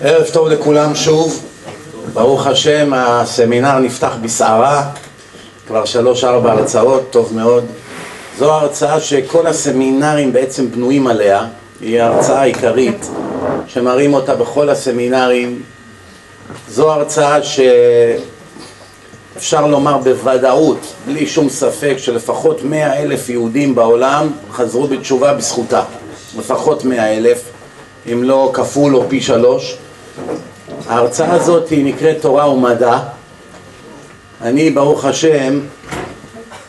ערב טוב לכולם שוב, ברוך השם הסמינר נפתח בסערה, כבר שלוש-ארבע הרצאות, טוב מאוד. זו הרצאה שכל הסמינרים בעצם בנויים עליה, היא ההרצאה העיקרית שמראים אותה בכל הסמינרים. זו הרצאה שאפשר לומר בוודאות, בלי שום ספק, שלפחות מאה אלף יהודים בעולם חזרו בתשובה בזכותה. לפחות מאה אלף, אם לא כפול או פי שלוש. ההרצאה הזאת היא נקראת תורה ומדע. אני, ברוך השם,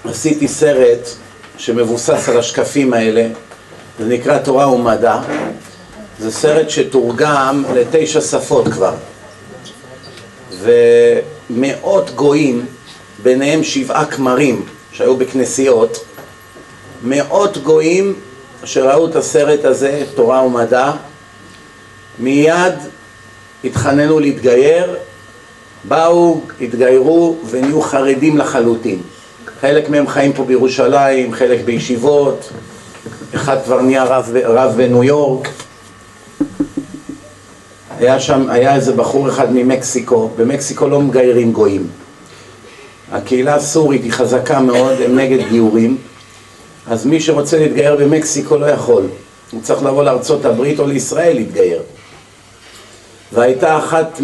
עשיתי סרט שמבוסס על השקפים האלה, זה נקרא תורה ומדע. זה סרט שתורגם לתשע שפות כבר. ומאות גויים, ביניהם שבעה כמרים שהיו בכנסיות, מאות גויים שראו את הסרט הזה, תורה ומדע, מיד התחננו להתגייר, באו, התגיירו ונהיו חרדים לחלוטין. חלק מהם חיים פה בירושלים, חלק בישיבות, אחד כבר נהיה רב, רב בניו יורק. היה שם, היה איזה בחור אחד ממקסיקו, במקסיקו לא מגיירים גויים. הקהילה הסורית היא חזקה מאוד, הם נגד גיורים, אז מי שרוצה להתגייר במקסיקו לא יכול. הוא צריך לבוא לארצות הברית או לישראל להתגייר. והייתה אחת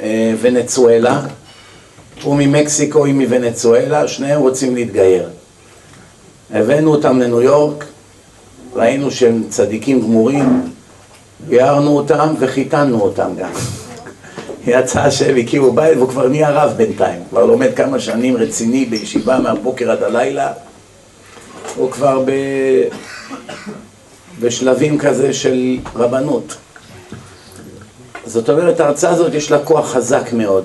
מוונצואלה, הוא ממקסיקו, היא מוונצואלה, שניהם רוצים להתגייר. הבאנו אותם לניו יורק, ראינו שהם צדיקים גמורים, גיירנו אותם וחיתנו אותם גם. יצא שהם הקימו בית והוא כבר נהיה רב בינתיים, כבר לומד כמה שנים רציני בישיבה מהבוקר עד הלילה, הוא כבר ב... בשלבים כזה של רבנות. זאת אומרת, ההרצאה הזאת יש לה כוח חזק מאוד.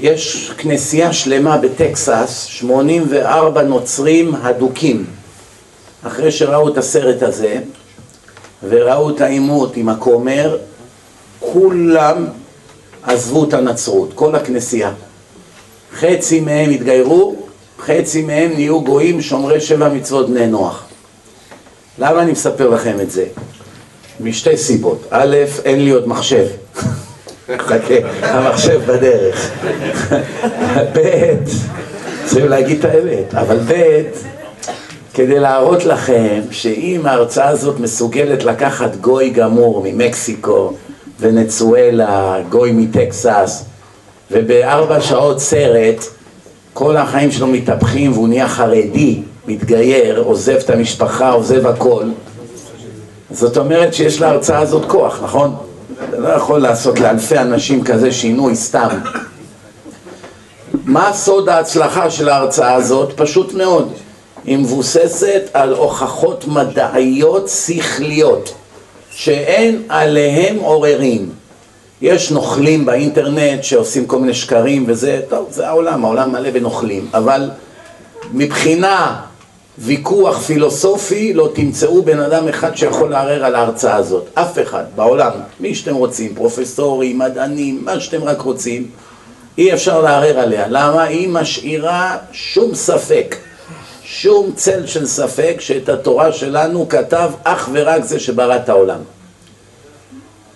יש כנסייה שלמה בטקסס, 84 נוצרים הדוקים. אחרי שראו את הסרט הזה, וראו את העימות עם הכומר, כולם עזבו את הנצרות, כל הכנסייה. חצי מהם התגיירו, חצי מהם נהיו גויים שומרי שבע מצוות בני נוח. למה אני מספר לכם את זה? משתי סיבות. א', אין לי עוד מחשב. המחשב בדרך. ב', צריכים להגיד את האמת, אבל ב', כדי להראות לכם שאם ההרצאה הזאת מסוגלת לקחת גוי גמור ממקסיקו, ונצואלה, גוי מטקסס, ובארבע שעות סרט, כל החיים שלו מתהפכים והוא נהיה חרדי, מתגייר, עוזב את המשפחה, עוזב הכל. זאת אומרת שיש להרצאה הזאת כוח, נכון? אתה לא יכול לעשות לאלפי אנשים כזה שינוי סתם. מה סוד ההצלחה של ההרצאה הזאת? פשוט מאוד. היא מבוססת על הוכחות מדעיות שכליות, שאין עליהם עוררין. יש נוכלים באינטרנט שעושים כל מיני שקרים וזה, טוב, זה העולם, העולם מלא בנוכלים, אבל מבחינה ויכוח פילוסופי לא תמצאו בן אדם אחד שיכול לערער על ההרצאה הזאת, אף אחד בעולם, מי שאתם רוצים, פרופסורים, מדענים, מה שאתם רק רוצים, אי אפשר לערער עליה, למה? היא משאירה שום ספק, שום צל של ספק שאת התורה שלנו כתב אך ורק זה שברא את העולם.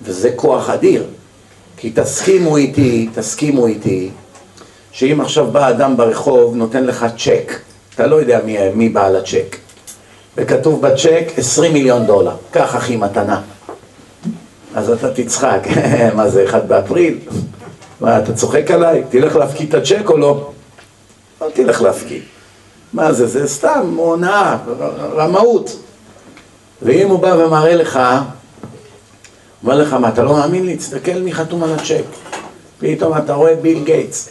וזה כוח אדיר. כי תסכימו איתי, תסכימו איתי שאם עכשיו בא אדם ברחוב נותן לך צ'ק אתה לא יודע מי, מי בעל הצ'ק. וכתוב בצ'ק 20 מיליון דולר, קח אחי מתנה. אז אתה תצחק, מה זה, אחד באפריל? מה, אתה צוחק עליי? תלך להפקיד את הצ'ק או לא? לא תלך להפקיד. מה זה, זה סתם הונאה, רמאות. ואם הוא בא ומראה לך, אומר לך, מה, אתה לא מאמין לי? תסתכל מי חתום על הצ'ק. פתאום אתה רואה ביל גייטס.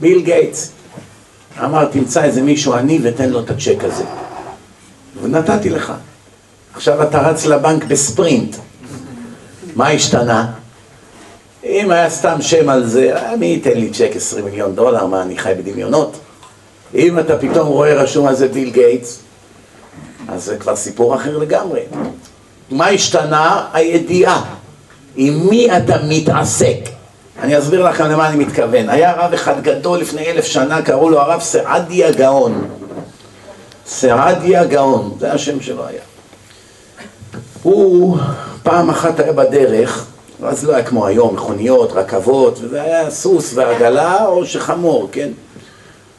ביל גייטס. אמר, תמצא איזה מישהו עני ותן לו את הצ'ק הזה. ונתתי לך. עכשיו אתה רץ לבנק בספרינט. מה השתנה? אם היה סתם שם על זה, מי ייתן לי צ'ק 20 מיליון דולר? מה, אני חי בדמיונות? אם אתה פתאום רואה רשום על זה ביל גייטס, אז זה כבר סיפור אחר לגמרי. מה השתנה? הידיעה. עם מי אתה מתעסק? אני אסביר לכם למה אני מתכוון. היה רב אחד גדול לפני אלף שנה, קראו לו הרב סעדיה גאון. סעדיה גאון, זה השם שלו היה. הוא פעם אחת היה בדרך, אז לא היה כמו היום, מכוניות, רכבות, וזה היה סוס ועגלה או שחמור, כן?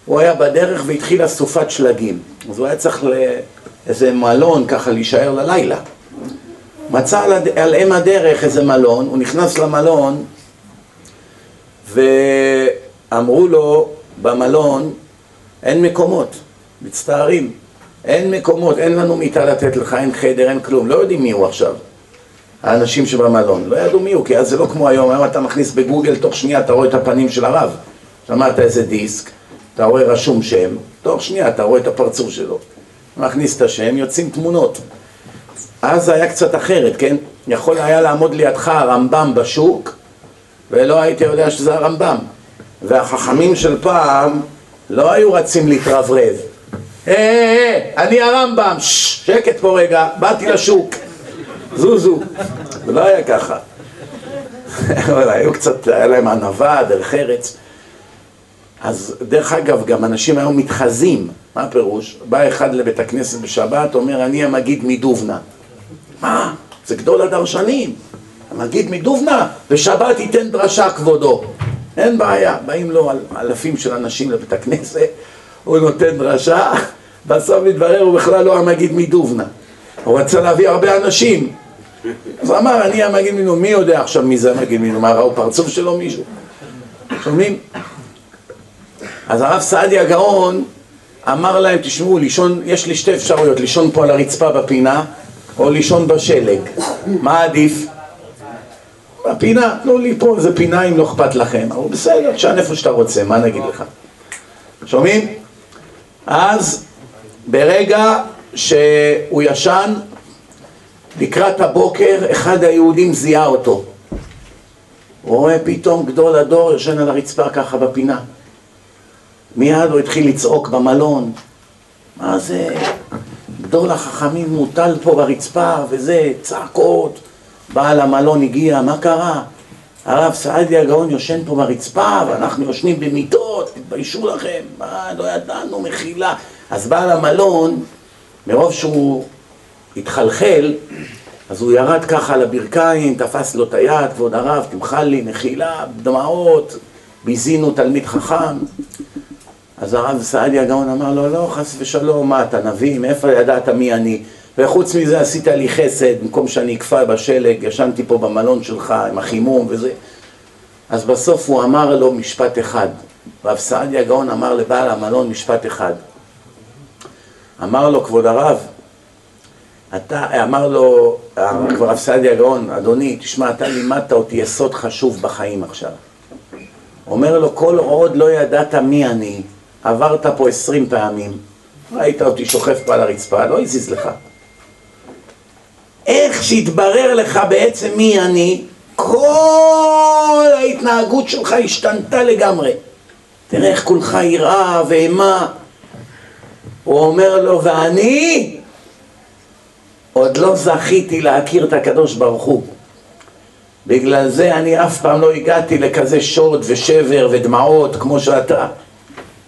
הוא היה בדרך והתחילה סופת שלגים, אז הוא היה צריך לאיזה מלון ככה להישאר ללילה. מצא על, אם הדרך איזה מלון, הוא נכנס למלון ואמרו לו במלון אין מקומות, מצטערים, אין מקומות, אין לנו מיטה לתת לך, אין חדר, אין כלום, לא יודעים מי הוא עכשיו. האנשים שבמלון, לא ידעו מי הוא, כי אז זה לא כמו היום, היום אתה מכניס בגוגל, תוך שנייה אתה רואה את הפנים של הרב. שמעת איזה דיסק, אתה רואה רשום שם, תוך שנייה אתה רואה את הפרצוף שלו. מכניס את השם, יוצאים תמונות. אז זה היה קצת אחרת, כן? יכול היה לעמוד לידך הרמב"ם בשוק ולא הייתי יודע שזה הרמב"ם. והחכמים של פעם לא היו רצים להתרברב. היי, היי, אני הרמב"ם, שקט פה רגע, באתי לשוק. זוזו, זה לא היה ככה. אבל היו קצת, היה להם ענווה, דרך ארץ. אז דרך אגב, גם אנשים היום מתחזים, מה הפירוש? בא אחד לבית הכנסת בשבת, אומר אני המגיד מדובנה. מה? זה גדול הדרשנים המגיד מדובנה, בשבת ייתן דרשה כבודו אין בעיה, באים לו אלפים של אנשים לבית הכנסת הוא נותן דרשה, בסוף מתברר הוא בכלל לא המגיד מדובנה הוא רצה להביא הרבה אנשים אז אמר, אני המגיד מדובנה, מי יודע עכשיו מי זה המגיד מדובנה? מה ראו פרצוף שלו מישהו? שומעים? אז הרב סעדיה גאון אמר להם, תשמעו, לישון, יש לי שתי אפשרויות, לישון פה על הרצפה בפינה או לישון בשלג, מה עדיף? בפינה, תנו לי פה איזה פינה אם לא אכפת לכם, אבל בסדר, תשען איפה שאתה רוצה, מה נגיד לך? שומעים? אז ברגע שהוא ישן, לקראת הבוקר, אחד היהודים זיהה אותו. הוא רואה פתאום גדול הדור ישן על הרצפה ככה בפינה. מיד הוא התחיל לצעוק במלון, מה זה, גדול החכמים מוטל פה ברצפה וזה, צעקות, בעל המלון הגיע, מה קרה? הרב סעדיה הגאון יושן פה ברצפה ואנחנו יושנים במיטות, תתביישו לכם, מה, לא ידענו, מחילה. אז בעל המלון, מרוב שהוא התחלחל, אז הוא ירד ככה על הברכיים, תפס לו את היד, כבוד הרב, תמחל לי, מחילה, דמעות, ביזינו תלמיד חכם. אז הרב סעדיה הגאון אמר לו, לא, חס ושלום, מה, אתה נביא? מאיפה ידעת מי אני? וחוץ מזה עשית לי חסד, במקום שאני אקפא בשלג, ישנתי פה במלון שלך עם החימום וזה. אז בסוף הוא אמר לו משפט אחד. רב סעדיה הגאון אמר לבעל המלון משפט אחד. אמר לו, כבוד הרב, אתה, אמר לו, כבר רב סעדיה הגאון, אדוני, תשמע, אתה לימדת אותי יסוד חשוב בחיים עכשיו. אומר לו, כל עוד לא ידעת מי אני, עברת פה עשרים פעמים, ראית אותי שוכב פה על הרצפה, לא הזיז לך. איך שהתברר לך בעצם מי אני, כל ההתנהגות שלך השתנתה לגמרי. תראה איך כולך יראה ואימה. הוא אומר לו, ואני עוד לא זכיתי להכיר את הקדוש ברוך הוא. בגלל זה אני אף פעם לא הגעתי לכזה שוד ושבר ודמעות כמו שאתה.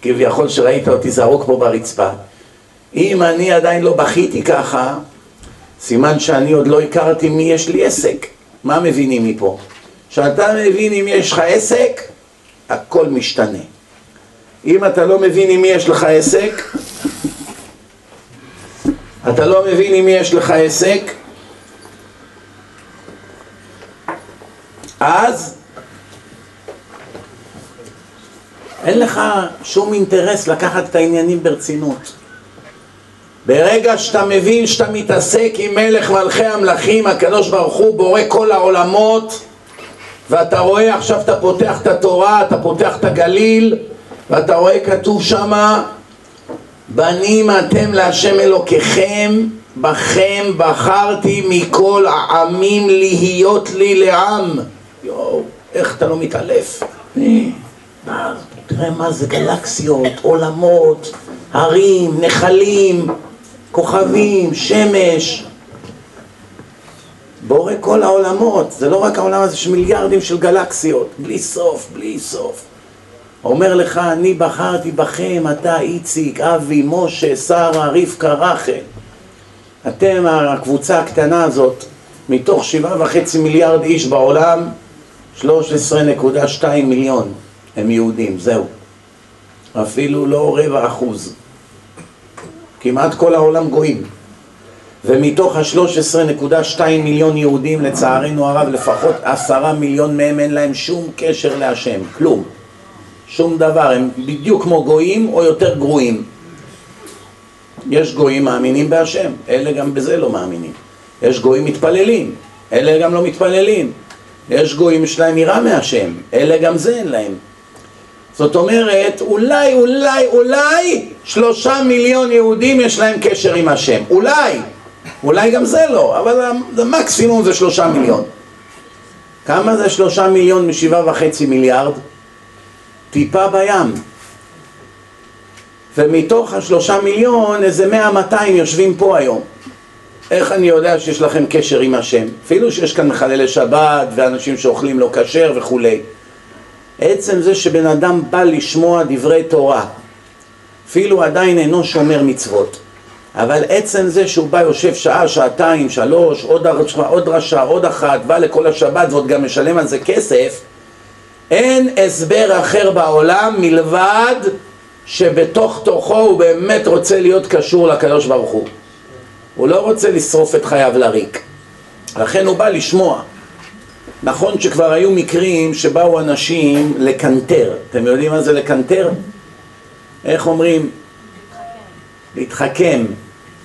כביכול שראית אותי זרוק פה ברצפה. אם אני עדיין לא בכיתי ככה, סימן שאני עוד לא הכרתי מי יש לי עסק. מה מבינים מפה? כשאתה מבין אם יש לך עסק, הכל משתנה. אם אתה לא מבין עם מי יש לך עסק, אתה לא מבין עם מי יש לך עסק, אז אין לך שום אינטרס לקחת את העניינים ברצינות. ברגע שאתה מבין שאתה מתעסק עם מלך מלכי המלכים, הקדוש ברוך הוא בורא כל העולמות ואתה רואה עכשיו אתה פותח את התורה, אתה פותח את הגליל ואתה רואה כתוב שמה בנים אתם להשם אלוקיכם בכם בחרתי מכל העמים להיות לי לעם יואו, איך אתה לא מתעלף? תראה מה זה גלקסיות, עולמות, הרים, נחלים כוכבים, שמש, בורא כל העולמות, זה לא רק העולם הזה, יש מיליארדים של גלקסיות, בלי סוף, בלי סוף. אומר לך, אני בחרתי בכם, אתה איציק, אבי, משה, שרה, רבקה, רחל. אתם, הקבוצה הקטנה הזאת, מתוך שבעה וחצי מיליארד איש בעולם, 13.2 מיליון הם יהודים, זהו. אפילו לא רבע אחוז. כמעט כל העולם גויים. ומתוך ה-13.2 מיליון יהודים, לצערנו הרב, לפחות עשרה מיליון מהם אין להם שום קשר להשם, כלום. שום דבר, הם בדיוק כמו גויים או יותר גרועים. יש גויים מאמינים בהשם, אלה גם בזה לא מאמינים. יש גויים מתפללים, אלה גם לא מתפללים. יש גויים יש להם יראה מהשם, אלה גם זה אין להם. זאת אומרת, אולי, אולי, אולי שלושה מיליון יהודים יש להם קשר עם השם. אולי. אולי גם זה לא, אבל המקסימום זה שלושה מיליון. כמה זה שלושה מיליון משבעה וחצי מיליארד? טיפה בים. ומתוך השלושה מיליון, איזה מאה מאתיים יושבים פה היום. איך אני יודע שיש לכם קשר עם השם? אפילו שיש כאן מחללי שבת ואנשים שאוכלים לא כשר וכולי. עצם זה שבן אדם בא לשמוע דברי תורה, אפילו עדיין אינו שומר מצוות, אבל עצם זה שהוא בא, יושב שעה, שעתיים, שלוש, עוד, עוד רשע, עוד אחת, בא לכל השבת ועוד גם משלם על זה כסף, אין הסבר אחר בעולם מלבד שבתוך תוכו הוא באמת רוצה להיות קשור לקדוש ברוך הוא. הוא לא רוצה לשרוף את חייו לריק. לכן הוא בא לשמוע. נכון שכבר היו מקרים שבאו אנשים לקנטר. אתם יודעים מה זה לקנטר? איך אומרים? להתחכם,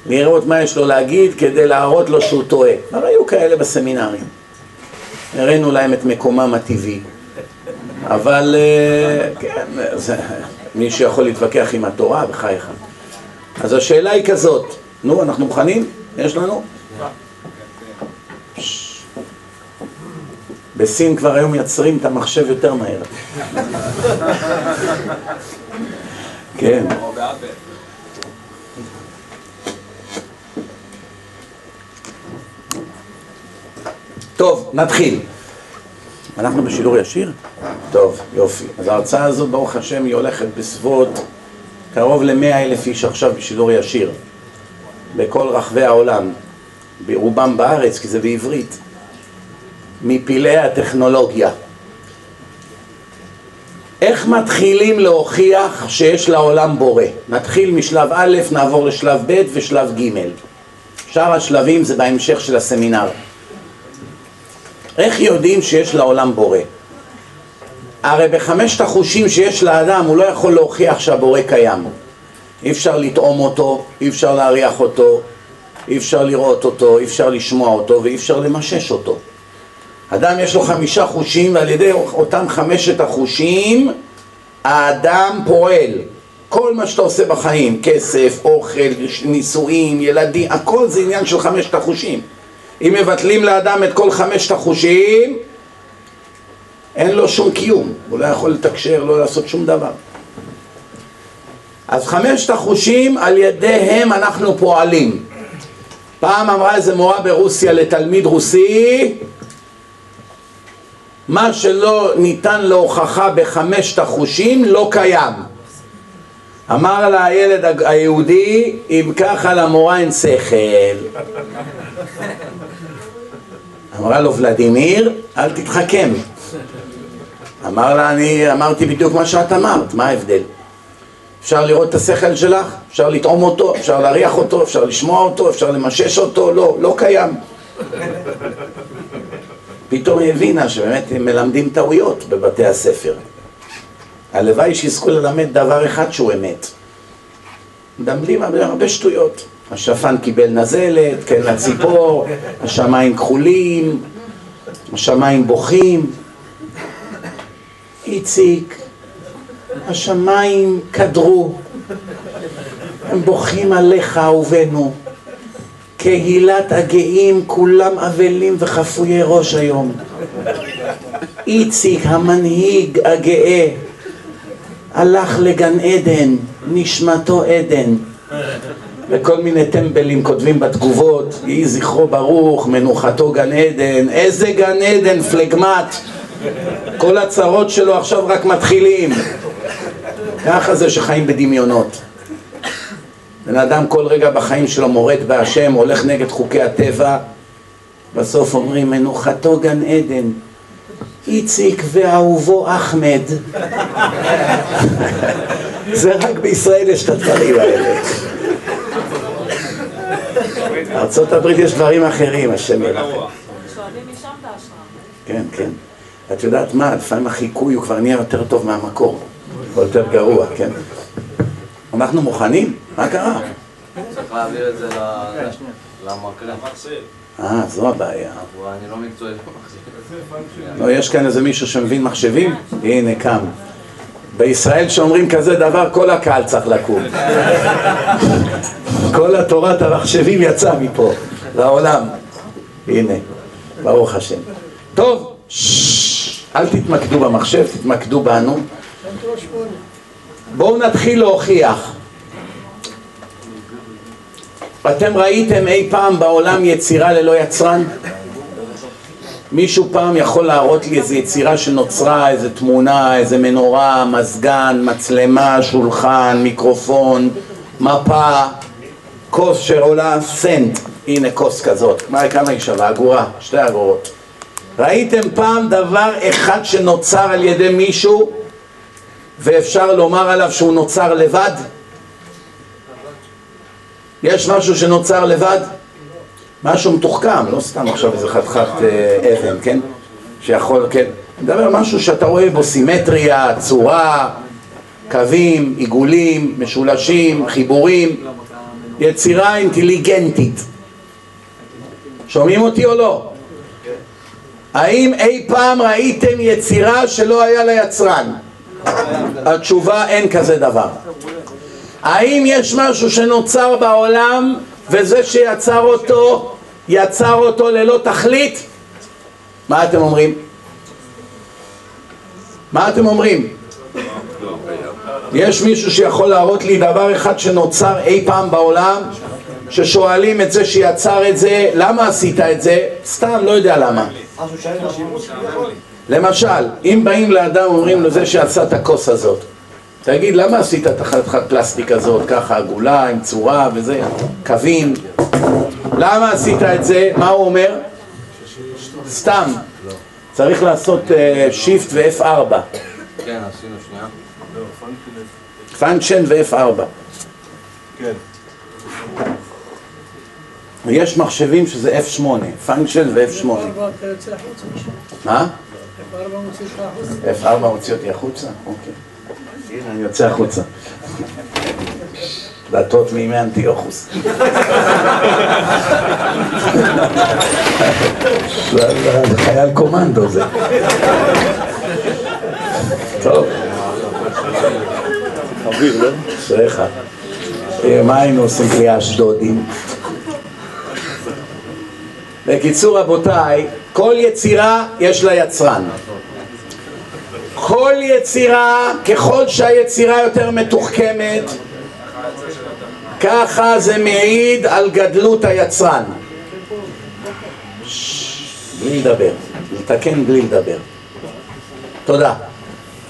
לראות מה יש לו להגיד כדי להראות לו שהוא טועה. אבל היו כאלה בסמינרים. הראינו להם את מקומם הטבעי. אבל אה, כן, זה, מי שיכול להתווכח עם התורה, בחייך. אז השאלה היא כזאת, נו, אנחנו מוכנים? יש לנו? בסין כבר היום מייצרים את המחשב יותר מהר. כן. טוב, נתחיל. אנחנו בשידור ישיר? טוב, יופי. אז ההרצאה הזאת, ברוך השם, היא הולכת בסביבות קרוב למאה אלף איש עכשיו בשידור ישיר. בכל רחבי העולם. ברובם בארץ, כי זה בעברית. מפלאי הטכנולוגיה. איך מתחילים להוכיח שיש לעולם בורא? נתחיל משלב א', נעבור לשלב ב' ושלב ג'. שאר השלבים זה בהמשך של הסמינר. איך יודעים שיש לעולם בורא? הרי בחמשת החושים שיש לאדם הוא לא יכול להוכיח שהבורא קיים. אי אפשר לטעום אותו, אי אפשר להריח אותו, אי אפשר לראות אותו, אי אפשר לשמוע אותו ואי אפשר למשש אותו. אדם יש לו חמישה חושים ועל ידי אותם חמשת החושים האדם פועל. כל מה שאתה עושה בחיים, כסף, אוכל, נישואים, ילדים, הכל זה עניין של חמשת החושים. אם מבטלים לאדם את כל חמשת החושים, אין לו שום קיום, הוא לא יכול לתקשר, לא לעשות שום דבר. אז חמשת החושים, על ידיהם אנחנו פועלים. פעם אמרה איזה מורה ברוסיה לתלמיד רוסי, מה שלא ניתן להוכחה בחמשת החושים לא קיים. אמר לה הילד היהודי, אם ככה למורה אין שכל. אמרה לו ולדימיר, אל תתחכם. אמר לה, אני אמרתי בדיוק מה שאת אמרת, מה ההבדל? אפשר לראות את השכל שלך, אפשר לטעום אותו, אפשר להריח אותו, אפשר לשמוע אותו, אפשר למשש אותו, לא, לא קיים. פתאום היא הבינה שבאמת הם מלמדים טעויות בבתי הספר. הלוואי שיזכו ללמד דבר אחד שהוא אמת. מלמדים הרבה שטויות. השפן קיבל נזלת, כן לציפור, השמיים כחולים, השמיים בוכים. איציק, השמיים קדרו, הם בוכים עליך אהובנו. קהילת הגאים כולם אבלים וחפויי ראש היום. איציק המנהיג הגאה הלך לגן עדן, נשמתו עדן. וכל מיני טמבלים כותבים בתגובות, יהי זכרו ברוך, מנוחתו גן עדן, איזה גן עדן, פלגמט. כל הצרות שלו עכשיו רק מתחילים. ככה זה שחיים בדמיונות. בן אדם כל רגע בחיים שלו מורד בהשם, הולך נגד חוקי הטבע, בסוף אומרים מנוחתו גן עדן. איציק ואהובו אחמד. זה רק בישראל יש את הדברים האלה. ארה"ב יש דברים אחרים, השם ילך. כן, כן. את יודעת מה, לפעמים החיקוי הוא כבר נהיה יותר טוב מהמקור, או יותר גרוע, כן? אנחנו מוכנים? מה קרה? צריך להעביר את זה למחשב. אה, זו הבעיה. אני לא מקצועי במחשב. לא, יש כאן איזה מישהו שמבין מחשבים? הנה, קם. בישראל שאומרים כזה דבר, כל הקהל צריך לקום. כל התורת המחשבים יצאה מפה, לעולם. הנה, ברוך השם. טוב, אל תתמקדו במחשב, תתמקדו בנו. בואו נתחיל להוכיח. אתם ראיתם אי פעם בעולם יצירה ללא יצרן? מישהו פעם יכול להראות לי איזו יצירה שנוצרה, איזו תמונה, איזו מנורה, מזגן, מצלמה, שולחן, מיקרופון, מפה, כוס שעולה סנט, הנה כוס כזאת, מה, כמה היא שווה? אגורה, שתי אגורות. ראיתם פעם דבר אחד שנוצר על ידי מישהו ואפשר לומר עליו שהוא נוצר לבד? יש משהו שנוצר לבד? משהו מתוחכם, לא סתם עכשיו איזה חתיכת אה, אבן, כן? שיכול, כן? אני מדבר משהו שאתה רואה בו סימטריה, צורה, קווים, עיגולים, משולשים, חיבורים, יצירה אינטליגנטית. שומעים אותי או לא? האם אי פעם ראיתם יצירה שלא היה לה יצרן? התשובה אין כזה דבר. האם יש משהו שנוצר בעולם וזה שיצר אותו, יצר אותו ללא תכלית? מה אתם אומרים? מה אתם אומרים? יש מישהו שיכול להראות לי דבר אחד שנוצר אי פעם בעולם ששואלים את זה שיצר את זה, למה עשית את זה? סתם, לא יודע למה. למשל, אם באים לאדם אומרים לו זה שעשה את הכוס הזאת תגיד, למה עשית את החתיכת פלסטיק הזאת, ככה עגולה, עם צורה וזה, קווים? למה עשית את זה? מה הוא אומר? סתם. צריך לעשות shift ו-F4. כן, עשינו שנייה. function ו-F4. כן. יש מחשבים שזה F8, פונקשן ו-F8. מה? F4 מוציא אותי החוצה? אוקיי. הנה, אני יוצא החוצה. דתות מימי אנטיוכוס. זה חייל קומנדו זה. טוב. אוויר, לא? אשריך. אה, מה היינו עושים בלי האשדודים? בקיצור רבותיי, כל יצירה יש לה יצרן. כל יצירה, ככל שהיצירה יותר מתוחכמת, ככה זה מעיד על גדלות היצרן. בלי לדבר, לתקן בלי לדבר. תודה.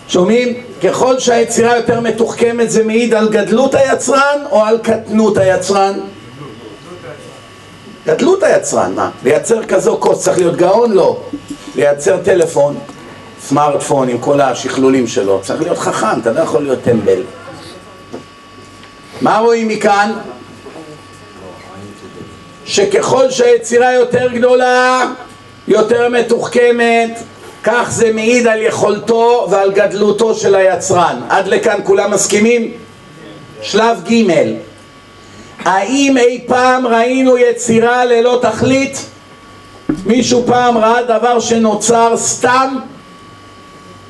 שומעים? ככל שהיצירה יותר מתוחכמת זה מעיד על גדלות היצרן או על קטנות היצרן? גדלות היצרן, מה? לייצר כזו כוס צריך להיות גאון? לא. לייצר טלפון, סמארטפון עם כל השכלולים שלו, צריך להיות חכם, אתה לא יכול להיות טמבל. מה רואים מכאן? שככל שהיצירה יותר גדולה, יותר מתוחכמת, כך זה מעיד על יכולתו ועל גדלותו של היצרן. עד לכאן כולם מסכימים? שלב ג' האם אי פעם ראינו יצירה ללא תכלית? מישהו פעם ראה דבר שנוצר סתם?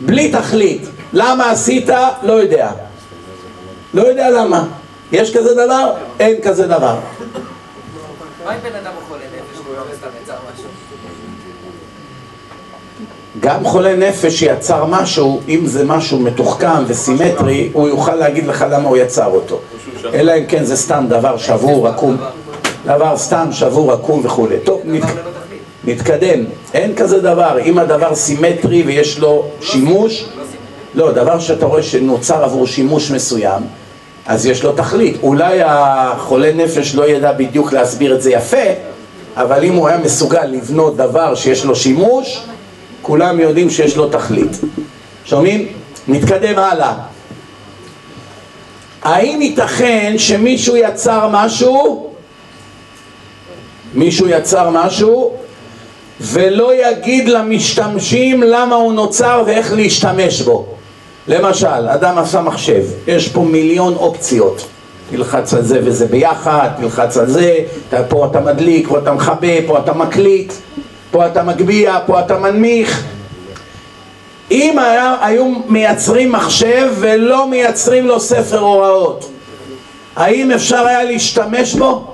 בלי תכלית. למה עשית? לא יודע. לא יודע למה. יש כזה דבר? אין כזה דבר. מה אם בן אדם הוא חולה נפש והוא לא סתם יצר משהו? גם חולה נפש שיצר משהו, אם זה משהו מתוחכם וסימטרי, הוא יוכל להגיד לך למה הוא יצר אותו. אלא אם כן זה סתם דבר שבור, עקום. דבר סתם שבור, עקום וכולי. טוב, נת... נתקדם. אין כזה דבר. אם הדבר סימטרי ויש לו שימוש, לא, דבר שאתה רואה שנוצר עבור שימוש מסוים, אז יש לו תכלית. אולי החולה נפש לא ידע בדיוק להסביר את זה יפה, אבל אם הוא היה מסוגל לבנות דבר שיש לו שימוש, כולם יודעים שיש לו תכלית. שומעים? נתקדם הלאה. האם ייתכן שמישהו יצר משהו, מישהו יצר משהו, ולא יגיד למשתמשים למה הוא נוצר ואיך להשתמש בו? למשל, אדם עשה מחשב, יש פה מיליון אופציות. תלחץ על זה וזה ביחד, תלחץ על זה, פה אתה מדליק, פה אתה מכבה, פה אתה מקליט, פה אתה מגביה, פה אתה מנמיך. אם היה, היו מייצרים מחשב ולא מייצרים לו ספר הוראות, האם אפשר היה להשתמש בו?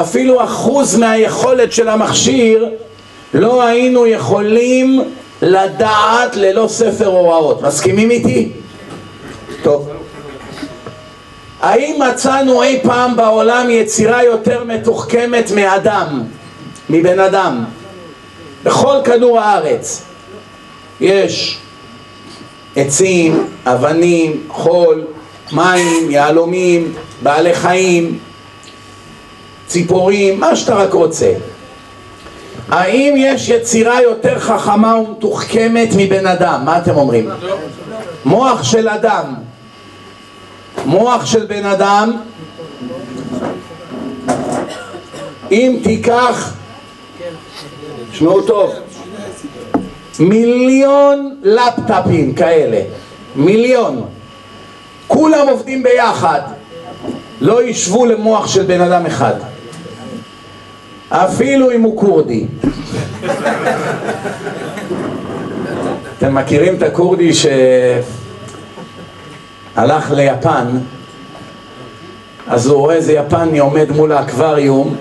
אפילו אחוז מהיכולת של המכשיר לא היינו יכולים לדעת ללא ספר הוראות. מסכימים איתי? טוב. האם מצאנו אי פעם בעולם יצירה יותר מתוחכמת מאדם, מבן אדם? בכל כדור הארץ יש עצים, אבנים, חול, מים, יהלומים, בעלי חיים, ציפורים, מה שאתה רק רוצה. האם יש יצירה יותר חכמה ומתוחכמת מבן אדם? מה אתם אומרים? מוח של אדם מוח של בן אדם אם תיקח שמעו טוב מיליון לפטאפים כאלה מיליון כולם עובדים ביחד לא ישבו למוח של בן אדם אחד אפילו אם הוא כורדי. אתם מכירים את הכורדי שהלך ליפן אז הוא רואה איזה יפני עומד מול האקווריום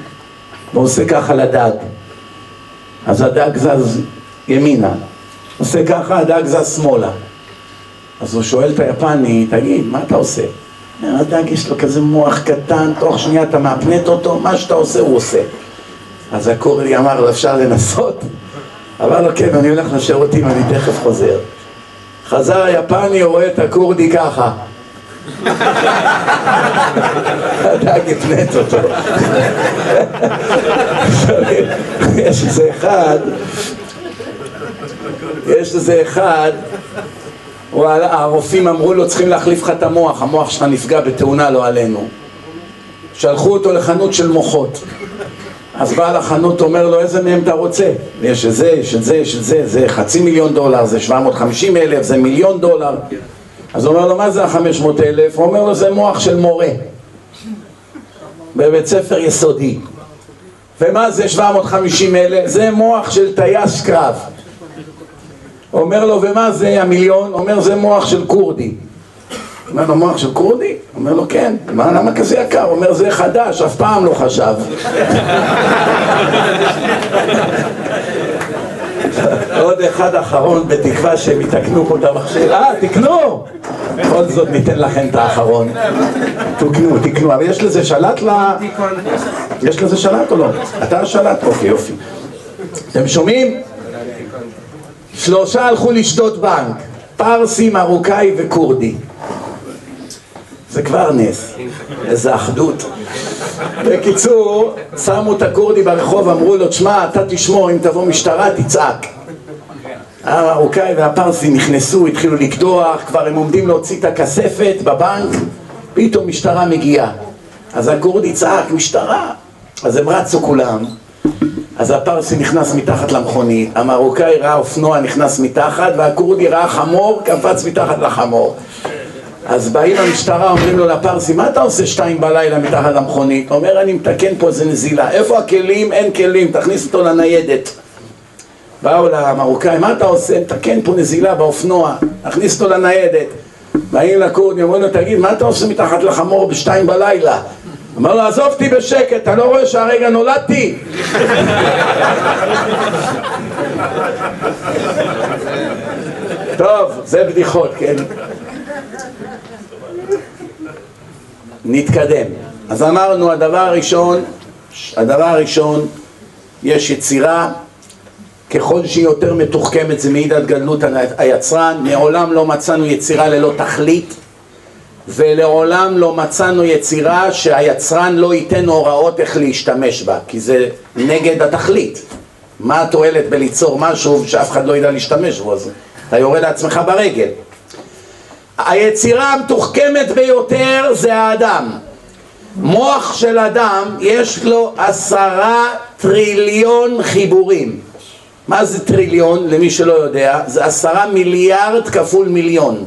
ועושה ככה לדג. אז הדג זז ימינה עושה ככה, הדג זז שמאלה. אז הוא שואל את היפני, תגיד, מה אתה עושה? הדג יש לו כזה מוח קטן, תוך שנייה אתה מאפנט אותו, מה שאתה עושה הוא עושה אז הכורדי אמר לו, אפשר לנסות? אמר לו, כן, אני הולך לשירותים, אני תכף חוזר. חזר היפני, רואה את הכורדי ככה. הדג הפנט אותו. יש איזה אחד, יש איזה אחד, הרופאים אמרו לו, צריכים להחליף לך את המוח, המוח שלך נפגע בתאונה, לא עלינו. שלחו אותו לחנות של מוחות. אז בעל החנות אומר לו איזה מהם אתה רוצה? יש את זה, יש את זה, יש את זה, זה חצי מיליון דולר, זה 750 אלף, זה מיליון דולר אז הוא אומר לו מה זה החמש מאות אלף? הוא אומר לו זה מוח של מורה בבית ספר יסודי ומה זה 750 אלף? זה מוח של טייס קרב אומר לו ומה זה המיליון? אומר זה מוח של כורדי אומר לו, מוח של כורדי? אומר לו, כן. מה, למה כזה יקר? אומר, זה חדש, אף פעם לא חשב. עוד אחד אחרון, בתקווה שהם יתקנו פה את המכשיר. אה, תקנו! בכל זאת ניתן לכם את האחרון. תקנו, תקנו. אבל יש לזה שלט ל... יש לזה שלט או לא? אתה השלט? אוקיי, יופי. אתם שומעים? שלושה הלכו לשדוד בנק. פרסי, מרוקאי וכורדי. זה כבר נס, איזה אחדות. בקיצור, שמו את הכורדי ברחוב, אמרו לו, תשמע, אתה תשמור, אם תבוא משטרה, תצעק. המרוקאי והפרסי נכנסו, התחילו לקדוח, כבר הם עומדים להוציא את הכספת בבנק, פתאום משטרה מגיעה. אז הכורדי צעק, משטרה! אז הם רצו כולם, אז הפרסי נכנס מתחת למכונית, המרוקאי ראה אופנוע נכנס מתחת, והכורדי ראה חמור, קפץ מתחת לחמור. אז באים למשטרה, אומרים לו לפרסי, מה אתה עושה שתיים בלילה מתחת למכונית? אומר, אני מתקן פה איזה נזילה. איפה הכלים? אין כלים, תכניס אותו לניידת. באו למרוקאי, מה אתה עושה? מתקן פה נזילה באופנוע, תכניס אותו לניידת. באים לכורדי, אומרים לו, תגיד, מה אתה עושה מתחת לחמור בשתיים בלילה? אמר לו, עזוב אותי בשקט, אתה לא רואה שהרגע נולדתי? טוב, זה בדיחות, כן? נתקדם. אז אמרנו, הדבר הראשון, הדבר הראשון, יש יצירה, ככל שהיא יותר מתוחכמת זה מעיד על גדלות היצרן, מעולם לא מצאנו יצירה ללא תכלית, ולעולם לא מצאנו יצירה שהיצרן לא ייתן הוראות איך להשתמש בה, כי זה נגד התכלית. מה התועלת בליצור משהו שאף אחד לא ידע להשתמש בו, אז אתה יורד לעצמך ברגל. היצירה המתוחכמת ביותר זה האדם. מוח של אדם יש לו עשרה טריליון חיבורים. מה זה טריליון? למי שלא יודע, זה עשרה מיליארד כפול מיליון.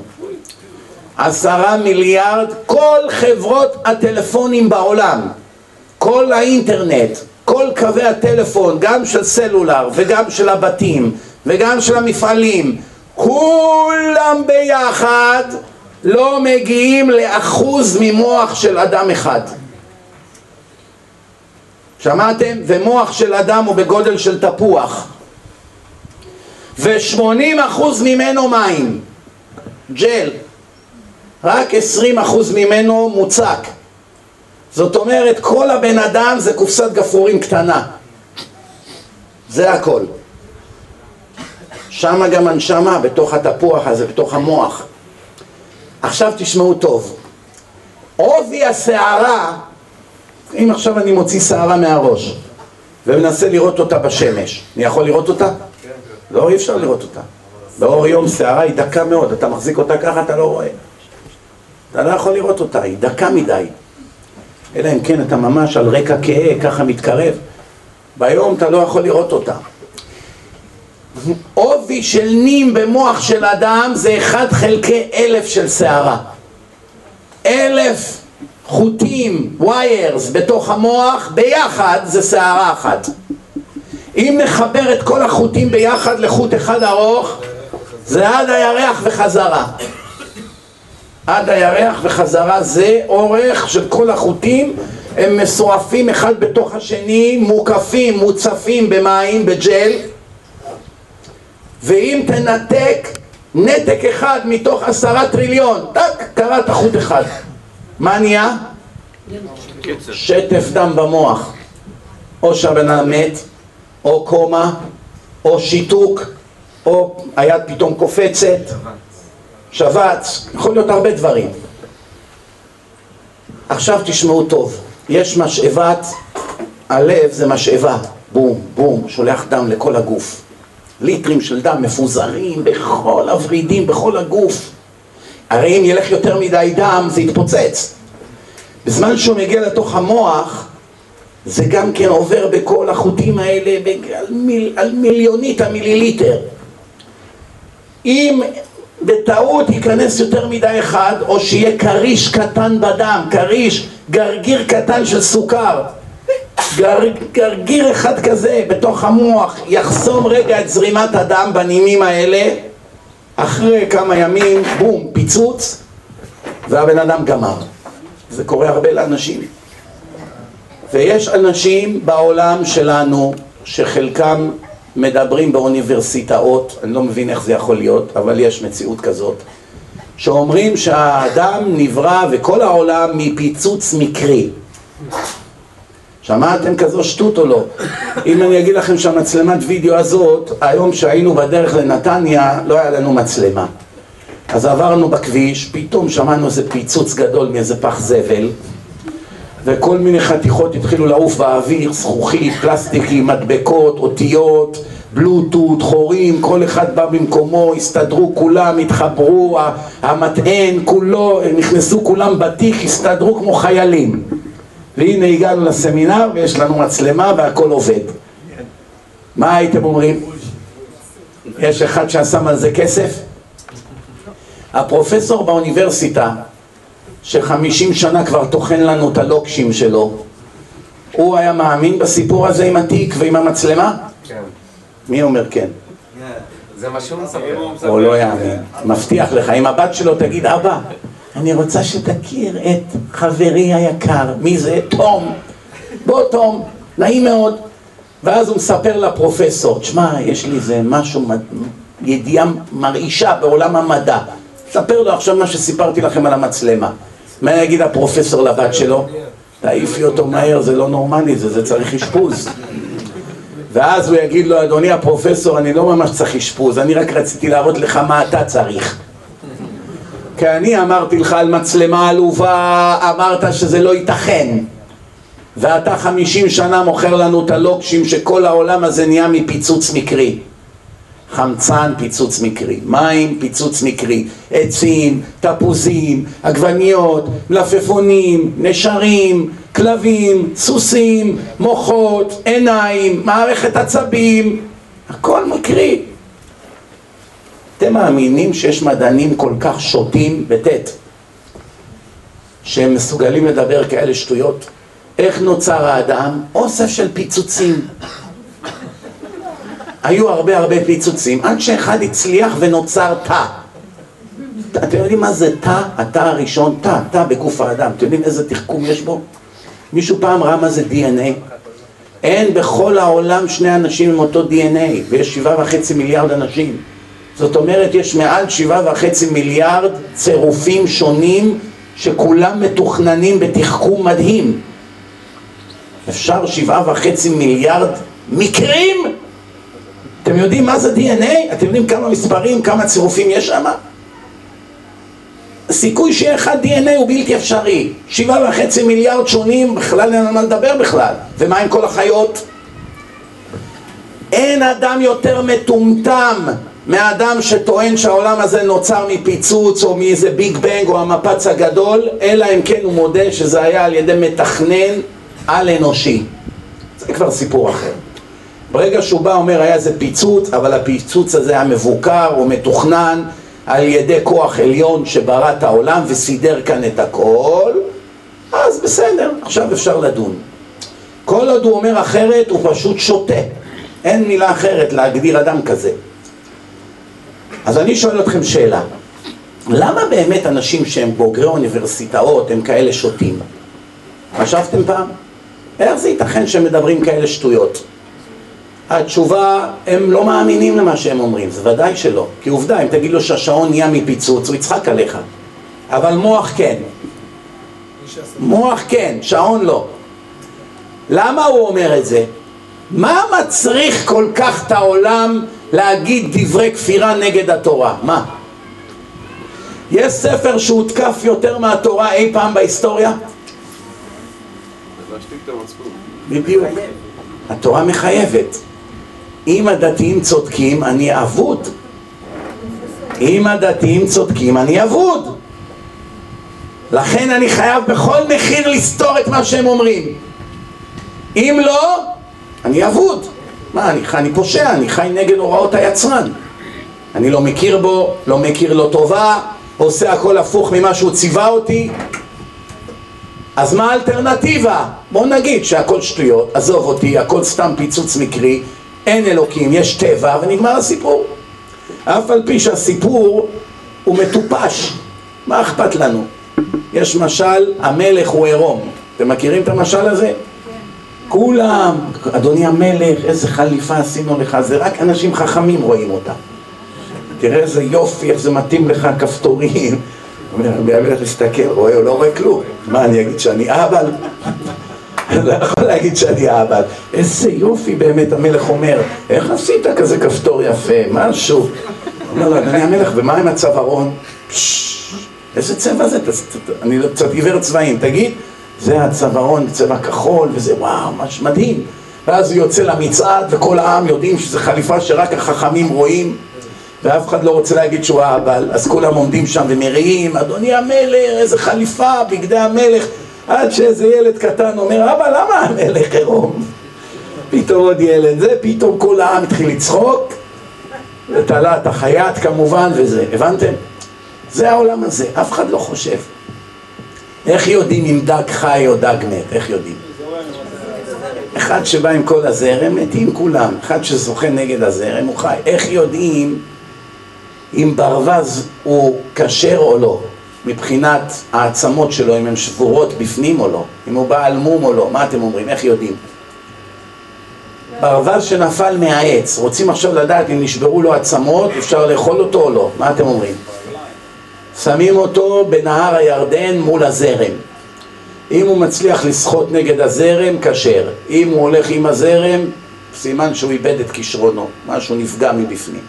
עשרה מיליארד, כל חברות הטלפונים בעולם, כל האינטרנט, כל קווי הטלפון, גם של סלולר וגם של הבתים וגם של המפעלים, כולם ביחד לא מגיעים לאחוז ממוח של אדם אחד. שמעתם? ומוח של אדם הוא בגודל של תפוח. ושמונים אחוז ממנו מים, ג'ל. רק עשרים אחוז ממנו מוצק. זאת אומרת, כל הבן אדם זה קופסת גפרורים קטנה. זה הכל. שם גם הנשמה, בתוך התפוח הזה, בתוך המוח. עכשיו תשמעו טוב. עובי השערה, אם עכשיו אני מוציא שערה מהראש ומנסה לראות אותה בשמש, אני יכול לראות אותה? לא, אי אפשר לראות אותה. באור יום שערה היא דקה מאוד, אתה מחזיק אותה ככה, אתה לא רואה. אתה לא יכול לראות אותה, היא דקה מדי. אלא אם כן אתה ממש על רקע כהה, ככה מתקרב. ביום אתה לא יכול לראות אותה. עובי של נים במוח של אדם זה אחד חלקי אלף של שערה. אלף חוטים, ויירס, בתוך המוח, ביחד זה שערה אחת. אם נחבר את כל החוטים ביחד לחוט אחד ארוך, זה עד הירח וחזרה. עד הירח וחזרה זה אורך של כל החוטים, הם מסועפים אחד בתוך השני, מוקפים, מוצפים במים, בג'ל, ואם תנתק נתק אחד מתוך עשרה טריליון, טק, קראת חוט אחד. מה נהיה? שטף דם במוח. או שהבן אדם מת, או קומה, או שיתוק, או היד פתאום קופצת, שבץ, יכול להיות הרבה דברים. עכשיו תשמעו טוב, יש משאבת, הלב זה משאבה, בום, בום, שולח דם לכל הגוף. ליטרים של דם מפוזרים בכל הוורידים, בכל הגוף. הרי אם ילך יותר מדי דם זה יתפוצץ. בזמן שהוא מגיע לתוך המוח, זה גם כן עובר בכל החוטים האלה על, מיל, על מיליונית המיליליטר. אם בטעות ייכנס יותר מדי אחד, או שיהיה כריש קטן בדם, כריש, גרגיר קטן של סוכר, גר, גרגיר אחד כזה בתוך המוח יחסום רגע את זרימת הדם בנימים האלה, אחרי כמה ימים, בום, פיצוץ, והבן אדם גמר. זה קורה הרבה לאנשים. ויש אנשים בעולם שלנו שחלקם מדברים באוניברסיטאות, אני לא מבין איך זה יכול להיות, אבל יש מציאות כזאת, שאומרים שהאדם נברא וכל העולם מפיצוץ מקרי. שמעתם כזו שטות או לא? אם אני אגיד לכם שהמצלמת וידאו הזאת, היום שהיינו בדרך לנתניה, לא היה לנו מצלמה. אז עברנו בכביש, פתאום שמענו איזה פיצוץ גדול מאיזה פח זבל וכל מיני חתיכות התחילו לעוף באוויר, זכוכית, פלסטיקים, מדבקות, אותיות, בלוטות, חורים, כל אחד בא במקומו, הסתדרו כולם, התחברו, המטען כולו, נכנסו כולם בתיק, הסתדרו כמו חיילים. והנה הגענו לסמינר ויש לנו מצלמה והכל עובד. מה הייתם אומרים? יש אחד ששם על זה כסף? הפרופסור באוניברסיטה שחמישים שנה כבר טוחן לנו את הלוקשים שלו, הוא היה מאמין בסיפור הזה עם התיק ועם המצלמה? כן. מי אומר כן? זה מה שהוא מספר. הוא לא יאמין. מבטיח לך, אם הבת שלו תגיד, אבא, אני רוצה שתכיר את חברי היקר. מי זה? תום. בוא תום, נעים מאוד. ואז הוא מספר לפרופסור, תשמע, יש לי איזה משהו, ידיעה מרעישה בעולם המדע. ספר לו עכשיו מה שסיפרתי לכם על המצלמה. מה יגיד הפרופסור לבת שלו? תעיפי אותו מהר, זה לא נורמלי, זה, זה צריך אשפוז. ואז הוא יגיד לו, אדוני הפרופסור, אני לא ממש צריך אשפוז, אני רק רציתי להראות לך מה אתה צריך. כי אני אמרתי לך על מצלמה עלובה, אמרת שזה לא ייתכן. ואתה חמישים שנה מוכר לנו את הלוקשים שכל העולם הזה נהיה מפיצוץ מקרי. חמצן, פיצוץ מקרי, מים, פיצוץ מקרי, עצים, תפוזים, עגבניות, מלפפונים, נשרים, כלבים, סוסים, מוחות, עיניים, מערכת עצבים, הכל מקרי. אתם מאמינים שיש מדענים כל כך שוטים, בטית, שהם מסוגלים לדבר כאלה שטויות? איך נוצר האדם? אוסף של פיצוצים. היו הרבה הרבה פיצוצים, עד שאחד הצליח ונוצר תא. אתם יודעים מה זה תא? התא הראשון, תא, תא בגוף האדם. אתם יודעים איזה תחכום יש בו? מישהו פעם ראה מה זה DNA? אין בכל העולם שני אנשים עם אותו DNA, ויש שבעה וחצי מיליארד אנשים. זאת אומרת, יש מעל שבעה וחצי מיליארד צירופים שונים שכולם מתוכננים בתחכום מדהים. אפשר שבעה וחצי מיליארד מקרים? אתם יודעים מה זה DNA? אתם יודעים כמה מספרים, כמה צירופים יש שם? הסיכוי שיהיה אחד DNA הוא בלתי אפשרי. שבעה וחצי מיליארד שונים, בכלל אין על מה לדבר בכלל. ומה עם כל החיות? אין אדם יותר מטומטם מהאדם שטוען שהעולם הזה נוצר מפיצוץ או מאיזה ביג בנג או המפץ הגדול, אלא אם כן הוא מודה שזה היה על ידי מתכנן על אנושי. זה כבר סיפור אחר. ברגע שהוא בא אומר היה איזה פיצוץ, אבל הפיצוץ הזה היה מבוקר או מתוכנן על ידי כוח עליון שברא את העולם וסידר כאן את הכל, אז בסדר, עכשיו אפשר לדון. כל עוד הוא אומר אחרת, הוא פשוט שותה. אין מילה אחרת להגדיר אדם כזה. אז אני שואל אתכם שאלה, למה באמת אנשים שהם בוגרי אוניברסיטאות הם כאלה שותים? חשבתם פעם? איך זה ייתכן שהם מדברים כאלה שטויות? התשובה, הם לא מאמינים למה שהם אומרים, זה ודאי שלא. כי עובדה, אם תגיד לו שהשעון נהיה מפיצוץ, הוא יצחק עליך. אבל מוח כן. מוח כן, שעון לא. למה הוא אומר את זה? מה מצריך כל כך את העולם להגיד דברי כפירה נגד התורה? מה? יש ספר שהותקף יותר מהתורה אי פעם בהיסטוריה? בדיוק. התורה מחייבת. אם הדתיים צודקים, אני אבוד. אם הדתיים צודקים, אני אבוד. לכן אני חייב בכל מחיר לסתור את מה שהם אומרים. אם לא, אני אבוד. מה, אני, אני פושע, אני חי נגד הוראות היצרן. אני לא מכיר בו, לא מכיר לו טובה, עושה הכל הפוך ממה שהוא ציווה אותי. אז מה האלטרנטיבה? בוא נגיד שהכל שטויות, עזוב אותי, הכל סתם פיצוץ מקרי, אין אלוקים, יש טבע, ונגמר הסיפור. אף על פי שהסיפור הוא מטופש, מה אכפת לנו? יש משל, המלך הוא עירום. אתם מכירים את המשל הזה? כולם, אדוני המלך, איזה חליפה עשינו לך, זה רק אנשים חכמים רואים אותה. תראה איזה יופי, איך זה מתאים לך, כפתורים. המלך מסתכל, רואה, הוא לא רואה כלום. מה, אני אגיד שאני אהבל? לא יכול להגיד שאני אהבל. איזה יופי באמת, המלך אומר, איך עשית כזה כפתור יפה, משהו? אומר לו, אדוני המלך, ומה עם הצווארון? איזה צבע זה? אני קצת עיוור צבעים, תגיד. זה הצווארון בצבע כחול, וזה וואו, ממש מדהים. ואז הוא יוצא למצעד, וכל העם יודעים שזו חליפה שרק החכמים רואים, ואף אחד לא רוצה להגיד שהוא אהבל, אז כולם עומדים שם ומריעים, אדוני המלך, איזה חליפה, בגדי המלך, עד שאיזה ילד קטן אומר, אבא, למה המלך עירום? פתאום עוד ילד, זה פתאום כל העם התחיל לצחוק, ותלה את החייט כמובן, וזה, הבנתם? זה העולם הזה, אף אחד לא חושב. איך יודעים אם דג חי או דג מת? איך יודעים? אחד שבא עם כל הזרם, מתים כולם. אחד שזוכה נגד הזרם, הוא חי. איך יודעים אם ברווז הוא כשר או לא? מבחינת העצמות שלו, אם הן שבורות בפנים או לא? אם הוא בעל מום או לא? מה אתם אומרים? איך יודעים? ברווז שנפל מהעץ, רוצים עכשיו לדעת אם נשברו לו עצמות, אפשר לאכול אותו או לא? מה אתם אומרים? שמים אותו בנהר הירדן מול הזרם. אם הוא מצליח לשחות נגד הזרם, כשר. אם הוא הולך עם הזרם, סימן שהוא איבד את כישרונו, משהו נפגע מבפנים.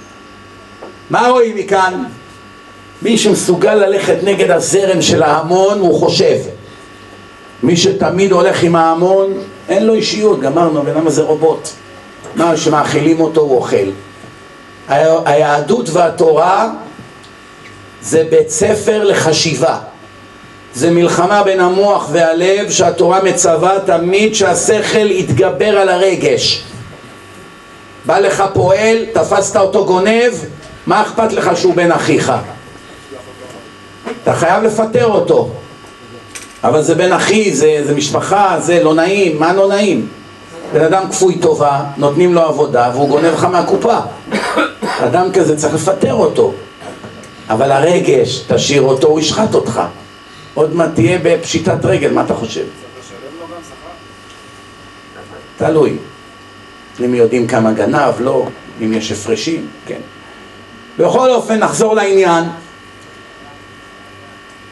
מה רואים מכאן? מי שמסוגל ללכת נגד הזרם של ההמון הוא חושב מי שתמיד הולך עם ההמון אין לו אישיות, גמרנו, ולמה זה רובוט? מה שמאכילים אותו הוא אוכל היהדות והתורה זה בית ספר לחשיבה. זה מלחמה בין המוח והלב שהתורה מצווה תמיד שהשכל יתגבר על הרגש. בא לך פועל, תפסת אותו גונב, מה אכפת לך שהוא בן אחיך? אתה חייב לפטר אותו. אבל זה בן אחי, זה, זה משפחה, זה לא נעים, מה לא נעים? בן אדם כפוי טובה, נותנים לו עבודה והוא גונב לך מהקופה. אדם כזה צריך לפטר אותו אבל הרגש, תשאיר אותו, הוא ישחט אותך עוד מעט תהיה בפשיטת רגל, מה אתה חושב? תלוי אם יודעים כמה גנב, לא, אם יש הפרשים, כן בכל אופן, נחזור לעניין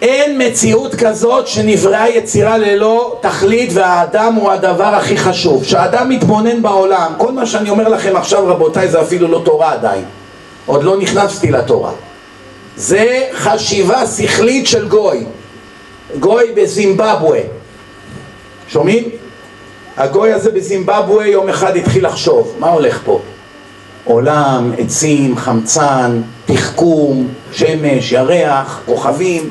אין מציאות כזאת שנבראה יצירה ללא תכלית והאדם הוא הדבר הכי חשוב. כשאדם מתבונן בעולם, כל מה שאני אומר לכם עכשיו רבותיי זה אפילו לא תורה עדיין. עוד לא נכנסתי לתורה. זה חשיבה שכלית של גוי. גוי בזימבבואה. שומעים? הגוי הזה בזימבבואה יום אחד התחיל לחשוב, מה הולך פה? עולם, עצים, חמצן, תחכום, שמש, ירח, כוכבים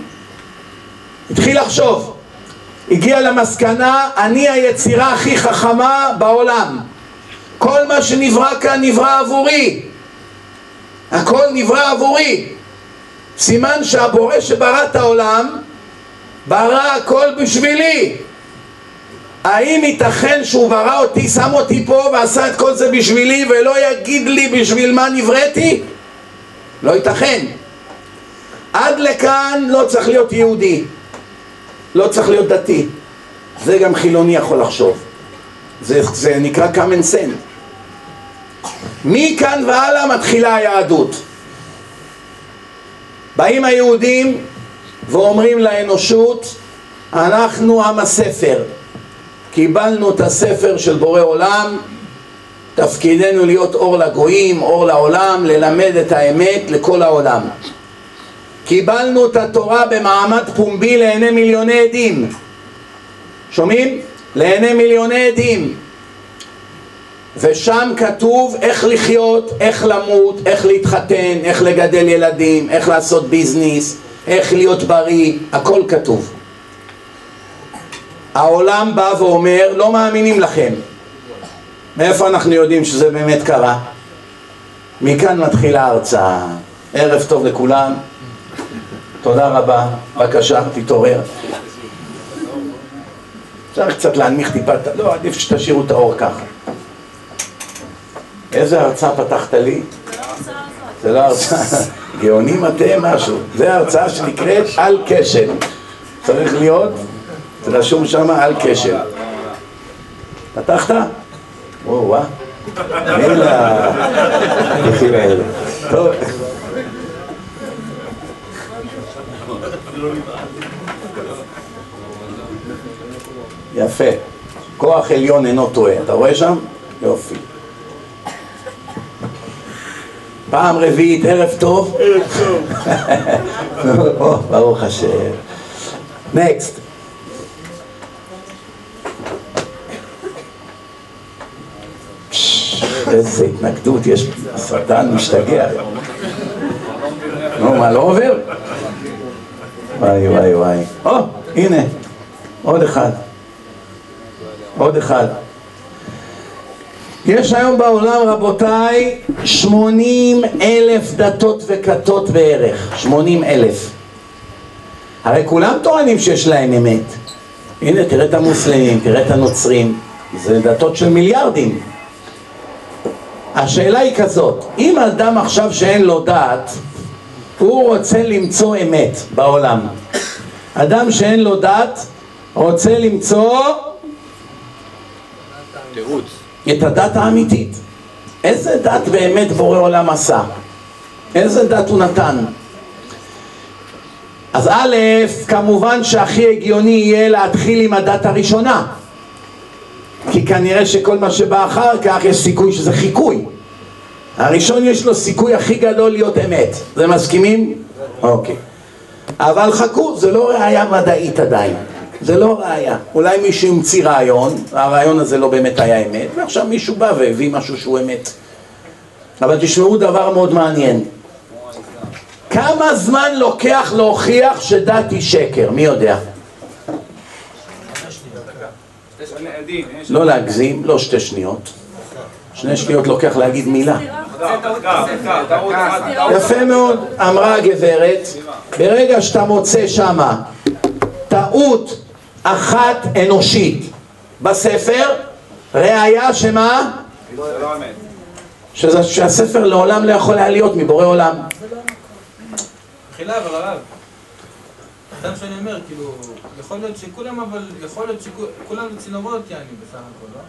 התחיל לחשוב, הגיע למסקנה, אני היצירה הכי חכמה בעולם. כל מה שנברא כאן נברא עבורי. הכל נברא עבורי. סימן שהבורא שברא את העולם, ברא הכל בשבילי. האם ייתכן שהוא ברא אותי, שם אותי פה ועשה את כל זה בשבילי ולא יגיד לי בשביל מה נבראתי? לא ייתכן. עד לכאן לא צריך להיות יהודי. לא צריך להיות דתי. זה גם חילוני יכול לחשוב. זה, זה נקרא common sense. מכאן והלאה מתחילה היהדות. באים היהודים ואומרים לאנושות, אנחנו עם הספר. קיבלנו את הספר של בורא עולם, תפקידנו להיות אור לגויים, אור לעולם, ללמד את האמת לכל העולם. קיבלנו את התורה במעמד פומבי לעיני מיליוני עדים שומעים? לעיני מיליוני עדים ושם כתוב איך לחיות, איך למות, איך להתחתן, איך לגדל ילדים, איך לעשות ביזנס, איך להיות בריא, הכל כתוב. העולם בא ואומר, לא מאמינים לכם. מאיפה אנחנו יודעים שזה באמת קרה? מכאן מתחילה ההרצאה. ערב טוב לכולם. תודה רבה, בבקשה, תתעורר. אפשר קצת להנמיך טיפה, לא, עדיף שתשאירו את האור ככה. איזה הרצאה פתחת לי? זה לא הרצאה, גאונים אתם משהו. זה הרצאה שנקראת על כשל. צריך להיות, זה רשום שם על כשל. פתחת? וואו, וואו. טוב. יפה. כוח עליון אינו טועה. אתה רואה שם? יופי. פעם רביעית, ערב טוב. ערב טוב. ברוך השם. נקסט. איזה התנגדות, יש סרטן משתגע. נו, מה, לא עובר? וואי וואי וואי. או, הנה, עוד אחד. עוד אחד. יש היום בעולם, רבותיי, 80 אלף דתות וכתות בערך. 80 אלף. הרי כולם טוענים שיש להם אמת. הנה, תראה את המוסלמים, תראה את הנוצרים. זה דתות של מיליארדים. השאלה היא כזאת, אם אדם עכשיו שאין לו דת, הוא רוצה למצוא אמת בעולם. אדם שאין לו דת רוצה למצוא תירוץ. את הדת האמיתית. איזה דת באמת בורא עולם עשה? איזה דת הוא נתן? אז א', כמובן שהכי הגיוני יהיה להתחיל עם הדת הראשונה כי כנראה שכל מה שבא אחר כך יש סיכוי שזה חיקוי הראשון יש לו סיכוי הכי גדול להיות אמת, זה מסכימים? אוקיי. אבל חכו, זה לא ראייה מדעית עדיין. זה לא ראייה. אולי מישהו המציא רעיון, הרעיון הזה לא באמת היה אמת, ועכשיו מישהו בא והביא משהו שהוא אמת. אבל תשמעו דבר מאוד מעניין. כמה זמן לוקח להוכיח שדת היא שקר? מי יודע? לא להגזים, לא שתי שניות. שני שניות לוקח להגיד מילה. יפה מאוד, אמרה הגברת, ברגע שאתה מוצא שמה טעות אחת אנושית בספר, ראיה שמה? שזה- שהספר לעולם לא יכול היה להיות מבורא עולם. מחילה אבל הרב, סתם שאני אומר, כאילו, יכול להיות שכולם אבל, יכול להיות שכולם זה צינורות יעני בסך הכל, לא?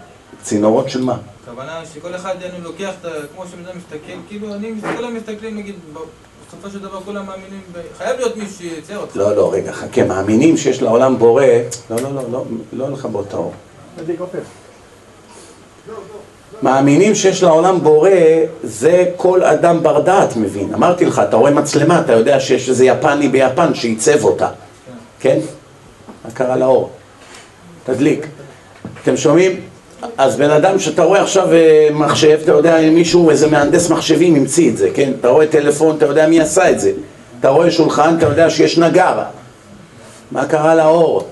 צינורות של מה? הכוונה שכל אחד יעני לוקח את ה... כמו שבן אדם מסתכל, כאילו, אני, כולם מסתכלים, נגיד, בסופו של דבר כולם מאמינים, ב... חייב להיות מישהו שייצר אותך. לא, לא, רגע, חכה, מאמינים שיש לעולם בורא, לא, לא, לא, לא, לא לכבות את האור. מאמינים שיש לעולם בורא, זה כל אדם בר דעת מבין. אמרתי לך, אתה רואה מצלמה, אתה יודע שיש איזה יפני ביפן שעיצב אותה, כן? מה קרה לאור? תדליק. אתם שומעים? אז בן אדם שאתה רואה עכשיו אה, מחשב, אתה יודע מישהו, איזה מהנדס מחשבים המציא את זה, כן? אתה רואה טלפון, אתה יודע מי עשה את זה. אתה רואה שולחן, אתה יודע שיש נגר. מה קרה לאור?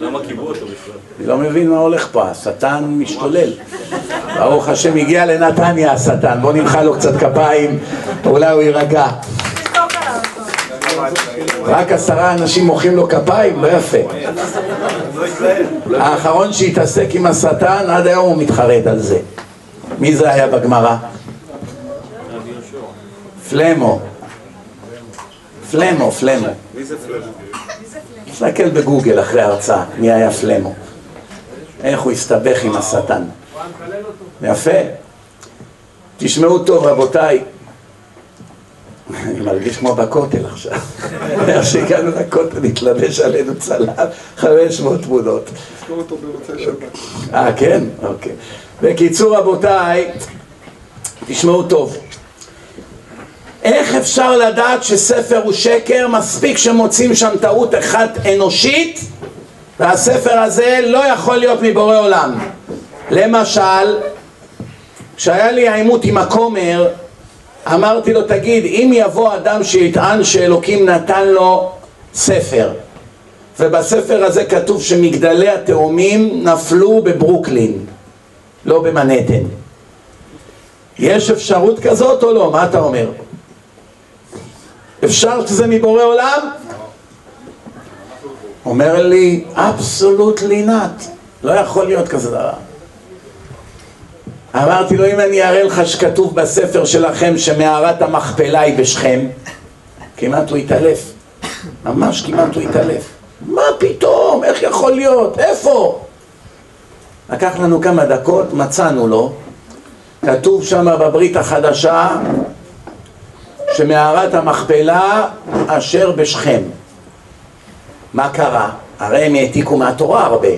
למה קיבלו אותו בכלל? אני לא מבין מה הולך פה, השטן משתולל. ברוך השם, הגיע לנתניה השטן, בוא נמחא לו קצת כפיים, אולי הוא יירגע. רק עשרה אנשים מוחאים לו כפיים? לא יפה. האחרון שהתעסק עם השטן, עד היום הוא מתחרט על זה. מי זה היה בגמרא? פלמו. פלמו, פלמו. מי זה פלאש? תסתכל בגוגל אחרי ההרצאה, מי היה פלמו. איך הוא הסתבך עם השטן. יפה. תשמעו טוב רבותיי. אני מרגיש כמו בכותל עכשיו. איך שהגענו לכותל התלבש עלינו צלם, 500 תמונות. אה, כן? אוקיי. בקיצור רבותיי, תשמעו טוב. איך אפשר לדעת שספר הוא שקר? מספיק שמוצאים שם טעות אחת אנושית והספר הזה לא יכול להיות מבורא עולם. למשל, כשהיה לי העימות עם הכומר, אמרתי לו, תגיד, אם יבוא אדם שיטען שאלוקים נתן לו ספר, ובספר הזה כתוב שמגדלי התאומים נפלו בברוקלין, לא במנהטן. יש אפשרות כזאת או לא? מה אתה אומר? אפשר שזה מבורא עולם? אומר לי, אבסולוטלי נאט, לא יכול להיות כזה דבר. אמרתי לו, אם אני אראה לך שכתוב בספר שלכם שמערת המכפלה היא בשכם, כמעט הוא התעלף, ממש כמעט הוא התעלף. מה פתאום? איך יכול להיות? איפה? לקח לנו כמה דקות, מצאנו לו, כתוב שם בברית החדשה שמערת המכפלה אשר בשכם. מה קרה? הרי הם העתיקו מהתורה הרבה.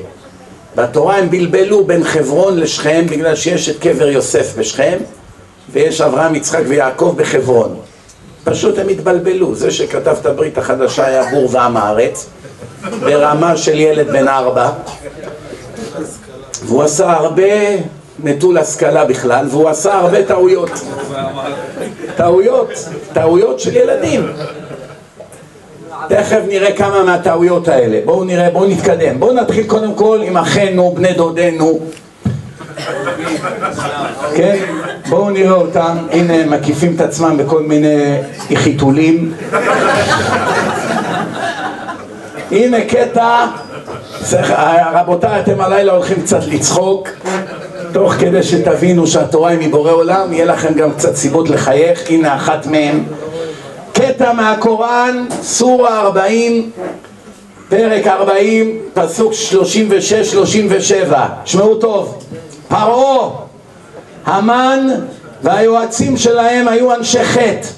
בתורה הם בלבלו בין חברון לשכם בגלל שיש את קבר יוסף בשכם ויש אברהם, יצחק ויעקב בחברון. פשוט הם התבלבלו. זה שכתב את הברית החדשה היה בור ועם הארץ ברמה של ילד בן ארבע והוא עשה הרבה נטול השכלה בכלל והוא עשה הרבה טעויות טעויות, טעויות של ילדים תכף נראה כמה מהטעויות האלה. בואו נראה, בואו נתקדם. בואו נתחיל קודם כל עם אחינו, בני דודינו. כן? בואו נראה אותם, הנה הם מקיפים את עצמם בכל מיני חיתולים. הנה קטע, רבותיי אתם הלילה הולכים קצת לצחוק. תוך כדי שתבינו שהתורה היא מבורא עולם, יהיה לכם גם קצת סיבות לחייך, הנה אחת מהן. קטע מהקוראן, סורה 40, פרק 40, פסוק 36-37. שמעו טוב. פרעה, המן והיועצים שלהם היו אנשי חטא.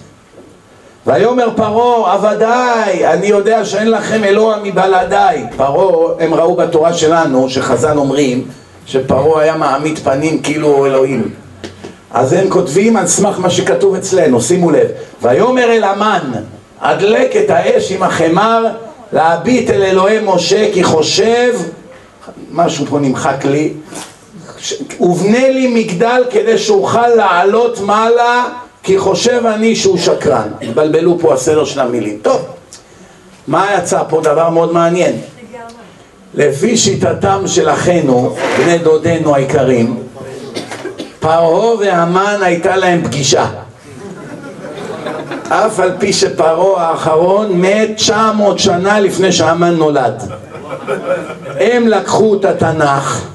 ויאמר פרעה, עבדיי, אני יודע שאין לכם אלוה מבלעדיי. פרעה, הם ראו בתורה שלנו, שחז"ל אומרים, שפרעה היה מעמיד פנים כאילו הוא אלוהים. אז הם כותבים על סמך מה שכתוב אצלנו, שימו לב. ויאמר אל המן, הדלק את האש עם החמר, להביט אל אלוהי משה, כי חושב, משהו פה נמחק לי, ובנה לי מגדל כדי שאוכל לעלות מעלה, כי חושב אני שהוא שקרן. התבלבלו פה הסדר של המילים. טוב, מה יצא פה? דבר מאוד מעניין. לפי שיטתם של אחינו, בני דודינו היקרים, פרעה והמן הייתה להם פגישה. אף על פי שפרעה האחרון מת 900 שנה לפני שהמן נולד. הם לקחו את התנ"ך,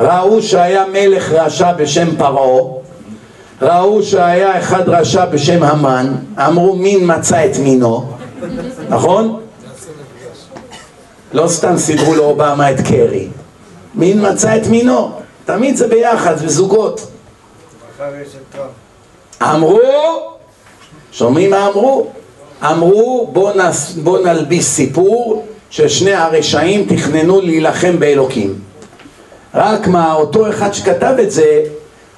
ראו שהיה מלך רשע בשם פרעה, ראו שהיה אחד רשע בשם המן, אמרו מין מצא את מינו, נכון? לא סתם סידרו לאובמה את קרי, מין מצא את מינו, תמיד זה ביחד, זה זוגות. אמרו, שומעים מה אמרו? אמרו בוא, נס, בוא נלביש סיפור ששני הרשעים תכננו להילחם באלוקים. רק מה, אותו אחד שכתב את זה,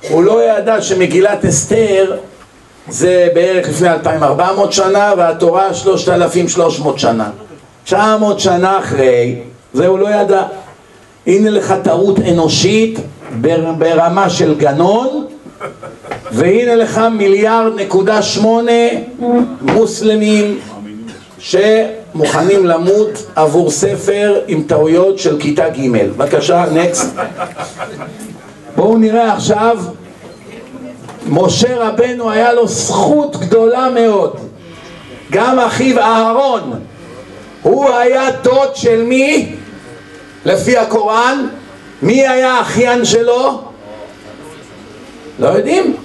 הוא לא ידע שמגילת אסתר זה בערך לפני 2400 שנה והתורה 3300 שנה. 900 שנה אחרי, זה הוא לא ידע. הנה לך טעות אנושית ברמה של גנון, והנה לך מיליארד נקודה שמונה מוסלמים שמוכנים למות עבור ספר עם טעויות של כיתה ג'. בבקשה, נקסט. בואו נראה עכשיו, משה רבנו היה לו זכות גדולה מאוד. גם אחיו אהרון, הוא היה דוד של מי? לפי הקוראן? מי היה האחיין שלו? לא יודעים?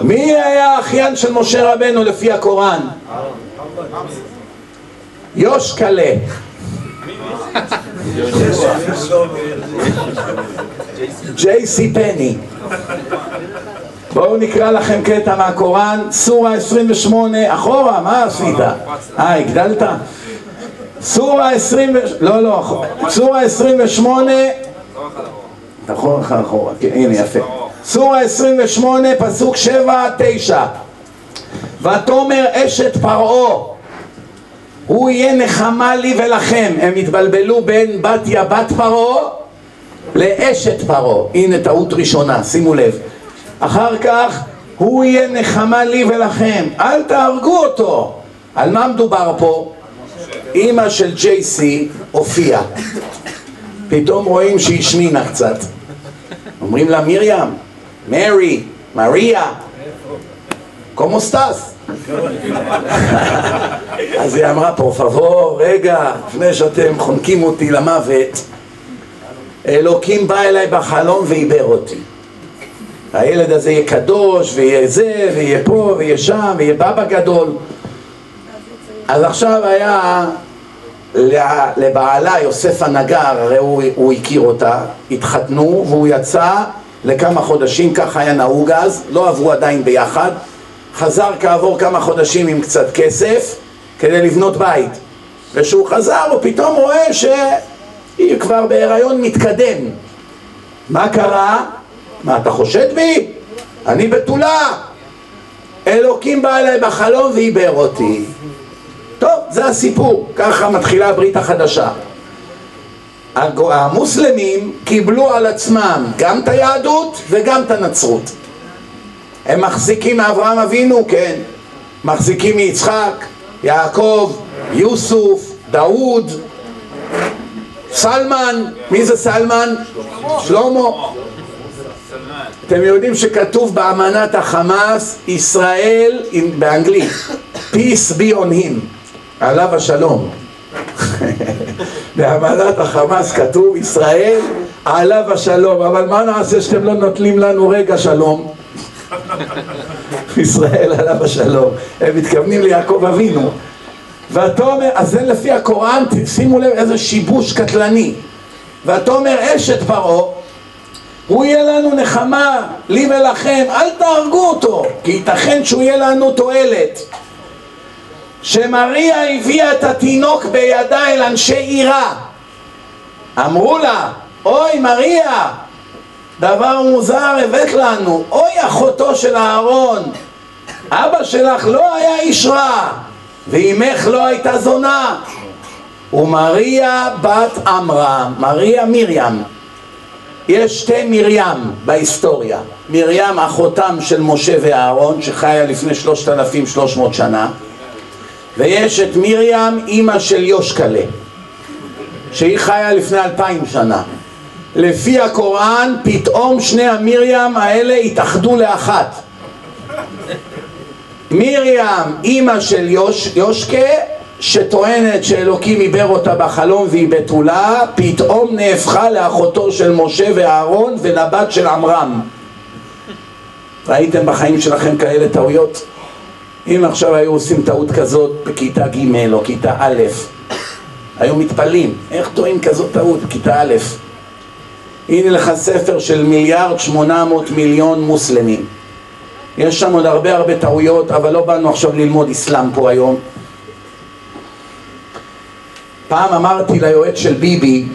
מי היה האחיין של משה רבנו לפי הקוראן? יושקלה. ג'יי סי פני. בואו נקרא לכם קטע מהקוראן, סורה 28, אחורה, מה עשית? אה, הגדלת? סורה 20, לא, לא, סורה 28, נכון, אחורה, כן, הנה יפה. סורה 28, פסוק 7-9 ותאמר אשת פרעה הוא יהיה נחמה לי ולכם. הם התבלבלו בין בתיה בת פרעה לאשת פרעה. הנה טעות ראשונה, שימו לב. אחר כך הוא יהיה נחמה לי ולכם. אל תהרגו אותו. על מה מדובר פה? אימא של ג'ייסי הופיעה פתאום רואים שהיא שמינה קצת אומרים לה מרים מרי, מריה, כמו סטס. אז היא אמרה, פה פבור, רגע, לפני שאתם חונקים אותי למוות, אלוקים בא אליי בחלום ועיבר אותי. הילד הזה יהיה קדוש, ויהיה זה, ויהיה פה, ויהיה שם, ויהיה בבא גדול. אז עכשיו היה לבעלה, יוסף הנגר, הרי הוא, הוא הכיר אותה, התחתנו, והוא יצא לכמה חודשים, ככה היה נהוג אז, לא עברו עדיין ביחד, חזר כעבור כמה חודשים עם קצת כסף כדי לבנות בית. וכשהוא חזר הוא פתאום רואה שהיא כבר בהיריון מתקדם. מה קרה? מה, אתה חושד בי? אני בתולה. אלוקים בא אליי בחלום ועיבר אותי. טוב, זה הסיפור, ככה מתחילה הברית החדשה. המוסלמים קיבלו על עצמם גם את היהדות וגם את הנצרות. הם מחזיקים מאברהם אבינו, כן, מחזיקים מיצחק, יעקב, יוסוף, דאוד, סלמן, מי זה סלמן? שלמה. אתם יודעים שכתוב באמנת החמאס, ישראל, באנגלית, Peace be on him, עליו השלום. באמנת החמאס כתוב ישראל עליו השלום. אבל מה נעשה שאתם לא נוטלים לנו רגע שלום? ישראל עליו השלום. הם מתכוונים ליעקב אבינו. ותאמר, אז זה לפי הקוראן, שימו לב איזה שיבוש קטלני. ותאמר אשת פרעה הוא יהיה לנו נחמה, לי ולכם, אל תהרגו אותו כי ייתכן שהוא יהיה לנו תועלת שמריה הביאה את התינוק בידה אל אנשי עירה. אמרו לה, אוי מריה, דבר מוזר הבאת לנו, אוי אחותו של אהרון, אבא שלך לא היה איש רע, ואימך לא הייתה זונה. ומריה בת עמרה, מריה מרים, יש שתי מרים בהיסטוריה, מרים אחותם של משה ואהרון שחיה לפני שלושת אלפים שלוש מאות שנה ויש את מרים אימא של יושקלה שהיא חיה לפני אלפיים שנה לפי הקוראן פתאום שני המרים האלה התאחדו לאחת מרים אימא של יוש, יושקה שטוענת שאלוקים עיבר אותה בחלום והיא בתולה, פתאום נהפכה לאחותו של משה ואהרון ולבת של עמרם. ראיתם בחיים שלכם כאלה טעויות? אם עכשיו היו עושים טעות כזאת בכיתה ג' או כיתה א', היו מתפלאים, איך טועים כזאת טעות בכיתה א'? הנה לך ספר של מיליארד שמונה מאות מיליון מוסלמים. יש שם עוד הרבה הרבה טעויות, אבל לא באנו עכשיו ללמוד אסלאם פה היום. פעם אמרתי ליועץ של ביבי,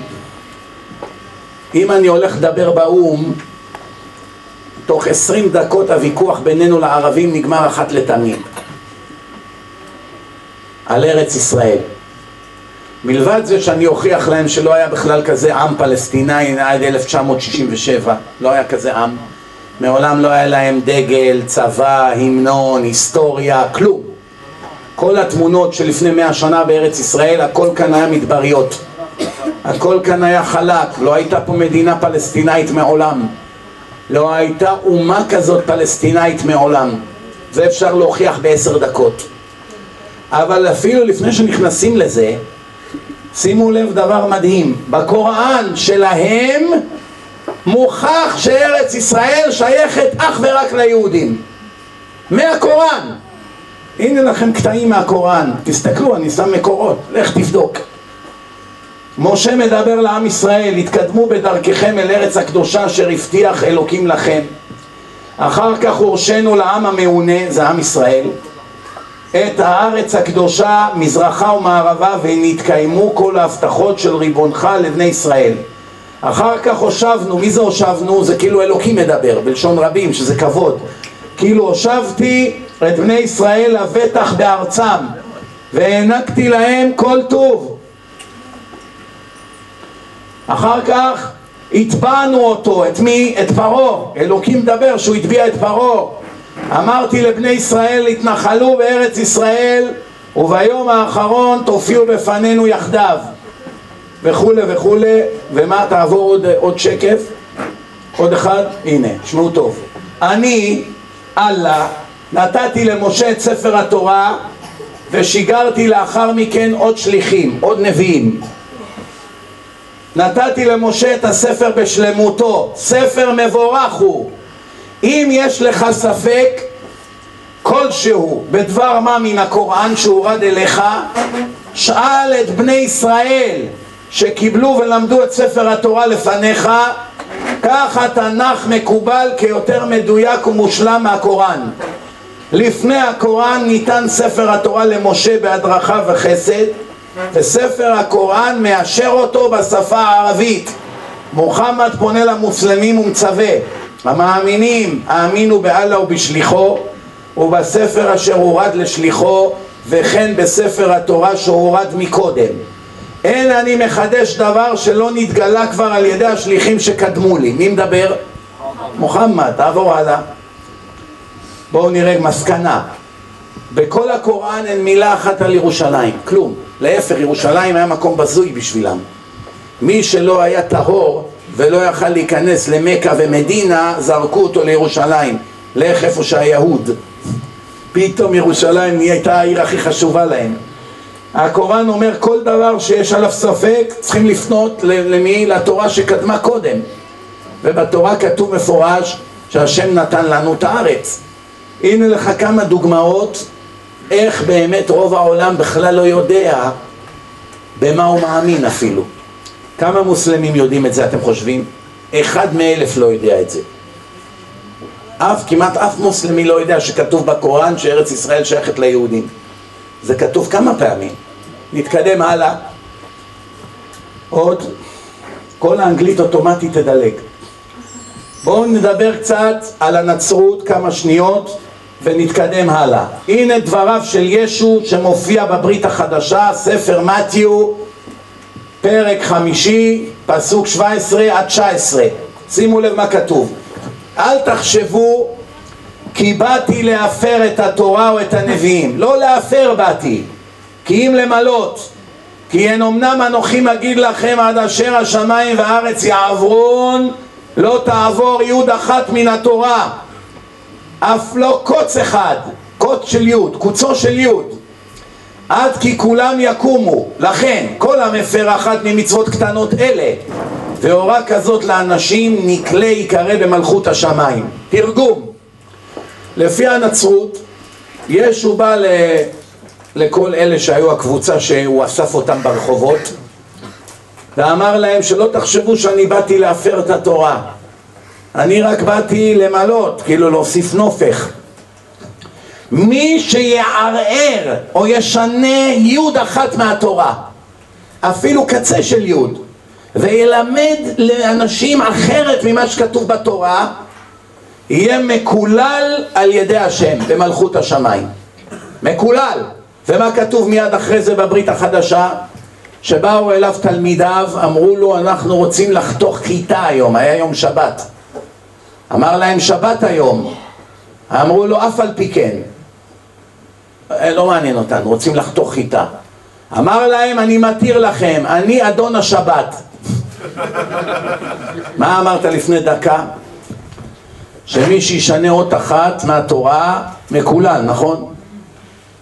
אם אני הולך לדבר באו"ם, תוך עשרים דקות הוויכוח בינינו לערבים נגמר אחת לתמיד. על ארץ ישראל. מלבד זה שאני אוכיח להם שלא היה בכלל כזה עם פלסטיני עד 1967, לא היה כזה עם. מעולם לא היה להם דגל, צבא, המנון, היסטוריה, כלום. כל התמונות שלפני מאה שנה בארץ ישראל, הכל כאן היה מדבריות. הכל כאן היה חלק, לא הייתה פה מדינה פלסטינאית מעולם. לא הייתה אומה כזאת פלסטינאית מעולם. זה אפשר להוכיח בעשר דקות. אבל אפילו לפני שנכנסים לזה, שימו לב דבר מדהים, בקוראן שלהם מוכח שארץ ישראל שייכת אך ורק ליהודים. מהקוראן. הנה לכם קטעים מהקוראן, תסתכלו, אני שם מקורות, לך תבדוק. משה מדבר לעם ישראל, התקדמו בדרככם אל ארץ הקדושה אשר הבטיח אלוקים לכם. אחר כך הורשנו לעם המעונה, זה עם ישראל, את הארץ הקדושה מזרחה ומערבה ונתקיימו כל ההבטחות של ריבונך לבני ישראל. אחר כך הושבנו, מי זה הושבנו? זה כאילו אלוקים מדבר, בלשון רבים, שזה כבוד. כאילו הושבתי את בני ישראל לבטח בארצם והענקתי להם כל טוב אחר כך הטבענו אותו, את מי? את פרעה, אלוקים מדבר שהוא הטביע את פרעה אמרתי לבני ישראל התנחלו בארץ ישראל וביום האחרון תופיעו בפנינו יחדיו. וכולי וכולי ומה תעבור עוד, עוד שקף? עוד אחד, הנה, תשמעו טוב. אני, אללה, נתתי למשה את ספר התורה ושיגרתי לאחר מכן עוד שליחים, עוד נביאים. נתתי למשה את הספר בשלמותו, ספר מבורך הוא אם יש לך ספק כלשהו בדבר מה מן הקוראן שהורד אליך שאל את בני ישראל שקיבלו ולמדו את ספר התורה לפניך כך התנ"ך מקובל כיותר מדויק ומושלם מהקוראן. לפני הקוראן ניתן ספר התורה למשה בהדרכה וחסד וספר הקוראן מאשר אותו בשפה הערבית. מוחמד פונה למוסלמים ומצווה המאמינים האמינו באללה ובשליחו ובספר אשר הורד לשליחו וכן בספר התורה שהורד מקודם. אין אני מחדש דבר שלא נתגלה כבר על ידי השליחים שקדמו לי. מי מדבר? מוחמד, תעבור הלאה. בואו נראה מסקנה. בכל הקוראן אין מילה אחת על ירושלים, כלום. להפך, ירושלים היה מקום בזוי בשבילם. מי שלא היה טהור ולא יכל להיכנס למכה ומדינה, זרקו אותו לירושלים. לך איפה שהיהוד. פתאום ירושלים הייתה העיר הכי חשובה להם. הקוראן אומר כל דבר שיש עליו ספק צריכים לפנות למי? לתורה שקדמה קודם. ובתורה כתוב מפורש שהשם נתן לנו את הארץ. הנה לך כמה דוגמאות איך באמת רוב העולם בכלל לא יודע במה הוא מאמין אפילו כמה מוסלמים יודעים את זה אתם חושבים? אחד מאלף לא יודע את זה. אף, כמעט אף מוסלמי לא יודע שכתוב בקוראן שארץ ישראל שייכת ליהודים. זה כתוב כמה פעמים. נתקדם הלאה. עוד. כל האנגלית אוטומטית תדלג. בואו נדבר קצת על הנצרות כמה שניות ונתקדם הלאה. הנה דבריו של ישו שמופיע בברית החדשה, ספר מתיו, פרק חמישי, פסוק 17 עד 19. שימו לב מה כתוב. אל תחשבו כי באתי להפר את התורה או את הנביאים. לא להפר באתי, כי אם למלות. כי אין אמנם אנוכי מגיד לכם עד אשר השמיים והארץ יעברון לא תעבור יוד אחת מן התורה אף לא קוץ אחד, קוץ של יוד, קוצו של יוד עד כי כולם יקומו לכן כל המפר אחת ממצוות קטנות אלה והורה כזאת לאנשים נקלה ייקרא במלכות השמיים. תרגום לפי הנצרות ישו בא ל... לכל אלה שהיו הקבוצה שהוא אסף אותם ברחובות ואמר להם שלא תחשבו שאני באתי להפר את התורה. אני רק באתי למלות, כאילו להוסיף נופך מי שיערער או ישנה יוד אחת מהתורה אפילו קצה של יוד וילמד לאנשים אחרת ממה שכתוב בתורה יהיה מקולל על ידי השם במלכות השמיים. מקולל. ומה כתוב מיד אחרי זה בברית החדשה? שבאו אליו תלמידיו, אמרו לו אנחנו רוצים לחתוך כיתה היום, היה יום שבת. אמר להם שבת היום. אמרו לו אף על פי כן לא מעניין אותנו, רוצים לחתוך חיטה אמר להם אני מתיר לכם, אני אדון השבת מה אמרת לפני דקה? שמי שישנה אות אחת מהתורה מקולל, נכון?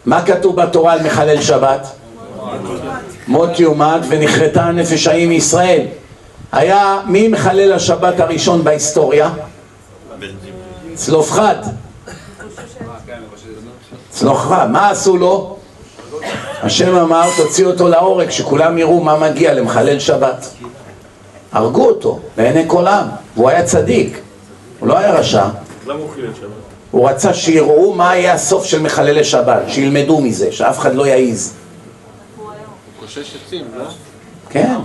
מה כתוב בתורה על מחלל שבת? מות יומת ונכרתה הנפש ההיא מישראל היה מי מחלל השבת הראשון בהיסטוריה? צלופחד צלופחד, מה עשו לו? השם אמר תוציא אותו להורג שכולם יראו מה מגיע למחלל שבת הרגו אותו לעיני כל העם והוא היה צדיק הוא לא היה רשע למה הוא חילל שבת? הוא רצה שיראו מה יהיה הסוף של מחללי שבת, שילמדו מזה, שאף אחד לא יעז. קושש עצים, לא? כן.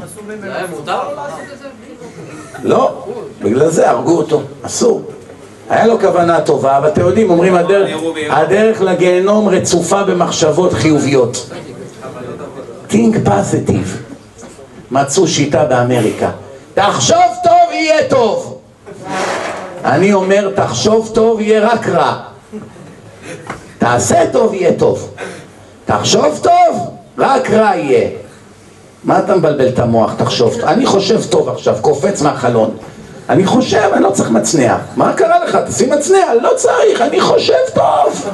לא, בגלל זה הרגו אותו, אסור. היה לו כוונה טובה, אבל אתם יודעים, אומרים הדרך, הדרך לגיהנום רצופה במחשבות חיוביות. think positive. מצאו שיטה באמריקה. תחשוב טוב, יהיה טוב. אני אומר, תחשוב טוב, יהיה רק רע. תעשה טוב, יהיה טוב. תחשוב טוב, רק רע יהיה. מה אתה מבלבל את המוח? תחשוב טוב. אני חושב טוב עכשיו, קופץ מהחלון. אני חושב, אני לא צריך מצנע. מה קרה לך? תשים מצנע, לא צריך, אני חושב טוב.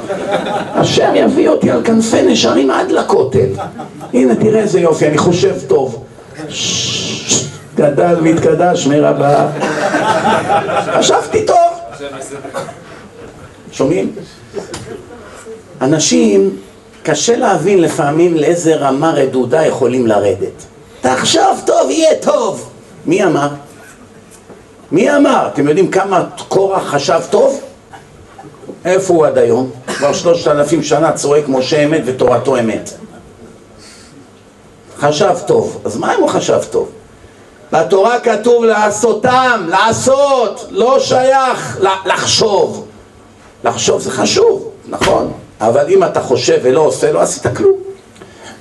השם יביא אותי על כנפי נשרים עד לכותל. הנה, תראה איזה יופי, אני חושב טוב. גדל והתקדש מרבה. חשבתי טוב. שומעים? אנשים, קשה להבין לפעמים לאיזה רמה רדודה יכולים לרדת. תחשוב טוב, יהיה טוב. מי אמר? מי אמר? אתם יודעים כמה קורח חשב טוב? איפה הוא עד היום? כבר שלושת אלפים שנה צועק משה אמת ותורתו אמת. חשב טוב. אז מה אם הוא חשב טוב? בתורה כתוב לעשותם, לעשות, לא שייך לחשוב. לחשוב זה חשוב, נכון, אבל אם אתה חושב ולא עושה, לא עשית כלום.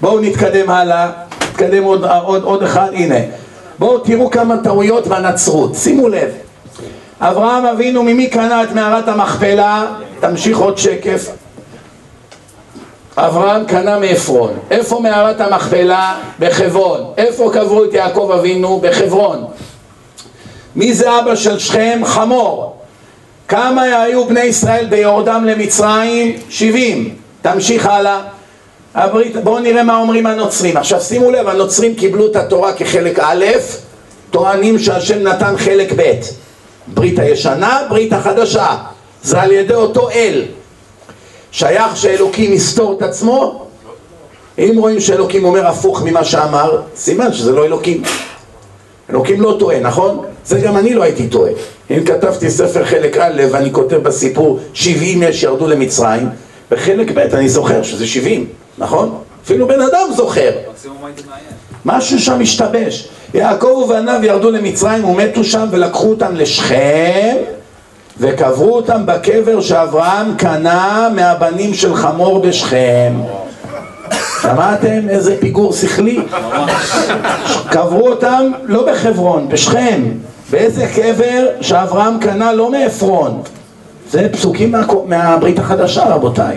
בואו נתקדם הלאה, נתקדם עוד, עוד, עוד אחד, הנה. בואו תראו כמה טעויות בנצרות, שימו לב. אברהם אבינו ממי קנה את מערת המכפלה? תמשיך עוד שקף. אברהם קנה מעפרון. איפה מערת המכפלה? בחברון. איפה קברו את יעקב אבינו? בחברון. מי זה אבא של שכם? חמור. כמה היו בני ישראל ביורדם למצרים? 70. תמשיך הלאה. הברית, בואו נראה מה אומרים הנוצרים. עכשיו שימו לב, הנוצרים קיבלו את התורה כחלק א', טוענים שהשם נתן חלק ב'. ברית הישנה, ברית החדשה. זה על ידי אותו אל. שייך שאלוקים יסתור את עצמו? אם רואים שאלוקים אומר הפוך ממה שאמר, סימן שזה לא אלוקים. אלוקים לא טועה, נכון? זה גם אני לא הייתי טועה. אם כתבתי ספר חלק א' ואני כותב בסיפור 70 יש ירדו למצרים, בחלק ב' אני זוכר שזה 70, נכון? אפילו בן אדם זוכר. משהו שם השתבש. יעקב ובניו ירדו למצרים ומתו שם ולקחו אותם לשכם וקברו אותם בקבר שאברהם קנה מהבנים של חמור בשכם. שמעתם איזה פיגור שכלי? קברו אותם לא בחברון, בשכם. באיזה קבר שאברהם קנה לא מעפרון. זה פסוקים מה, מהברית החדשה רבותיי.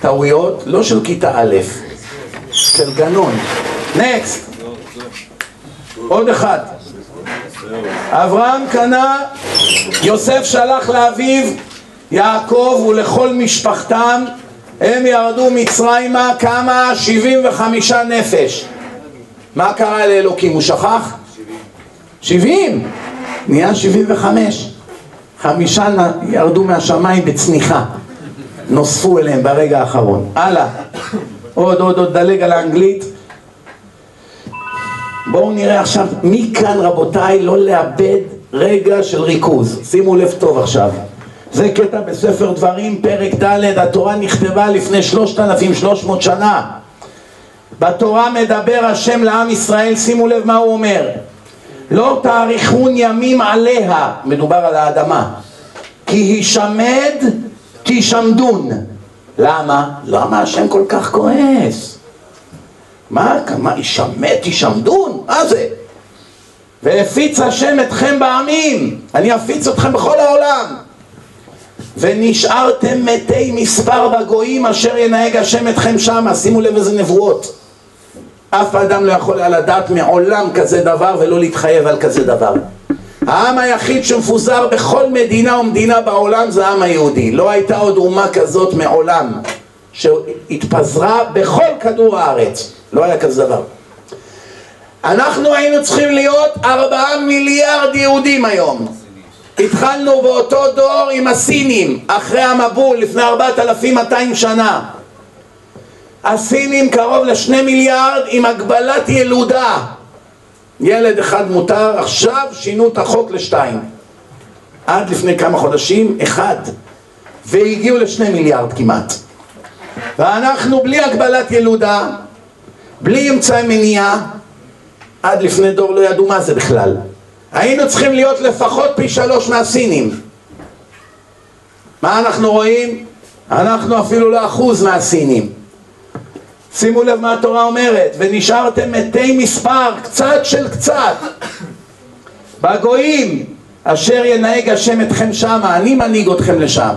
טעויות לא של כיתה א', של גנון. נקסט. עוד אחד. אברהם קנה, יוסף שלח לאביו, יעקב ולכל משפחתם, הם ירדו מצרימה כמה? 75 נפש. מה קרה לאלוקים? הוא שכח? 70. נהיה 75. חמישה ירדו מהשמיים בצניחה. נוספו אליהם ברגע האחרון. הלאה. עוד, עוד, עוד, דלג על האנגלית. בואו נראה עכשיו, מכאן רבותיי לא לאבד רגע של ריכוז. שימו לב טוב עכשיו. זה קטע בספר דברים, פרק ד', התורה נכתבה לפני 3,300 שנה. בתורה מדבר השם לעם ישראל, שימו לב מה הוא אומר. לא תאריכון ימים עליה, מדובר על האדמה, כי הישמד תישמדון. למה? למה השם כל כך כועס? מה, כמה הישמד תישמדון? מה זה? והפיץ השם אתכם בעמים, אני אפיץ אתכם בכל העולם. ונשארתם מתי מספר בגויים אשר ינהג השם אתכם שמה, שימו לב איזה נבואות. אף אדם לא יכול היה לדעת מעולם כזה דבר ולא להתחייב על כזה דבר. העם היחיד שמפוזר בכל מדינה ומדינה בעולם זה העם היהודי. לא הייתה עוד אומה כזאת מעולם שהתפזרה בכל כדור הארץ. לא היה כזה דבר. אנחנו היינו צריכים להיות ארבעה מיליארד יהודים היום. התחלנו באותו דור עם הסינים, אחרי המבול, לפני ארבעת אלפים מאתיים שנה. הסינים קרוב לשני מיליארד עם הגבלת ילודה. ילד אחד מותר, עכשיו שינו את החוק לשתיים. עד לפני כמה חודשים, אחד. והגיעו לשני מיליארד כמעט. ואנחנו בלי הגבלת ילודה, בלי אמצעי מניעה, עד לפני דור לא ידעו מה זה בכלל. היינו צריכים להיות לפחות פי שלוש מהסינים. מה אנחנו רואים? אנחנו אפילו לא אחוז מהסינים. שימו לב מה התורה אומרת, ונשארתם מתי מספר, קצת של קצת. בגויים, אשר ינהג השם אתכם שמה, אני מנהיג אתכם לשם.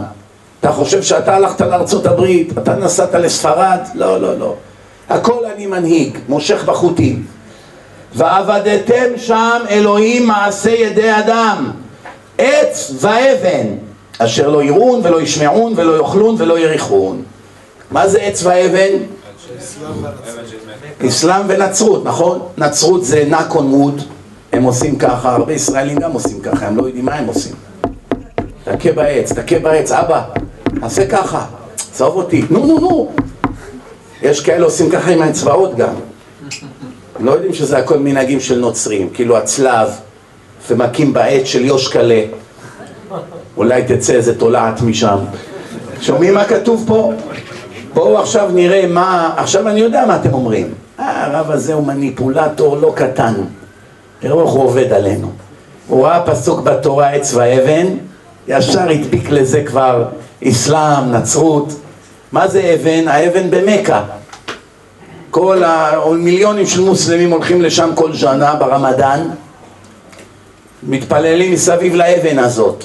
אתה חושב שאתה הלכת לארצות הברית, אתה נסעת לספרד? לא, לא, לא. הכל אני מנהיג, מושך בחוטים. ועבדתם שם אלוהים מעשה ידי אדם, עץ ואבן, אשר לא יראון ולא ישמעון ולא יאכלון ולא יריחון. מה זה עץ ואבן? אסלאם ונצרות, נכון? נצרות זה נקון מוד, הם עושים ככה, הרבה ישראלים גם עושים ככה, הם לא יודעים מה הם עושים. תכה בעץ, תכה בעץ, אבא, עשה ככה, צהוב אותי, נו נו נו. יש כאלה עושים ככה עם האצבעות גם. לא יודעים שזה הכל מנהגים של נוצרים, כאילו הצלב, ומכים בעץ של יושקלה. אולי תצא איזה תולעת משם. שומעים מה כתוב פה? בואו עכשיו נראה מה... עכשיו אני יודע מה אתם אומרים. אה, הרב הזה הוא מניפולטור לא קטן. תראו איך הוא עובד עלינו. הוא ראה פסוק בתורה עץ ואבן, ישר הדביק לזה כבר אסלאם, נצרות. מה זה אבן? האבן במכה. כל המיליונים של מוסלמים הולכים לשם כל שנה ברמדאן, מתפללים מסביב לאבן הזאת.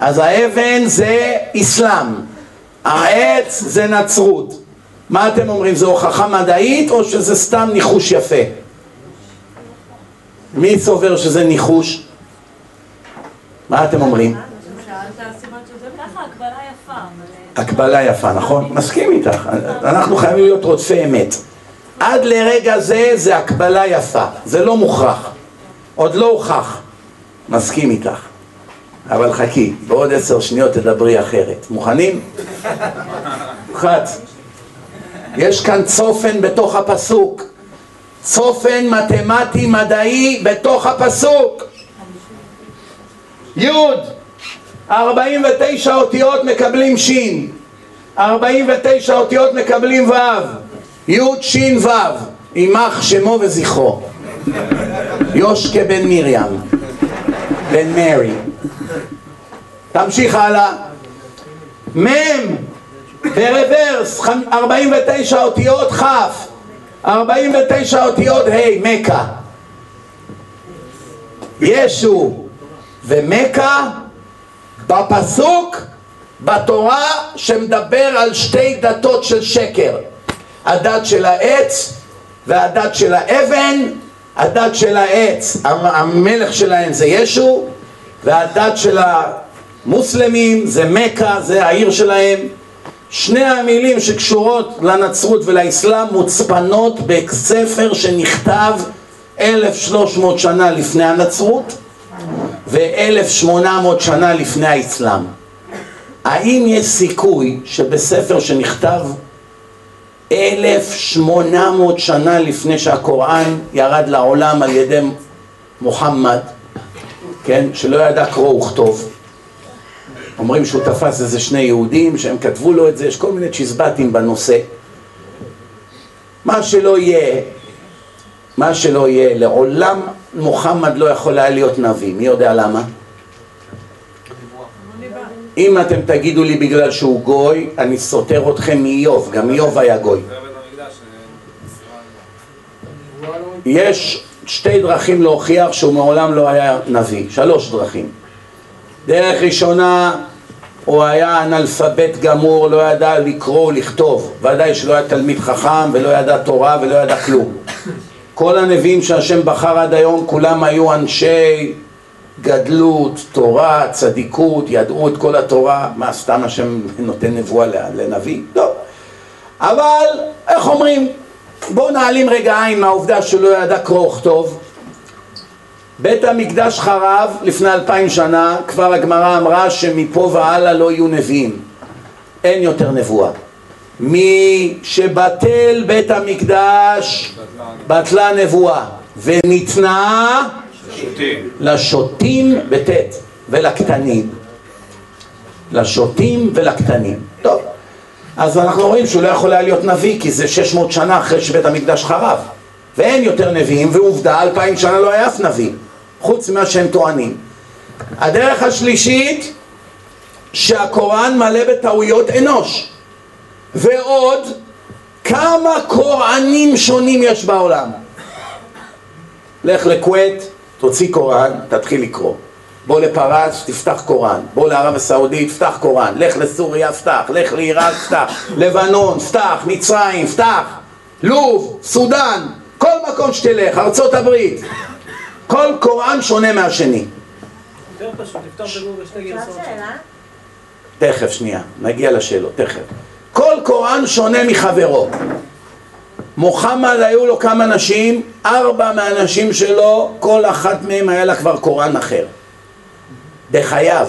אז האבן זה אסלאם, העץ זה נצרות. מה אתם אומרים, זו הוכחה מדעית או שזה סתם ניחוש יפה? מי סובר שזה ניחוש? מה אתם אומרים? הקבלה יפה, נכון? מסכים איתך. אנחנו חייבים להיות רודפי אמת. עד לרגע זה זה הקבלה יפה, זה לא מוכרח. עוד לא הוכח. מסכים איתך. אבל חכי, בעוד עשר שניות תדברי אחרת. מוכנים? אחת. יש כאן צופן בתוך הפסוק. צופן מתמטי מדעי בתוך הפסוק. יוד 49 אותיות מקבלים שין, 49 אותיות מקבלים ו', י' ש' ו', יימח שמו וזכרו. יושקה בן מרים, בן מרי. תמשיך הלאה. מ' ברוורס, חמ- 49 אותיות כ', 49 אותיות ה', מכה. ישו ומכה בפסוק בתורה שמדבר על שתי דתות של שקר הדת של העץ והדת של האבן הדת של העץ המ- המלך שלהם זה ישו והדת של המוסלמים זה מכה זה העיר שלהם שני המילים שקשורות לנצרות ולאסלאם מוצפנות בספר שנכתב 1300 שנה לפני הנצרות ו-1800 שנה לפני האסלאם. האם יש סיכוי שבספר שנכתב 1800 שנה לפני שהקוראן ירד לעולם על ידי מוחמד, כן, שלא ידע קרוא וכתוב, אומרים שהוא תפס איזה שני יהודים שהם כתבו לו את זה, יש כל מיני צ'יזבטים בנושא. מה שלא יהיה, מה שלא יהיה, לעולם מוחמד לא יכול היה להיות נביא, מי יודע למה? אם אתם תגידו לי בגלל שהוא גוי, אני סותר אתכם מאיוב, גם איוב היה גוי. יש שתי דרכים להוכיח שהוא מעולם לא היה נביא, שלוש דרכים. דרך ראשונה, הוא היה אנאלפבית גמור, לא ידע לקרוא ולכתוב, ודאי שלא היה תלמיד חכם ולא ידע תורה ולא ידע כלום. כל הנביאים שהשם בחר עד היום, כולם היו אנשי גדלות, תורה, צדיקות, ידעו את כל התורה, מה סתם השם נותן נבואה לנביא? לא. אבל, איך אומרים, בואו נעלים רגע עין מהעובדה שהוא לא ידע קרוא וכתוב. בית המקדש חרב לפני אלפיים שנה, כבר הגמרא אמרה שמפה והלאה לא יהיו נביאים. אין יותר נבואה. מי שבטל בית המקדש בטלה נבואה וניתנה לשוטים בטית ולקטנים לשוטים ולקטנים טוב אז אנחנו רואים שהוא לא יכול היה להיות נביא כי זה 600 שנה אחרי שבית המקדש חרב. ואין יותר נביאים ועובדה אלפיים שנה לא היה אף נביא חוץ ממה שהם טוענים. הדרך השלישית שהקוראן מלא בטעויות אנוש. ועוד כמה קוראנים שונים יש בעולם. לך לכווית, תוציא קוראן, תתחיל לקרוא בוא לפרס, תפתח קוראן. בוא לערב הסעודית, פתח קוראן. לך לסוריה, פתח, לך לעיראק, פתח. לבנון, פתח, מצרים, פתח. לוב, סודאן. כל מקום שתלך, ארצות הברית. כל קוראן שונה מהשני. יותר פשוט, לפתוח בגוגל שתי גרסאות. תכף, שנייה, נגיע לשאלות, תכף. כל קוראן שונה מחברו. מוחמד היו לו כמה נשים, ארבע מהנשים שלו, כל אחת מהם היה לה כבר קוראן אחר. בחייו.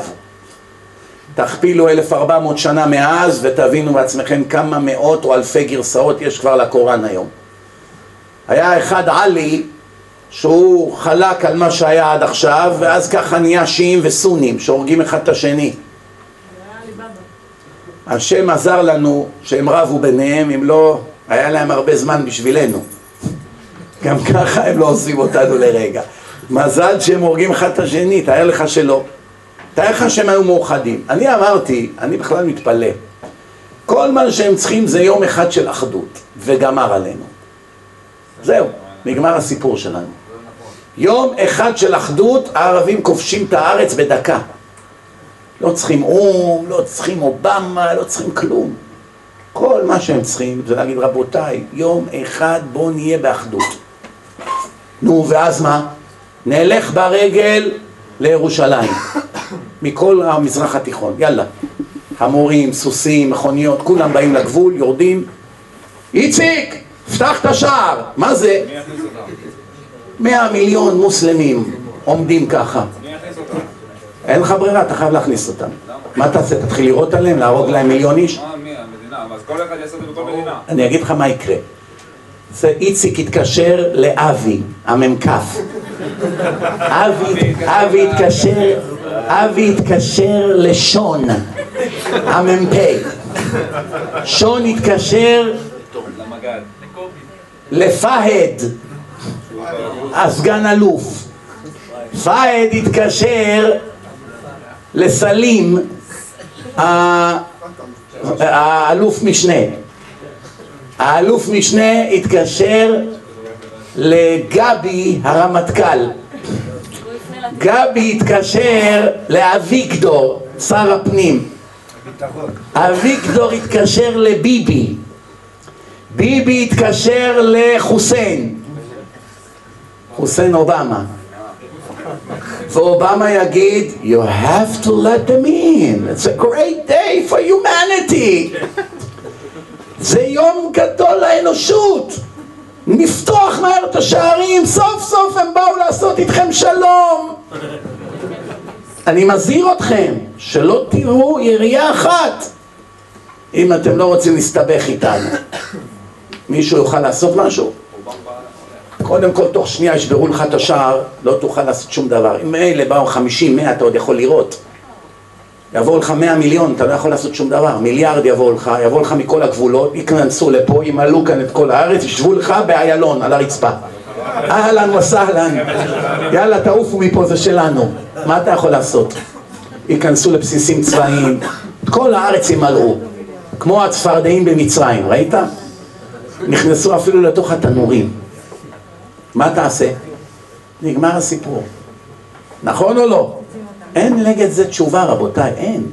תכפילו 1400 שנה מאז ותבינו בעצמכם כמה מאות או אלפי גרסאות יש כבר לקוראן היום. היה אחד עלי שהוא חלק על מה שהיה עד עכשיו ואז ככה נהיה שיעים וסונים שהורגים אחד את השני. השם עזר לנו שהם רבו ביניהם, אם לא, היה להם הרבה זמן בשבילנו. גם ככה הם לא עושים אותנו לרגע. מזל שהם הורגים אחד את השני, תאר לך שלא. תאר לך שהם היו מאוחדים. אני אמרתי, אני בכלל מתפלא. כל מה שהם צריכים זה יום אחד של אחדות, וגמר עלינו. זהו, נגמר הסיפור שלנו. יום אחד של אחדות, הערבים כובשים את הארץ בדקה. לא צריכים או"ם, לא צריכים אובמה, לא צריכים כלום. כל מה שהם צריכים זה להגיד רבותיי, יום אחד בואו נהיה באחדות. נו, ואז מה? נלך ברגל לירושלים, מכל המזרח התיכון, יאללה. חמורים, סוסים, מכוניות, כולם באים לגבול, יורדים. איציק, פתח את השער. מה זה? מאה מיליון מוסלמים עומדים ככה. אין לך ברירה, אתה חייב להכניס אותם. מה תעשה? תתחיל לירות עליהם, להרוג להם מיליון איש? אני אגיד לך מה יקרה. זה איציק יתקשר לאבי, המ"כ. אבי, אבי יתקשר, אבי יתקשר לשון, המ"פ. שון למג"ד. לפהד, הסגן אלוף. פאיד התקשר לסלים, האלוף משנה. האלוף משנה התקשר לגבי הרמטכ"ל. גבי התקשר לאביגדור, שר הפנים. אביגדור התקשר לביבי. ביבי התקשר לחוסיין. חוסיין אובמה. ואובמה יגיד, you have to let them in, it's a great day for humanity. זה יום גדול לאנושות. נפתוח מהר את השערים, סוף סוף הם באו לעשות איתכם שלום. אני מזהיר אתכם, שלא תראו ירייה אחת אם אתם לא רוצים להסתבך איתנו. מישהו יוכל לעשות משהו? קודם כל, תוך שנייה ישברו לך את השער, לא תוכל לעשות שום דבר. אם אלה באו 50, 100, אתה עוד יכול לראות. יבואו לך 100 מיליון, אתה לא יכול לעשות שום דבר. מיליארד יבואו לך, יבואו לך מכל הגבולות, ייכנסו לפה, ימלאו כאן את כל הארץ, ישבו לך באיילון, על הרצפה. אהלן וסהלן, יאללה תעופו מפה, זה שלנו. מה אתה יכול לעשות? ייכנסו לבסיסים צבאיים, כל הארץ ימלאו. כמו הצפרדעים במצרים, ראית? נכנסו אפילו לתוך התנורים. מה תעשה? נגמר הסיפור. נכון או לא? אין נגד זה תשובה רבותיי, אין.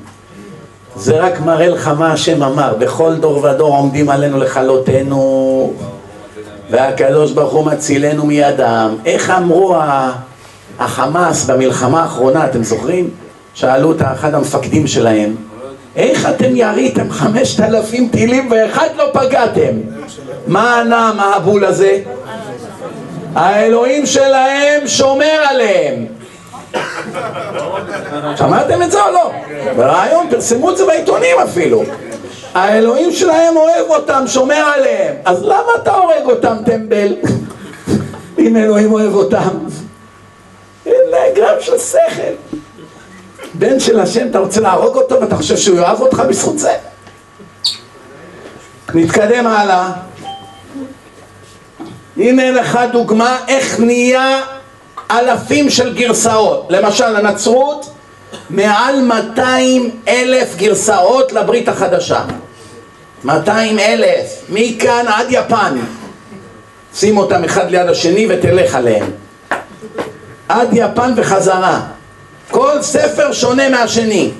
זה רק מראה לך מה השם אמר, בכל דור ודור עומדים עלינו לכלותנו והקדוש ברוך הוא מצילנו מידם. איך אמרו החמאס במלחמה האחרונה, אתם זוכרים? שאלו את אחד המפקדים שלהם, איך אתם יריתם חמשת אלפים טילים ואחד לא פגעתם? מה ענה המהבול הזה? האלוהים שלהם שומר עליהם. שמעתם את זה או לא? ברעיון, פרסמו את זה בעיתונים אפילו. האלוהים שלהם אוהב אותם, שומר עליהם. אז למה אתה הורג אותם, טמבל? אם אלוהים אוהב אותם. אין גרם של שכל. בן של השם, אתה רוצה להרוג אותו ואתה חושב שהוא יאהב אותך בזכות זה? נתקדם הלאה. הנה לך דוגמה איך נהיה אלפים של גרסאות. למשל, הנצרות, מעל 200 אלף גרסאות לברית החדשה. 200 אלף, מכאן עד יפן. שים אותם אחד ליד השני ותלך עליהם. עד יפן וחזרה. כל ספר שונה מהשני.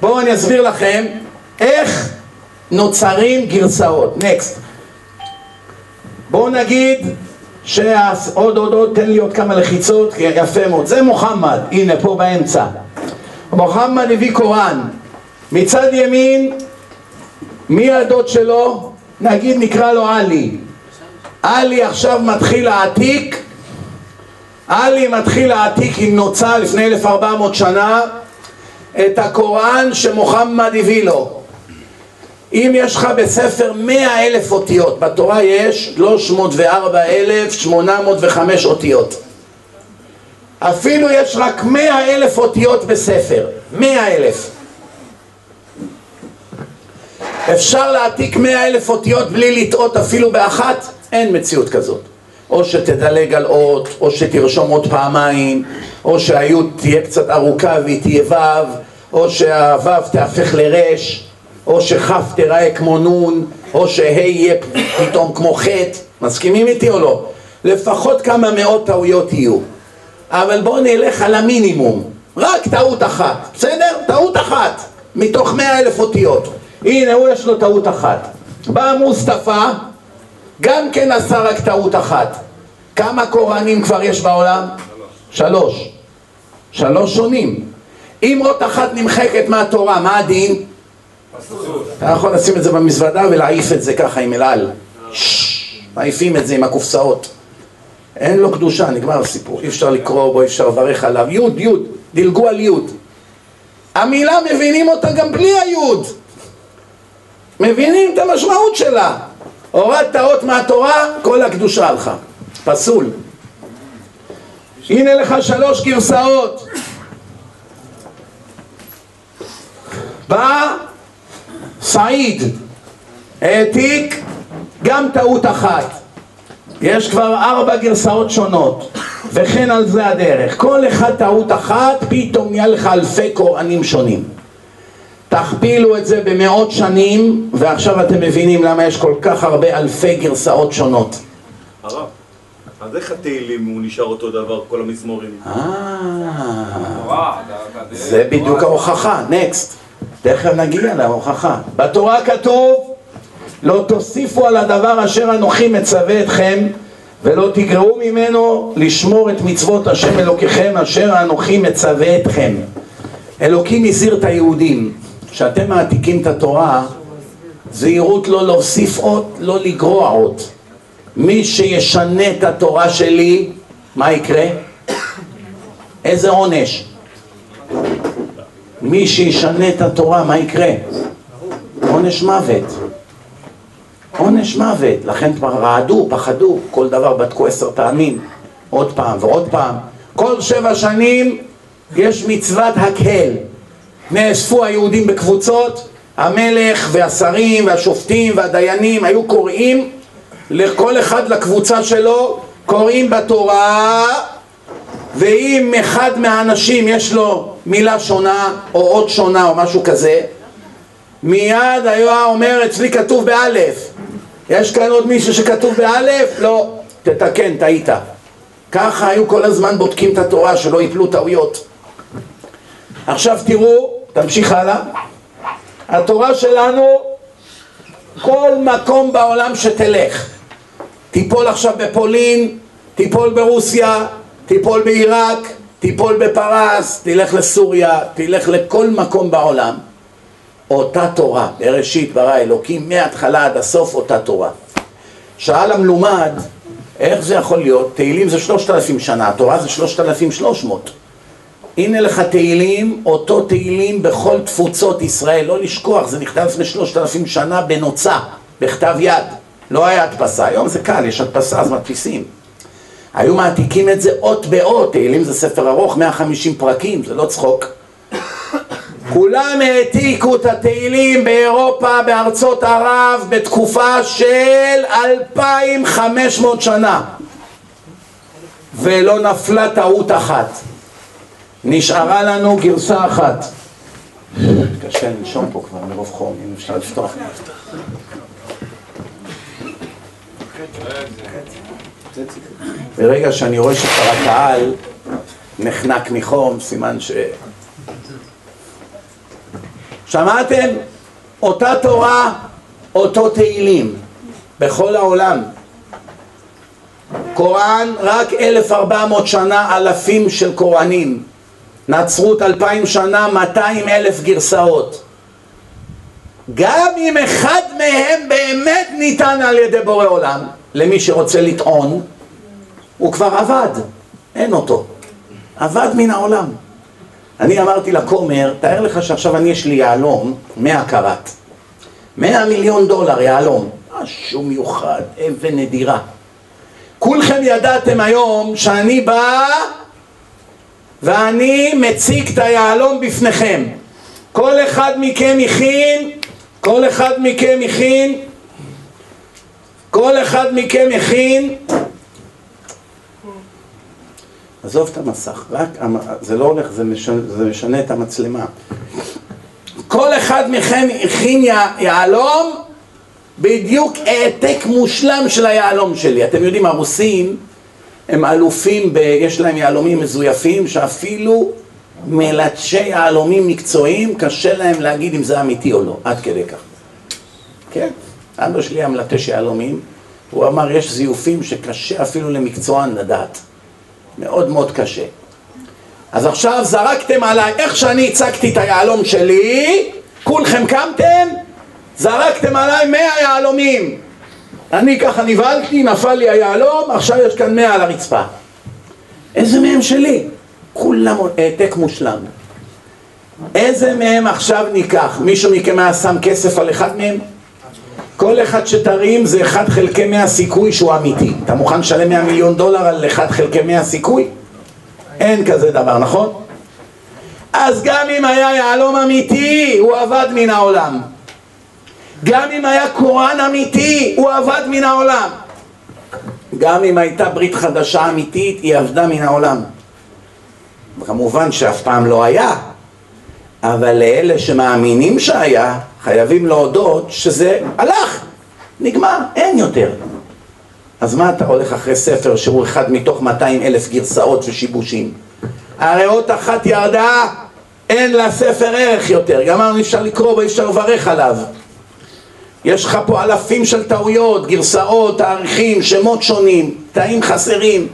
בואו אני אסביר לכם איך נוצרים גרסאות. נקסט. בואו נגיד שעוד עוד עוד תן לי עוד כמה לחיצות, יפה מאוד. זה מוחמד, הנה פה באמצע. מוחמד הביא קוראן. מצד ימין, מי הדוד שלו? נגיד נקרא לו עלי. עלי עכשיו מתחיל להעתיק. עלי מתחיל להעתיק עם נוצה לפני 1400 שנה את הקוראן שמוחמד הביא לו. אם יש לך בספר מאה אלף אותיות, בתורה יש 304,805 אותיות. אפילו יש רק מאה אלף אותיות בספר, מאה אלף. אפשר להעתיק מאה אלף אותיות בלי לטעות אפילו באחת? אין מציאות כזאת. או שתדלג על אות, או שתרשום עוד פעמיים, או שהיוד תהיה קצת ארוכה והיא תהיה וו, או שהוו תהפך לרש, או שכף תראה כמו נון, או שה' יהיה פתאום כמו ח', מסכימים איתי או לא? לפחות כמה מאות טעויות יהיו. אבל בואו נלך על המינימום, רק טעות אחת, בסדר? טעות אחת, מתוך מאה אלף אותיות. הנה, הוא יש לו טעות אחת. בא מוסטפא, גם כן עשה רק טעות אחת. כמה קוראנים כבר יש בעולם? שלוש. שלוש שונים. אם אות אחת נמחקת מהתורה, מה הדין? אתה יכול לשים את זה במזוודה ולהעיף את זה ככה עם אלעל. מעיפים את זה עם הקופסאות. אין לו קדושה, נגמר הסיפור. אי אפשר לקרוא בו, אי אפשר לברך עליו. יוד, יוד, דילגו על יוד. המילה מבינים אותה גם בלי היוד. מבינים את המשמעות שלה. הורדת אות מהתורה, כל הקדושה הלכה. פסול. הנה לך שלוש גרסאות. בא סעיד, העתיק גם טעות אחת. יש כבר ארבע גרסאות שונות, וכן על זה הדרך. כל אחד טעות אחת, פתאום נהיה לך אלפי קוראנים שונים. תכפילו את זה במאות שנים, ועכשיו אתם מבינים למה יש כל כך הרבה אלפי גרסאות שונות. הרב, אז איך התהילים הוא נשאר אותו דבר, כל המזמורים? אה, זה בדיוק ההוכחה, נקסט. תכף נגיע להוכחה. בתורה כתוב, לא תוסיפו על הדבר אשר אנוכי מצווה אתכם, ולא תגרעו ממנו לשמור את מצוות השם אלוקיכם אשר אנוכי מצווה אתכם. אלוקים הזהיר את היהודים, כשאתם מעתיקים את התורה, זהירות לא להוסיף עוד, לא לגרוע עוד. מי שישנה את התורה שלי, מה יקרה? איזה עונש? מי שישנה את התורה, מה יקרה? עונש מוות. עונש מוות. לכן כבר רעדו, פחדו, כל דבר בדקו עשר פעמים, עוד פעם ועוד פעם. כל שבע שנים יש מצוות הקהל. נאספו היהודים בקבוצות, המלך והשרים והשופטים והדיינים היו קוראים לכל אחד לקבוצה שלו, קוראים בתורה ואם אחד מהאנשים יש לו מילה שונה או אות שונה או משהו כזה מיד היה אומר אצלי כתוב באלף. יש כאן עוד מישהו שכתוב באלף? לא, תתקן, טעית. ככה היו כל הזמן בודקים את התורה שלא ייפלו טעויות. עכשיו תראו, תמשיך הלאה. התורה שלנו כל מקום בעולם שתלך תיפול עכשיו בפולין, תיפול ברוסיה, תיפול בעיראק, תיפול בפרס, תלך לסוריה, תלך לכל מקום בעולם. אותה תורה, בראשית ברא אלוקים, מההתחלה עד הסוף אותה תורה. שאל המלומד, איך זה יכול להיות? תהילים זה שלושת אלפים שנה, התורה זה שלושת אלפים שלוש מאות. הנה לך תהילים, אותו תהילים בכל תפוצות ישראל, לא לשכוח, זה נכתב לפני שלושת אלפים שנה בנוצה, בכתב יד. לא היה הדפסה, היום זה קל, יש הדפסה אז מדפיסים. היו מעתיקים את זה אות באות, תהילים זה ספר ארוך, 150 פרקים, זה לא צחוק. כולם העתיקו את התהילים באירופה, בארצות ערב, בתקופה של 2,500 שנה. ולא נפלה טעות אחת. נשארה לנו גרסה אחת. קשה לנשום פה כבר מרוב חום, אם אפשר לפתוח. ברגע שאני רואה שכבר הקהל נחנק מחום, סימן ש... שמעתם? אותה תורה, אותו תהילים, בכל העולם. קוראן, רק 1400 שנה, אלפים של קוראנים. נצרות אלפיים שנה, 200 אלף גרסאות. גם אם אחד מהם באמת ניתן על ידי בורא עולם, למי שרוצה לטעון, הוא כבר עבד, אין אותו. עבד מן העולם. אני אמרתי לכומר, תאר לך שעכשיו אני יש לי יהלום, 100 קראט. 100 מיליון דולר יהלום. משהו מיוחד, אבן נדירה. כולכם ידעתם היום שאני בא ואני מציג את היהלום בפניכם. כל אחד מכם הכין, כל אחד מכם הכין, כל אחד מכם הכין עזוב את המסך, רק, זה לא הולך, זה משנה, זה משנה את המצלמה. כל אחד מכם הכין יה- יהלום, בדיוק העתק מושלם של היהלום שלי. אתם יודעים, הרוסים הם אלופים, ב, יש להם יהלומים מזויפים, שאפילו מלטשי יהלומים מקצועיים, קשה להם להגיד אם זה אמיתי או לא, עד כדי כך. כן, אבא שלי היה מלטש יהלומים, הוא אמר, יש זיופים שקשה אפילו למקצוען לדעת. מאוד מאוד קשה. אז עכשיו זרקתם עליי, איך שאני הצגתי את היהלום שלי, כולכם קמתם, זרקתם עליי מאה יהלומים. אני ככה נבהלתי, נפל לי היהלום, עכשיו יש כאן מאה על הרצפה. איזה מהם שלי? כולם העתק מושלם. איזה מהם עכשיו ניקח? מישהו מכם היה שם כסף על אחד מהם? כל אחד שתרים זה אחד חלקי מאה סיכוי שהוא אמיתי. אתה מוכן לשלם 100 מיליון דולר על אחד חלקי מאה סיכוי? אין כזה דבר, נכון? אז גם אם היה יהלום אמיתי, הוא עבד מן העולם. גם אם היה קוראן אמיתי, הוא עבד מן העולם. גם אם הייתה ברית חדשה אמיתית, היא אבדה מן העולם. כמובן שאף פעם לא היה, אבל לאלה שמאמינים שהיה, חייבים להודות שזה הלך, נגמר, אין יותר. אז מה אתה הולך אחרי ספר שהוא אחד מתוך 200 אלף גרסאות ושיבושים? הרי אות אחת ירדה, אין לספר ערך יותר. גמרנו, אי אפשר לקרוא בו, אי אפשר לברך עליו. יש לך פה אלפים של טעויות, גרסאות, תאריכים, שמות שונים, תאים חסרים.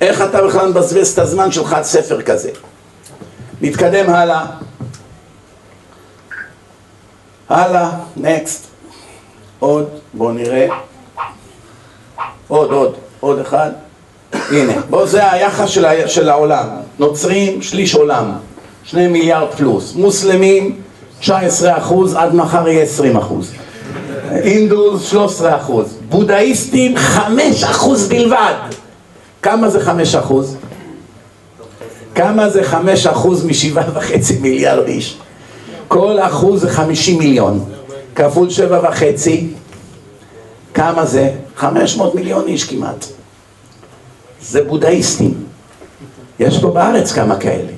איך אתה בכלל מבזבז את הזמן שלך על ספר כזה? נתקדם הלאה. הלאה, נקסט. עוד, בואו נראה. עוד, עוד, עוד אחד. הנה, בואו זה היחס של, ה... של העולם. נוצרים, שליש עולם. שני מיליארד פלוס. מוסלמים, 19 אחוז, עד מחר יהיה 20 אחוז. אינדוס, 13 אחוז. בודהיסטים, 5 אחוז בלבד. כמה זה 5 אחוז? כמה זה 5 אחוז משבעה וחצי מיליארד איש? כל אחוז זה 50 מיליון. כפול שבע וחצי, כמה זה? 500 מיליון איש כמעט. זה בודהיסטים. יש פה בארץ כמה כאלה.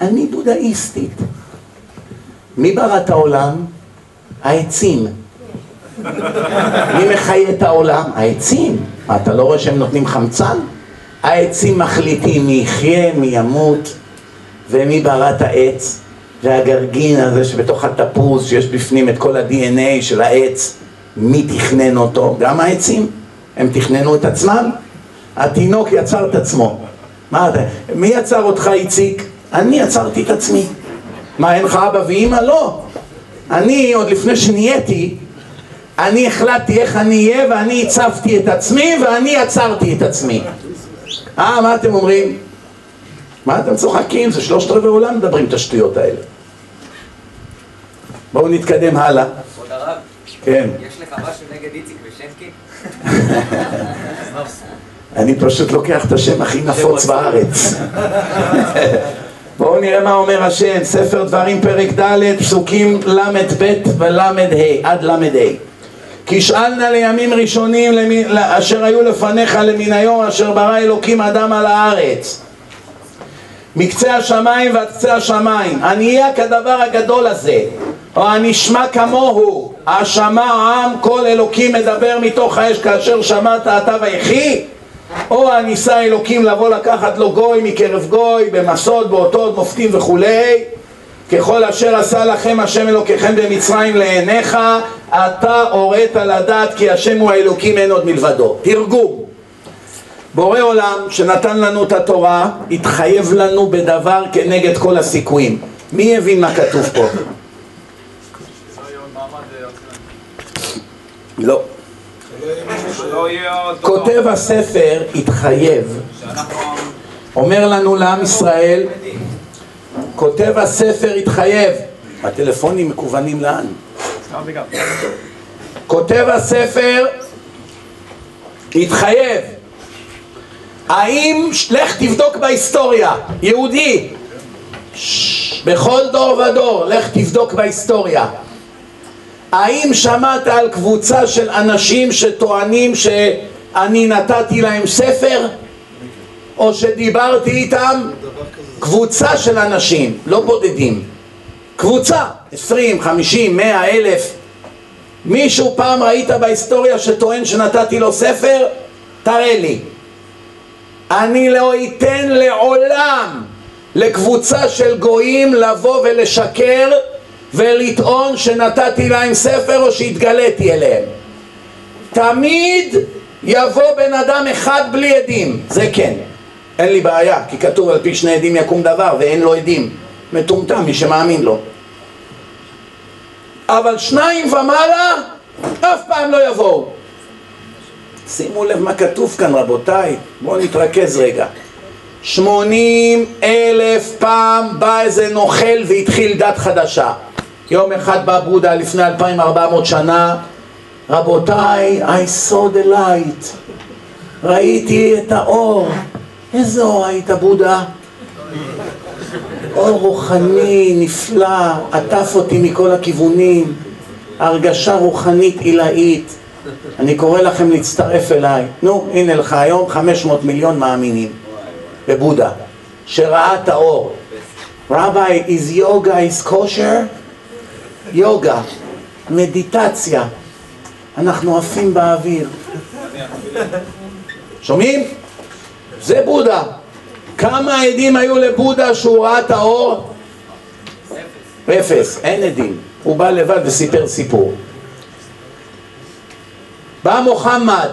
אני בודהיסטית. מי ברא את העולם? העצים. מי מחיה את העולם? העצים. מה, אתה לא רואה שהם נותנים חמצן? העצים מחליטים מי יחיה, מי ימות, ומי ברא את העץ, והגרגין הזה שבתוך התפוז, שיש בפנים את כל ה-DNA של העץ, מי תכנן אותו? גם העצים. הם תכננו את עצמם. התינוק יצר את עצמו. מה אתה, מי יצר אותך איציק? אני יצרתי את עצמי. מה, אין לך אבא ואימא? לא. אני, עוד לפני שנהייתי, אני החלטתי איך אני אהיה ואני הצבתי את עצמי ואני יצרתי את עצמי. אה, מה אתם אומרים? מה אתם צוחקים? זה שלושת רבעי עולם מדברים את השטויות האלה. בואו נתקדם הלאה. כבוד הרב, כן. יש לך משהו נגד איציק ושנקי? אני פשוט לוקח את השם הכי נפוץ בארץ. בואו נראה מה אומר השם, ספר דברים פרק ד', פסוקים ל"ב ול"ה, עד ל"ה. כי שאלנה לימים ראשונים למי- אשר היו לפניך למן היום אשר ברא אלוקים אדם על הארץ. מקצה השמיים ועד קצה השמיים, הנהיה כדבר הגדול הזה, או הנשמע כמוהו, השמע העם כל אלוקים מדבר מתוך האש כאשר שמעת אתה ויחי, או הניסה אלוקים לבוא לקחת לו גוי מקרב גוי, במסוד, באותות, מופתים וכולי, ככל אשר עשה לכם השם אלוקיכם במצרים לעיניך, אתה הורית לדעת כי השם הוא האלוקים אין עוד מלבדו. תרגום בורא עולם שנתן לנו את התורה, התחייב לנו בדבר כנגד כל הסיכויים. מי הבין מה כתוב פה? לא. כותב הספר התחייב. אומר לנו לעם ישראל, כותב הספר התחייב, הטלפונים מקוונים לאן? כותב הספר התחייב, האם, לך תבדוק בהיסטוריה, יהודי, בכל דור ודור, לך תבדוק בהיסטוריה. האם שמעת על קבוצה של אנשים שטוענים שאני נתתי להם ספר? או שדיברתי איתם? קבוצה של אנשים, לא בודדים. קבוצה, עשרים, חמישים, מאה, אלף. מישהו פעם ראית בהיסטוריה שטוען שנתתי לו ספר? תראה לי. אני לא אתן לעולם לקבוצה של גויים לבוא ולשקר ולטעון שנתתי להם ספר או שהתגליתי אליהם. תמיד יבוא בן אדם אחד בלי עדים, זה כן. אין לי בעיה, כי כתוב על פי שני עדים יקום דבר ואין לו עדים. מטומטם מי שמאמין לו. אבל שניים ומעלה אף פעם לא יבואו. שימו לב מה כתוב כאן רבותיי, בואו נתרכז רגע. שמונים אלף פעם בא איזה נוכל והתחיל דת חדשה. יום אחד בא בודה לפני 2400 שנה, רבותיי, I saw the light, ראיתי את האור. איזה אור היית בודה? אור רוחני, נפלא, עטף אותי מכל הכיוונים, הרגשה רוחנית עילאית. אני קורא לכם להצטרף אליי. נו, הנה לך היום 500 מיליון מאמינים בבודה, שראה את האור. רבי, is yoga is kosher? יוגה, מדיטציה. אנחנו עפים באוויר. שומעים? זה בודה. כמה עדים היו לבודה שהוא ראה את האור? אפס, אין עדים. הוא בא לבד וסיפר סיפור. בא מוחמד,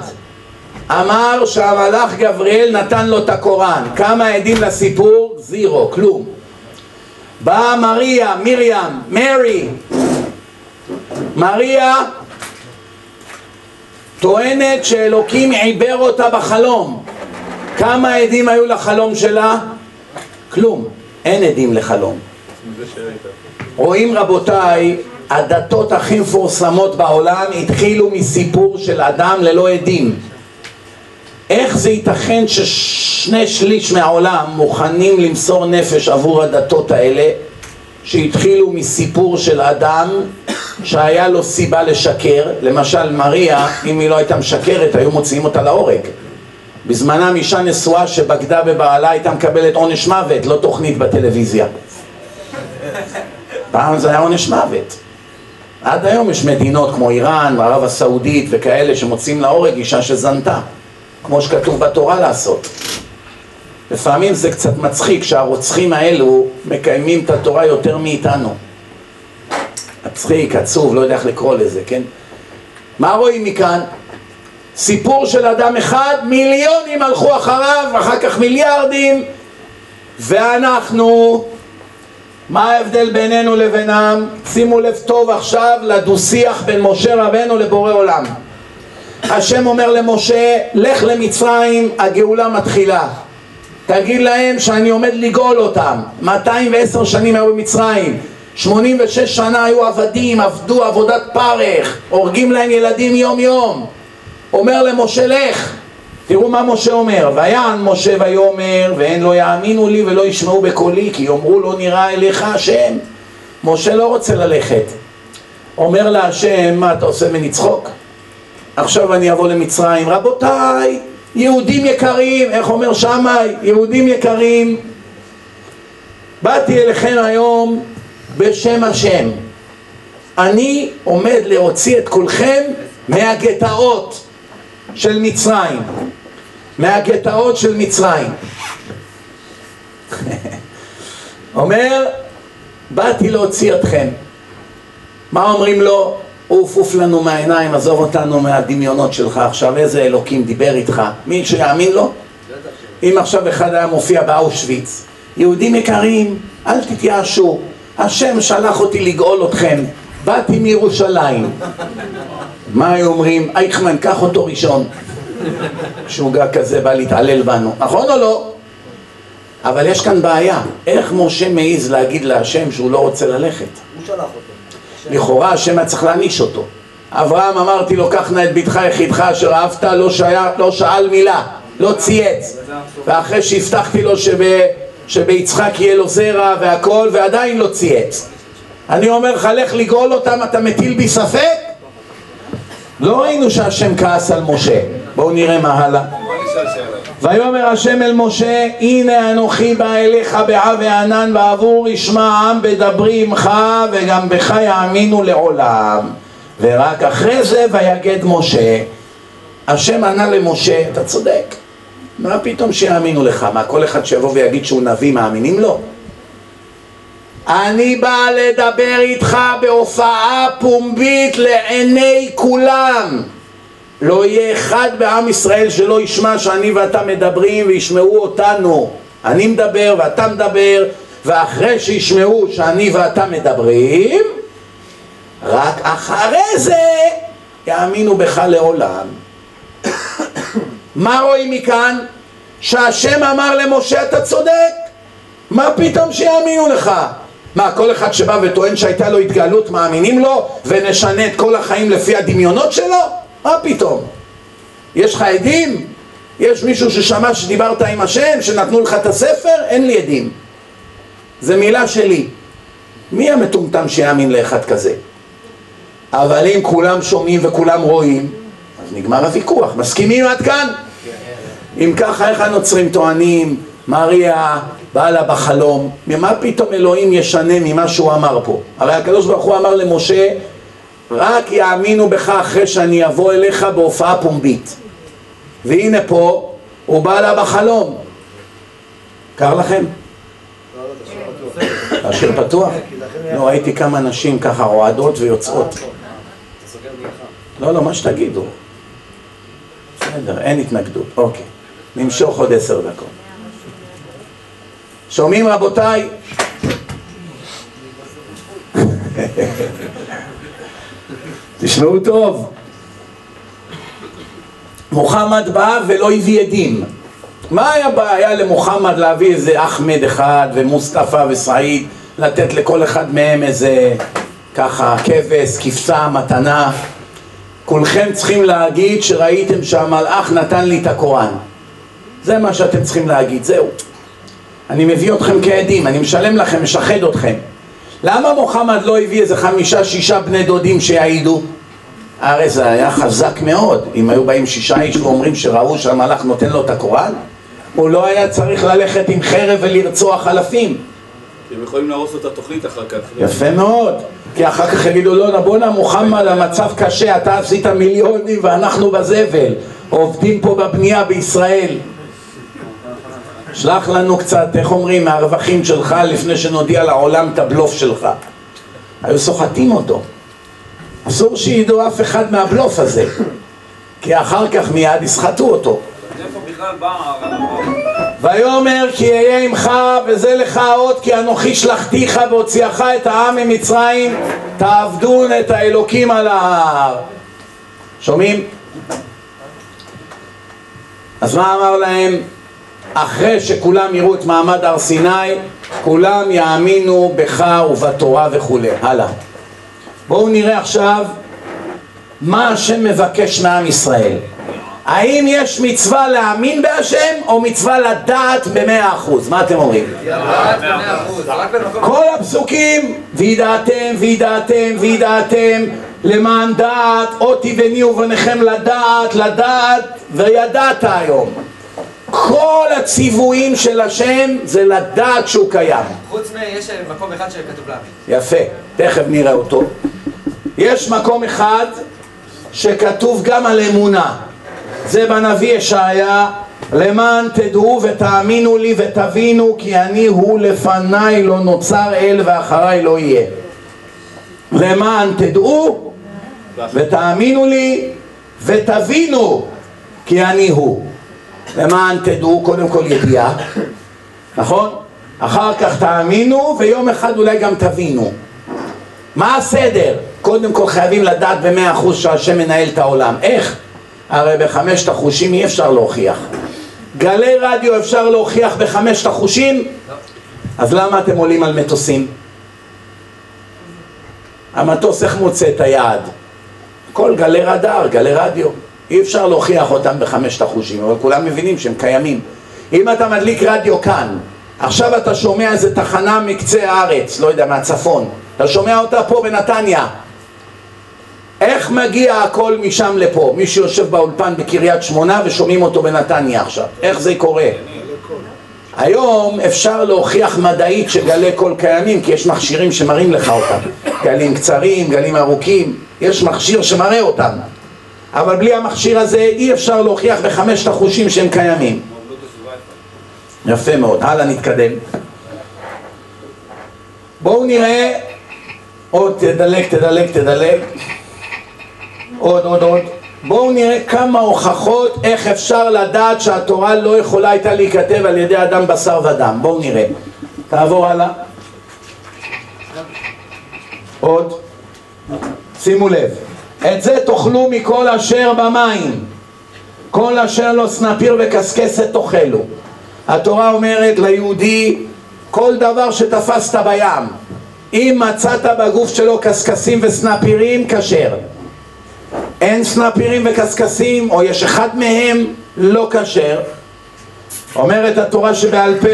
אמר שהמלאך גבריאל נתן לו את הקוראן. כמה עדים לסיפור? זירו, כלום. באה מריה, מרים, מרי. מריה טוענת שאלוקים עיבר אותה בחלום. כמה עדים היו לחלום שלה? כלום. אין עדים לחלום. רואים רבותיי, הדתות הכי מפורסמות בעולם התחילו מסיפור של אדם ללא עדים. איך זה ייתכן ששני שליש מהעולם מוכנים למסור נפש עבור הדתות האלה שהתחילו מסיפור של אדם שהיה לו סיבה לשקר, למשל מריה, אם היא לא הייתה משקרת היו מוציאים אותה להורג. בזמנם אישה נשואה שבגדה בבעלה הייתה מקבלת עונש מוות, לא תוכנית בטלוויזיה. פעם זה היה עונש מוות. עד היום יש מדינות כמו איראן, ערב הסעודית וכאלה שמוצאים להורג אישה שזנתה, כמו שכתוב בתורה לעשות. לפעמים זה קצת מצחיק שהרוצחים האלו מקיימים את התורה יותר מאיתנו. מצחיק, עצוב, לא יודע איך לקרוא לזה, כן? מה רואים מכאן? סיפור של אדם אחד, מיליונים הלכו אחריו, אחר כך מיליארדים, ואנחנו, מה ההבדל בינינו לבינם? שימו לב טוב עכשיו לדו-שיח בין משה רבנו לבורא עולם. השם אומר למשה, לך למצרים, הגאולה מתחילה. תגיד להם שאני עומד לגאול אותם. 210 שנים היו במצרים, 86 שנה היו עבדים, עבדו עבודת פרך, הורגים להם ילדים יום יום. אומר למשה לך, תראו מה משה אומר, ויען משה ויאמר והן לא יאמינו לי ולא ישמעו בקולי כי יאמרו לא נראה אליך השם משה לא רוצה ללכת אומר להשם מה אתה עושה ממני צחוק? עכשיו אני אבוא למצרים רבותיי יהודים יקרים איך אומר שמאי? יהודים יקרים באתי אליכם היום בשם השם. אני עומד להוציא את כולכם מהגטאות של מצרים. מהגטאות של מצרים. אומר באתי להוציא אתכם. מה אומרים לו? עוף עוף לנו מהעיניים עזוב אותנו מהדמיונות שלך עכשיו איזה אלוקים דיבר איתך מי שיאמין לו? אם עכשיו אחד היה מופיע באושוויץ יהודים יקרים אל תתייאשו השם שלח אותי לגאול אתכם באתי מירושלים מה היו אומרים? אייכמן, קח אותו ראשון. משוגע כזה בא להתעלל בנו, נכון או לא? אבל יש כאן בעיה, איך משה מעז להגיד להשם שהוא לא רוצה ללכת? הוא שלח אותו. לכאורה השם היה צריך להעניש אותו. אברהם אמרתי לו, קח נא את בתך יחידך אשר אהבת, לא, לא שאל מילה, לא צייץ. ואחרי שהבטחתי לו שב, שביצחק יהיה לו זרע והכל, ועדיין לא צייץ. אני אומר לך, לך לגאול אותם, אתה מטיל בי ספק? לא ראינו שהשם כעס על משה. בואו נראה מה הלאה. ויאמר השם אל משה, הנה אנוכי בא אליך בעב הענן בעבור ישמע העם בדברי עמך וגם בך יאמינו לעולם. ורק אחרי זה ויגד משה. השם ענה למשה, אתה צודק. מה פתאום שיאמינו לך? מה, כל אחד שיבוא ויגיד שהוא נביא מאמינים לו? אני בא לדבר איתך בהופעה פומבית לעיני כולם. לא יהיה אחד בעם ישראל שלא ישמע שאני ואתה מדברים וישמעו אותנו. אני מדבר ואתה מדבר, ואחרי שישמעו שאני ואתה מדברים, רק אחרי זה יאמינו בך לעולם. מה רואים מכאן? שהשם אמר למשה אתה צודק, מה פתאום שיאמינו לך? מה, כל אחד שבא וטוען שהייתה לו התגלות מאמינים לו ונשנה את כל החיים לפי הדמיונות שלו? מה פתאום? יש לך עדים? יש מישהו ששמע שדיברת עם השם, שנתנו לך את הספר? אין לי עדים. זה מילה שלי. מי המטומטם שיאמין לאחד כזה? אבל אם כולם שומעים וכולם רואים, נגמר הוויכוח. מסכימים עד כאן? אם ככה, איך הנוצרים טוענים, מריה באה לה בחלום, ממה פתאום אלוהים ישנה ממה שהוא אמר פה? הרי הקדוש ברוך הוא אמר למשה, רק יאמינו בך אחרי שאני אבוא אליך בהופעה פומבית. והנה פה, הוא בא לה בחלום. קר לכם? השיר פתוח? לא, ראיתי כמה נשים ככה רועדות ויוצאות. לא, לא, מה שתגידו. בסדר, אין התנגדות. אוקיי. נמשוך עוד עשר דקות. שומעים רבותיי? תשמעו טוב. מוחמד בא ולא הביא עדים. מה היה בעיה למוחמד להביא איזה אחמד אחד ומוסטפא וסעיד, לתת לכל אחד מהם איזה ככה כבש, כבשה, מתנה? כולכם צריכים להגיד שראיתם שהמלאך נתן לי את הקוראן. זה מה שאתם צריכים להגיד, זהו. אני מביא אתכם כעדים, אני משלם לכם, משחד אתכם. למה מוחמד לא הביא איזה חמישה, שישה בני דודים שיעידו? הרי זה היה חזק מאוד. אם היו באים שישה איש ואומרים שראו שהמלאך נותן לו את הקוראן, הוא לא היה צריך ללכת עם חרב ולרצוח אלפים. הם יכולים להרוס את התוכנית אחר כך. יפה מאוד. כי אחר כך יגידו לו, בואנה מוחמד, המצב קשה, אתה עשית מיליונים ואנחנו בזבל. עובדים פה בבנייה בישראל. שלח לנו קצת, איך אומרים, מהרווחים שלך לפני שנודיע לעולם את הבלוף שלך. היו סוחטים אותו. אסור שידעו אף אחד מהבלוף הזה, כי אחר כך מיד יסחטו אותו. ויאמר כי אהיה עמך וזה לך האות כי אנוכי שלחתיך והוציאך את העם ממצרים תעבדון את האלוקים על ההר שומעים? אז מה אמר להם? אחרי שכולם יראו את מעמד הר סיני כולם יאמינו בך ובתורה וכולי הלאה בואו נראה עכשיו מה השם מבקש מעם ישראל האם יש מצווה להאמין בהשם או מצווה לדעת במאה אחוז? מה אתם אומרים? כל הפסוקים וידעתם וידעתם וידעתם למען דעת אותי בני ובניכם לדעת לדעת וידעת היום כל הציוויים של השם זה לדעת שהוא קיים. חוץ מ... יש מקום אחד שכתוב להאמין. יפה, תכף נראה אותו. יש מקום אחד שכתוב גם על אמונה. זה בנביא ישעיה למען תדעו ותאמינו לי ותבינו כי אני הוא לפניי לא נוצר אל ואחריי לא יהיה. למען תדעו ותאמינו לי ותבינו כי אני הוא למען תדעו קודם כל ידיעה נכון? אחר כך תאמינו ויום אחד אולי גם תבינו מה הסדר? קודם כל חייבים לדעת במאה אחוז שהשם מנהל את העולם איך? הרי בחמשת החושים אי אפשר להוכיח. גלי רדיו אפשר להוכיח בחמשת החושים? אז למה אתם עולים על מטוסים? המטוס איך מוצא את היעד? כל גלי רדאר, גלי רדיו. אי אפשר להוכיח אותם בחמשת החושים, אבל כולם מבינים שהם קיימים. אם אתה מדליק רדיו כאן, עכשיו אתה שומע איזה תחנה מקצה הארץ, לא יודע, מהצפון, אתה שומע אותה פה בנתניה, איך מגיע הכל משם לפה? מי שיושב באולפן בקריית שמונה ושומעים אותו בנתניה עכשיו, איך זה קורה? היום אפשר להוכיח מדעית שגלי קול קיימים כי יש מכשירים שמראים לך אותם גלים קצרים, גלים ארוכים, יש מכשיר שמראה אותם אבל בלי המכשיר הזה אי אפשר להוכיח בחמשת החושים שהם קיימים יפה מאוד, הלאה נתקדם בואו נראה עוד תדלק, תדלק, תדלק עוד, עוד, עוד. בואו נראה כמה הוכחות איך אפשר לדעת שהתורה לא יכולה הייתה להיכתב על ידי אדם בשר ודם. בואו נראה. תעבור הלאה. עוד. שימו לב. את זה תאכלו מכל אשר במים. כל אשר לא סנפיר וקשקשת תאכלו. התורה אומרת ליהודי כל דבר שתפסת בים אם מצאת בגוף שלו קשקשים וסנפירים, כשר אין סנפירים וקשקשים, או יש אחד מהם לא כשר. אומרת התורה שבעל פה,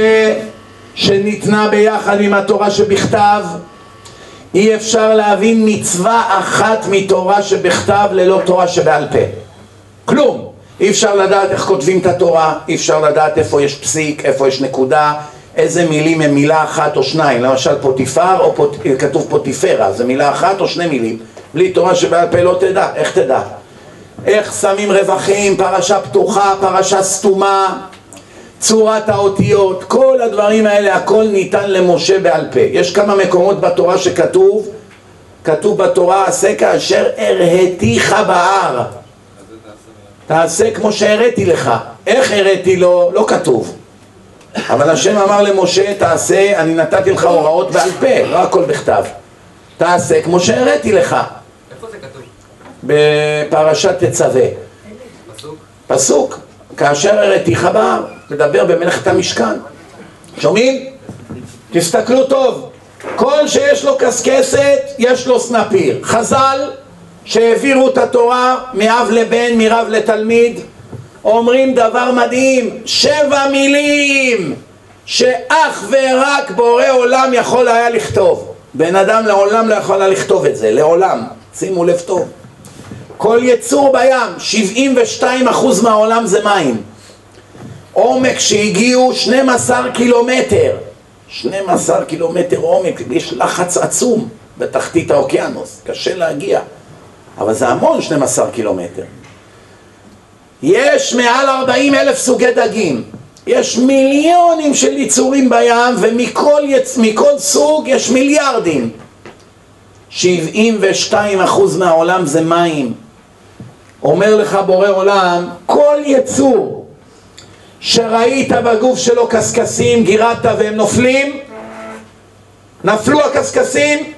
שניתנה ביחד עם התורה שבכתב, אי אפשר להבין מצווה אחת מתורה שבכתב ללא תורה שבעל פה. כלום. אי אפשר לדעת איך כותבים את התורה, אי אפשר לדעת איפה יש פסיק, איפה יש נקודה, איזה מילים הם מילה אחת או שניים, למשל פוטיפר או פוט... כתוב פוטיפרה, זה מילה אחת או שני מילים, בלי תורה שבעל פה לא תדע, איך תדע? איך שמים רווחים, פרשה פתוחה, פרשה סתומה, צורת האותיות, כל הדברים האלה, הכל ניתן למשה בעל פה. יש כמה מקומות בתורה שכתוב, כתוב בתורה, עשה כאשר הראתיך בהר. תעשה כמו שהראיתי לך. איך הראיתי לו? לא כתוב. אבל השם אמר למשה, תעשה, אני נתתי לך הוראות בעל פה, לא הכל בכתב. תעשה כמו שהראיתי לך. איפה זה כתוב? בפרשת תצווה. פסוק? פסוק, כאשר הראתיך בהר, מדבר במלאכת המשכן. שומעים? תסתכלו טוב, כל שיש לו קשקשת, יש לו סנפיר. חז"ל שהעבירו את התורה מאב לבן, מרב לתלמיד, אומרים דבר מדהים, שבע מילים שאך ורק בורא עולם יכול היה לכתוב. בן אדם לעולם לא יכול היה לכתוב את זה, לעולם. שימו לב טוב. כל יצור בים, 72% מהעולם זה מים. עומק שהגיעו 12 קילומטר. 12 קילומטר עומק, יש לחץ עצום בתחתית האוקיינוס, קשה להגיע. אבל זה המון 12 קילומטר. יש מעל 40 אלף סוגי דגים. יש מיליונים של יצורים בים, ומכל יצ... סוג יש מיליארדים. 72 אחוז מהעולם זה מים. אומר לך בורא עולם, כל יצור שראית בגוף שלו קשקשים, גירדת והם נופלים, נפלו הקשקשים,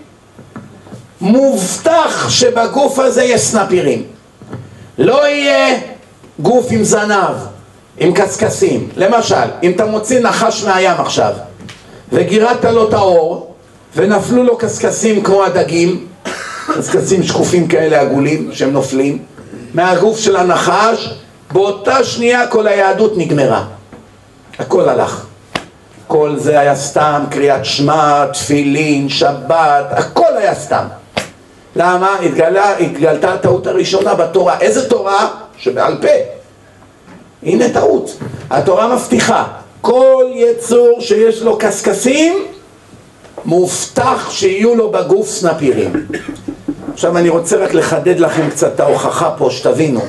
מובטח שבגוף הזה יש סנפירים. לא יהיה גוף עם זנב, עם קשקשים. למשל, אם אתה מוציא נחש מהים עכשיו, וגירדת לו את האור, ונפלו לו קשקשים כמו הדגים, קשקשים שקופים כאלה עגולים, שהם נופלים, מהגוף של הנחש, באותה שנייה כל היהדות נגמרה. הכל הלך. כל זה היה סתם, קריאת שמע, תפילין, שבת, הכל היה סתם. למה? התגלה, התגלתה הטעות הראשונה בתורה. איזה תורה? שבעל פה. הנה טעות. התורה מבטיחה, כל יצור שיש לו קשקשים, מובטח שיהיו לו גוף סנפירים. עכשיו אני רוצה רק לחדד לכם קצת את ההוכחה פה, שתבינו.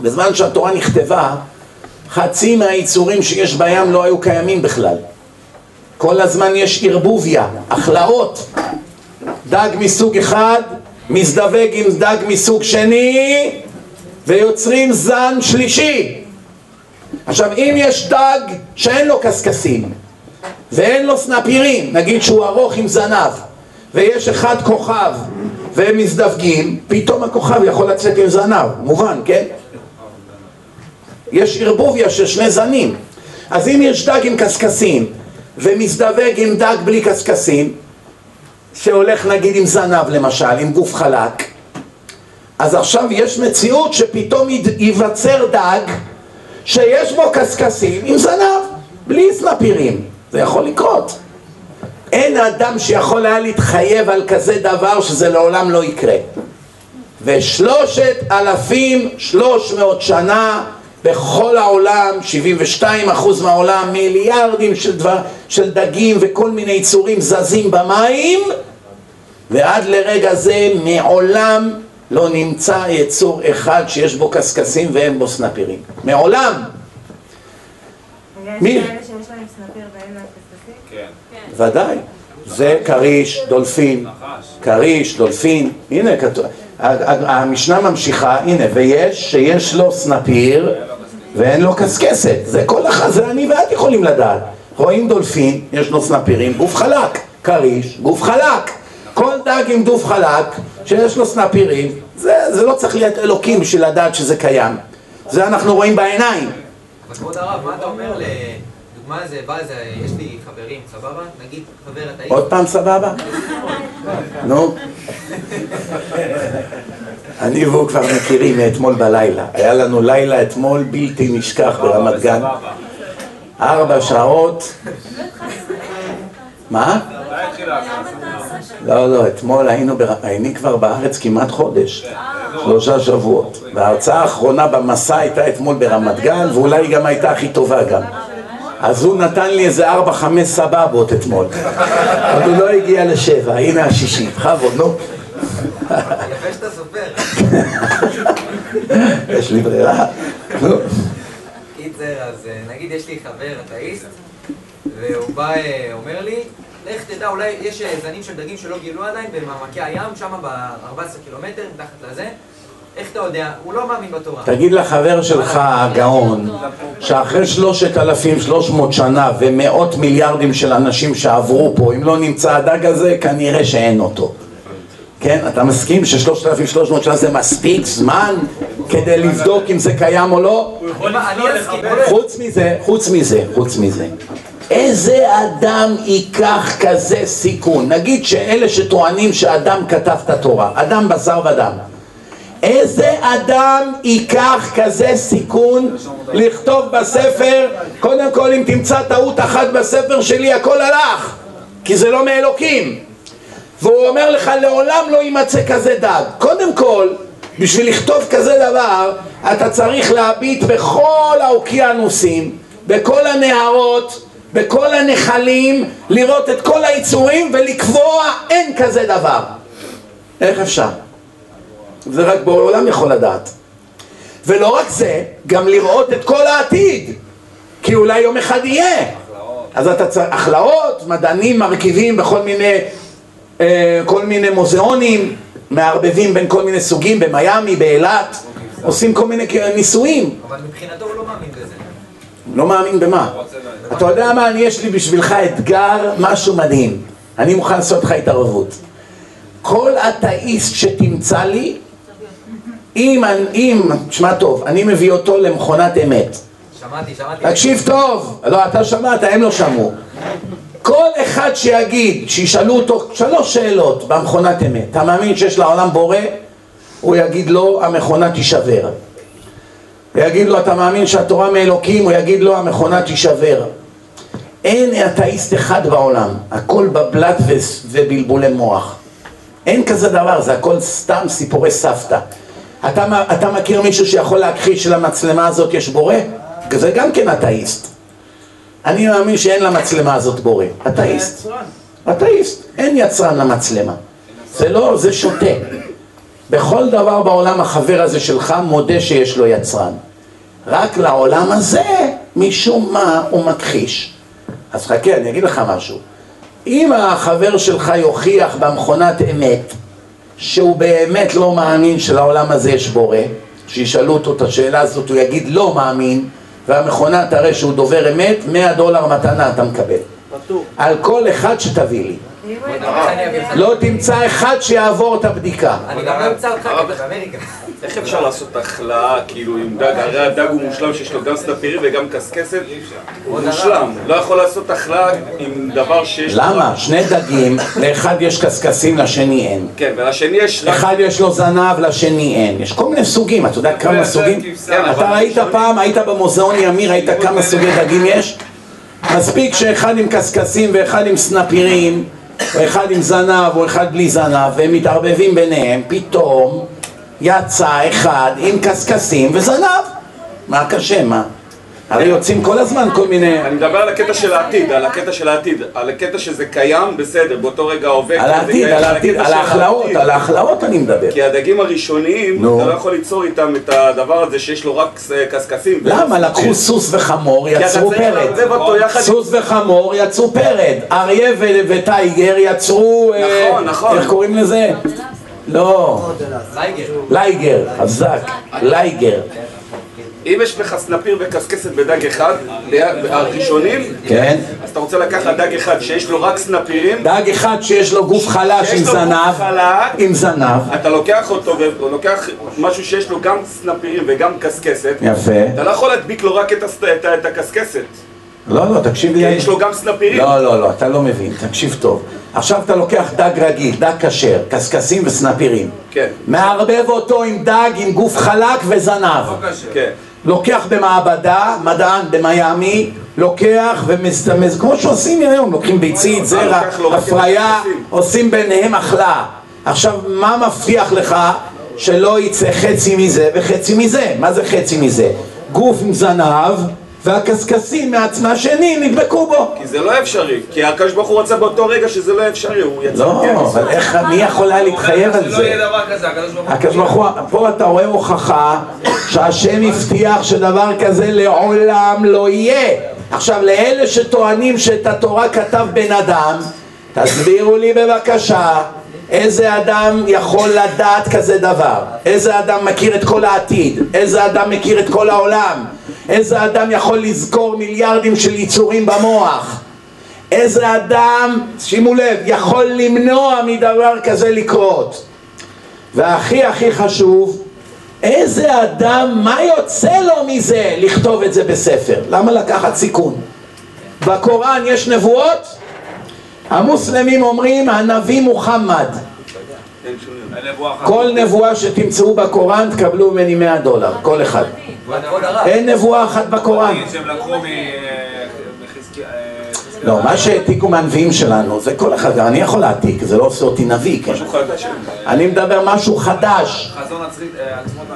בזמן שהתורה נכתבה, חצי מהיצורים שיש בים לא היו קיימים בכלל. כל הזמן יש ערבוביה, הכלאות. דג מסוג אחד, מזדווג עם דג מסוג שני, ויוצרים זן שלישי. עכשיו, אם יש דג שאין לו קשקשים, ואין לו סנפירים, נגיד שהוא ארוך עם זנב, ויש אחד כוכב והם מזדווגים, פתאום הכוכב יכול לצאת עם זנב, מובן, כן? יש ערבוביה של שני זנים. אז אם יש דג עם קשקשים ומזדווג עם דג בלי קשקשים, שהולך נגיד עם זנב למשל, עם גוף חלק, אז עכשיו יש מציאות שפתאום ייווצר דג שיש בו קשקשים עם זנב, בלי סנפירים. זה יכול לקרות. אין אדם שיכול היה להתחייב על כזה דבר שזה לעולם לא יקרה. ושלושת אלפים שלוש מאות שנה בכל העולם, 72 אחוז מהעולם, מיליארדים של, דבר, של דגים וכל מיני יצורים זזים במים ועד לרגע זה מעולם לא נמצא יצור אחד שיש בו קשקשים ואין בו סנפירים. מעולם. מי? יש כאלה שיש להם סנפיר ואין להם קשקשים? כן. ודאי. זה כריש, דולפין. כריש, דולפין, הנה המשנה ממשיכה, הנה, ויש שיש לו סנפיר ואין לו קשקשת, זה כל אחד, זה אני ואת יכולים לדעת. רואים דולפין, יש לו סנפירים, גוף חלק, כריש, גוף חלק. כל דג עם גוף חלק, שיש לו סנפירים, זה, זה לא צריך להיות אלוקים בשביל לדעת שזה קיים. זה אנחנו רואים בעיניים. אבל כבוד הרב, מה אתה אומר לדוגמה זה בא זה, יש לי חברים, סבבה? נגיד חבר אתה עוד פעם סבבה? נו. אני והוא כבר מכירים מאתמול בלילה. היה לנו לילה אתמול בלתי נשכח ברמת גן. ארבע שעות. מה? לא, לא, אתמול היינו, בר... הייני כבר בארץ כמעט חודש. שלושה שבועות. וההרצאה האחרונה במסע הייתה אתמול ברמת גן, ואולי היא גם הייתה הכי טובה גם. אז הוא נתן לי איזה ארבע, חמש סבבות אתמול. אבל הוא לא הגיע לשבע, הנה השישי. בכבוד, נו. יפה שאתה סופר. יש לי ברירה. נו. קיצר, אז אה, נגיד יש לי חבר אתאיסט, והוא בא, אה, אומר לי, לך תדע, אולי יש אה, זנים של דגים שלא גילו עדיין במעמקי הים, שם ב-14 קילומטר, מתחת לזה. איך אתה יודע? הוא לא מאמין בתורה. תגיד לחבר שלך, הגאון, שאחרי שלושת אלפים שלוש מאות שנה ומאות מיליארדים של אנשים שעברו פה, אם לא נמצא הדג הזה, כנראה שאין אותו. כן? אתה מסכים ששלושת אלפים שלוש מאות שנה זה מספיק זמן כדי לבדוק אם זה קיים או לא? חוץ מזה, חוץ מזה, חוץ מזה. איזה אדם ייקח כזה סיכון? נגיד שאלה שטוענים שאדם כתב את התורה, אדם בשר ודם. איזה אדם ייקח כזה סיכון לכתוב בספר, קודם כל אם תמצא טעות אחת בספר שלי הכל הלך, כי זה לא מאלוקים. והוא אומר לך לעולם לא יימצא כזה דג. קודם כל, בשביל לכתוב כזה דבר, אתה צריך להביט בכל האוקיינוסים, בכל הנהרות, בכל הנחלים, לראות את כל היצורים ולקבוע אין כזה דבר. איך אפשר? זה רק בעולם יכול לדעת. ולא רק זה, גם לראות את כל העתיד, כי אולי יום אחד יהיה. אז אתה צריך, הכלאות, מדענים מרכיבים בכל מיני, כל מיני מוזיאונים, מערבבים בין כל מיני סוגים, במיאמי, באילת, עושים כל מיני ניסויים. אבל מבחינתו הוא לא מאמין בזה. לא מאמין במה? אתה יודע מה, אני יש לי בשבילך אתגר, משהו מדהים. אני מוכן לעשות לך התערבות. כל אתאיסט שתמצא לי, אם, אם, תשמע טוב, אני מביא אותו למכונת אמת. שמעתי, שמעתי. תקשיב טוב, לא, אתה שמעת, הם לא שמעו. כל אחד שיגיד, שישאלו אותו שלוש שאלות במכונת אמת, אתה מאמין שיש לעולם בורא? הוא יגיד לו, המכונה תישבר. יגיד לו, אתה מאמין שהתורה מאלוקים? הוא יגיד לו, המכונה תישבר. אין אתאיסט אחד בעולם, הכל בבלת ובלבולי מוח. אין כזה דבר, זה הכל סתם סיפורי סבתא. אתה, אתה מכיר מישהו שיכול להכחיש שלמצלמה הזאת יש בורא? זה גם כן אתאיסט. אני מאמין שאין למצלמה הזאת בורא. אתאיסט. אתאיסט. אין יצרן למצלמה. זה לא, זה שוטה. בכל דבר בעולם החבר הזה שלך מודה שיש לו יצרן. רק לעולם הזה, משום מה, הוא מכחיש. אז חכה, אני אגיד לך משהו. אם החבר שלך יוכיח במכונת אמת שהוא באמת לא מאמין שלעולם הזה יש בורא, שישאלו אותו את השאלה הזאת, הוא יגיד לא מאמין, והמכונה תראה שהוא דובר אמת, 100 דולר מתנה אתה מקבל. על כל אחד שתביא לי. לא תמצא אחד שיעבור את הבדיקה. אני גם לא אמצא אותך באמריקה. איך אפשר לעשות החלאה, כאילו, עם דג? הרי הדג הוא מושלם שיש לו גם סנפירים וגם קשקשת. הוא מושלם. לא יכול לעשות החלאה עם דבר שיש לו... למה? שני דגים, לאחד יש קשקשים, לשני אין. כן, ולשני יש. אחד יש לו זנב, לשני אין. יש כל מיני סוגים, אתה יודע כמה סוגים? אתה ראית פעם, היית במוזיאון ימיר, ראית כמה סוגי דגים יש? מספיק שאחד עם קשקשים ואחד עם סנפירים, או אחד עם זנב או אחד בלי זנב, והם מתערבבים ביניהם, פתאום יצא אחד עם קשקשים וזנב. מה קשה, מה? הרי יוצאים כל הזמן כל מיני... אני מדבר על הקטע של העתיד, על הקטע של העתיד, על הקטע שזה קיים, בסדר, באותו רגע עובד, על העתיד, על העתיד, על ההכלאות. על ההכלאות אני מדבר. כי הדגים הראשוניים. אתה לא יכול ליצור איתם את הדבר הזה שיש לו רק ס- קשקשים. למה? לקחו סוס וחמור, יצרו פרד. עם... סוס וחמור יצרו פרד. אריה ו tiger יצרו... אה, נכון, נכון. איך קוראים לזה? לא. liger. liger, חזק. liger. אם יש לך סנפיר וקשקשת בדג אחד, הראשונים, כן? אז אתה רוצה לקחת דג אחד שיש לו רק סנפירים, דג אחד שיש לו גוף חלש עם זנב. עם זנב. אתה לוקח אותו והוא לוקח משהו שיש לו גם סנפירים וגם קשקשת, יפה. אתה לא יכול להדביק לו רק את הס- לא, לא, תקשיב לי. יש לו גם סנפירים. לא, לא, לא, אתה לא מבין, תקשיב טוב. עכשיו אתה לוקח דג רגיל, דג כשר, קשקשים וסנפירים. כן, מערבב אותו עם דג עם גוף חלק וזנב. לא. כן. לוקח במעבדה, מדען במיאמי, לוקח ומזמז, כמו שעושים היום, לוקחים ביצית, זרע, הפריה. עושים ביניהם החלאה. עכשיו, מה מבטיח לך שלא יצא חצי מזה וחצי מזה. מה זה חצי מזה? גוף עם זנב והקשקשים מהצמא השני נדבקו בו. כי זה לא אפשרי, כי הקדוש ברוך הוא רצה באותו רגע שזה לא אפשרי, הוא יצא לא, כן. אבל איך, מי יכול היה להתחייב על שלא זה? יהיה דבר כזה. הקדוש ברוך הוא, פה אתה רואה הוכחה שהשם הבטיח שדבר כזה לעולם לא יהיה. עכשיו לאלה שטוענים שאת התורה כתב בן אדם, תסבירו לי בבקשה איזה אדם יכול לדעת כזה דבר? איזה אדם מכיר את כל העתיד? איזה אדם מכיר את כל העולם? איזה אדם יכול לזכור מיליארדים של יצורים במוח? איזה אדם, שימו לב, יכול למנוע מדבר כזה לקרות? והכי הכי חשוב, איזה אדם, מה יוצא לו מזה לכתוב את זה בספר? למה לקחת סיכון? בקוראן יש נבואות? המוסלמים אומרים הנביא מוחמד. כל נבואה שתמצאו בקוראן תקבלו ממני 100 דולר, כל אחד. אין נבואה אחת בקוראן אה, חזקאל. לא, מה שהעתיקו מהנביאים שלנו זה כל אחד, אני יכול להעתיק, זה לא עושה אותי נביא, כן? אני מדבר משהו חדש חזון אה, עצמות.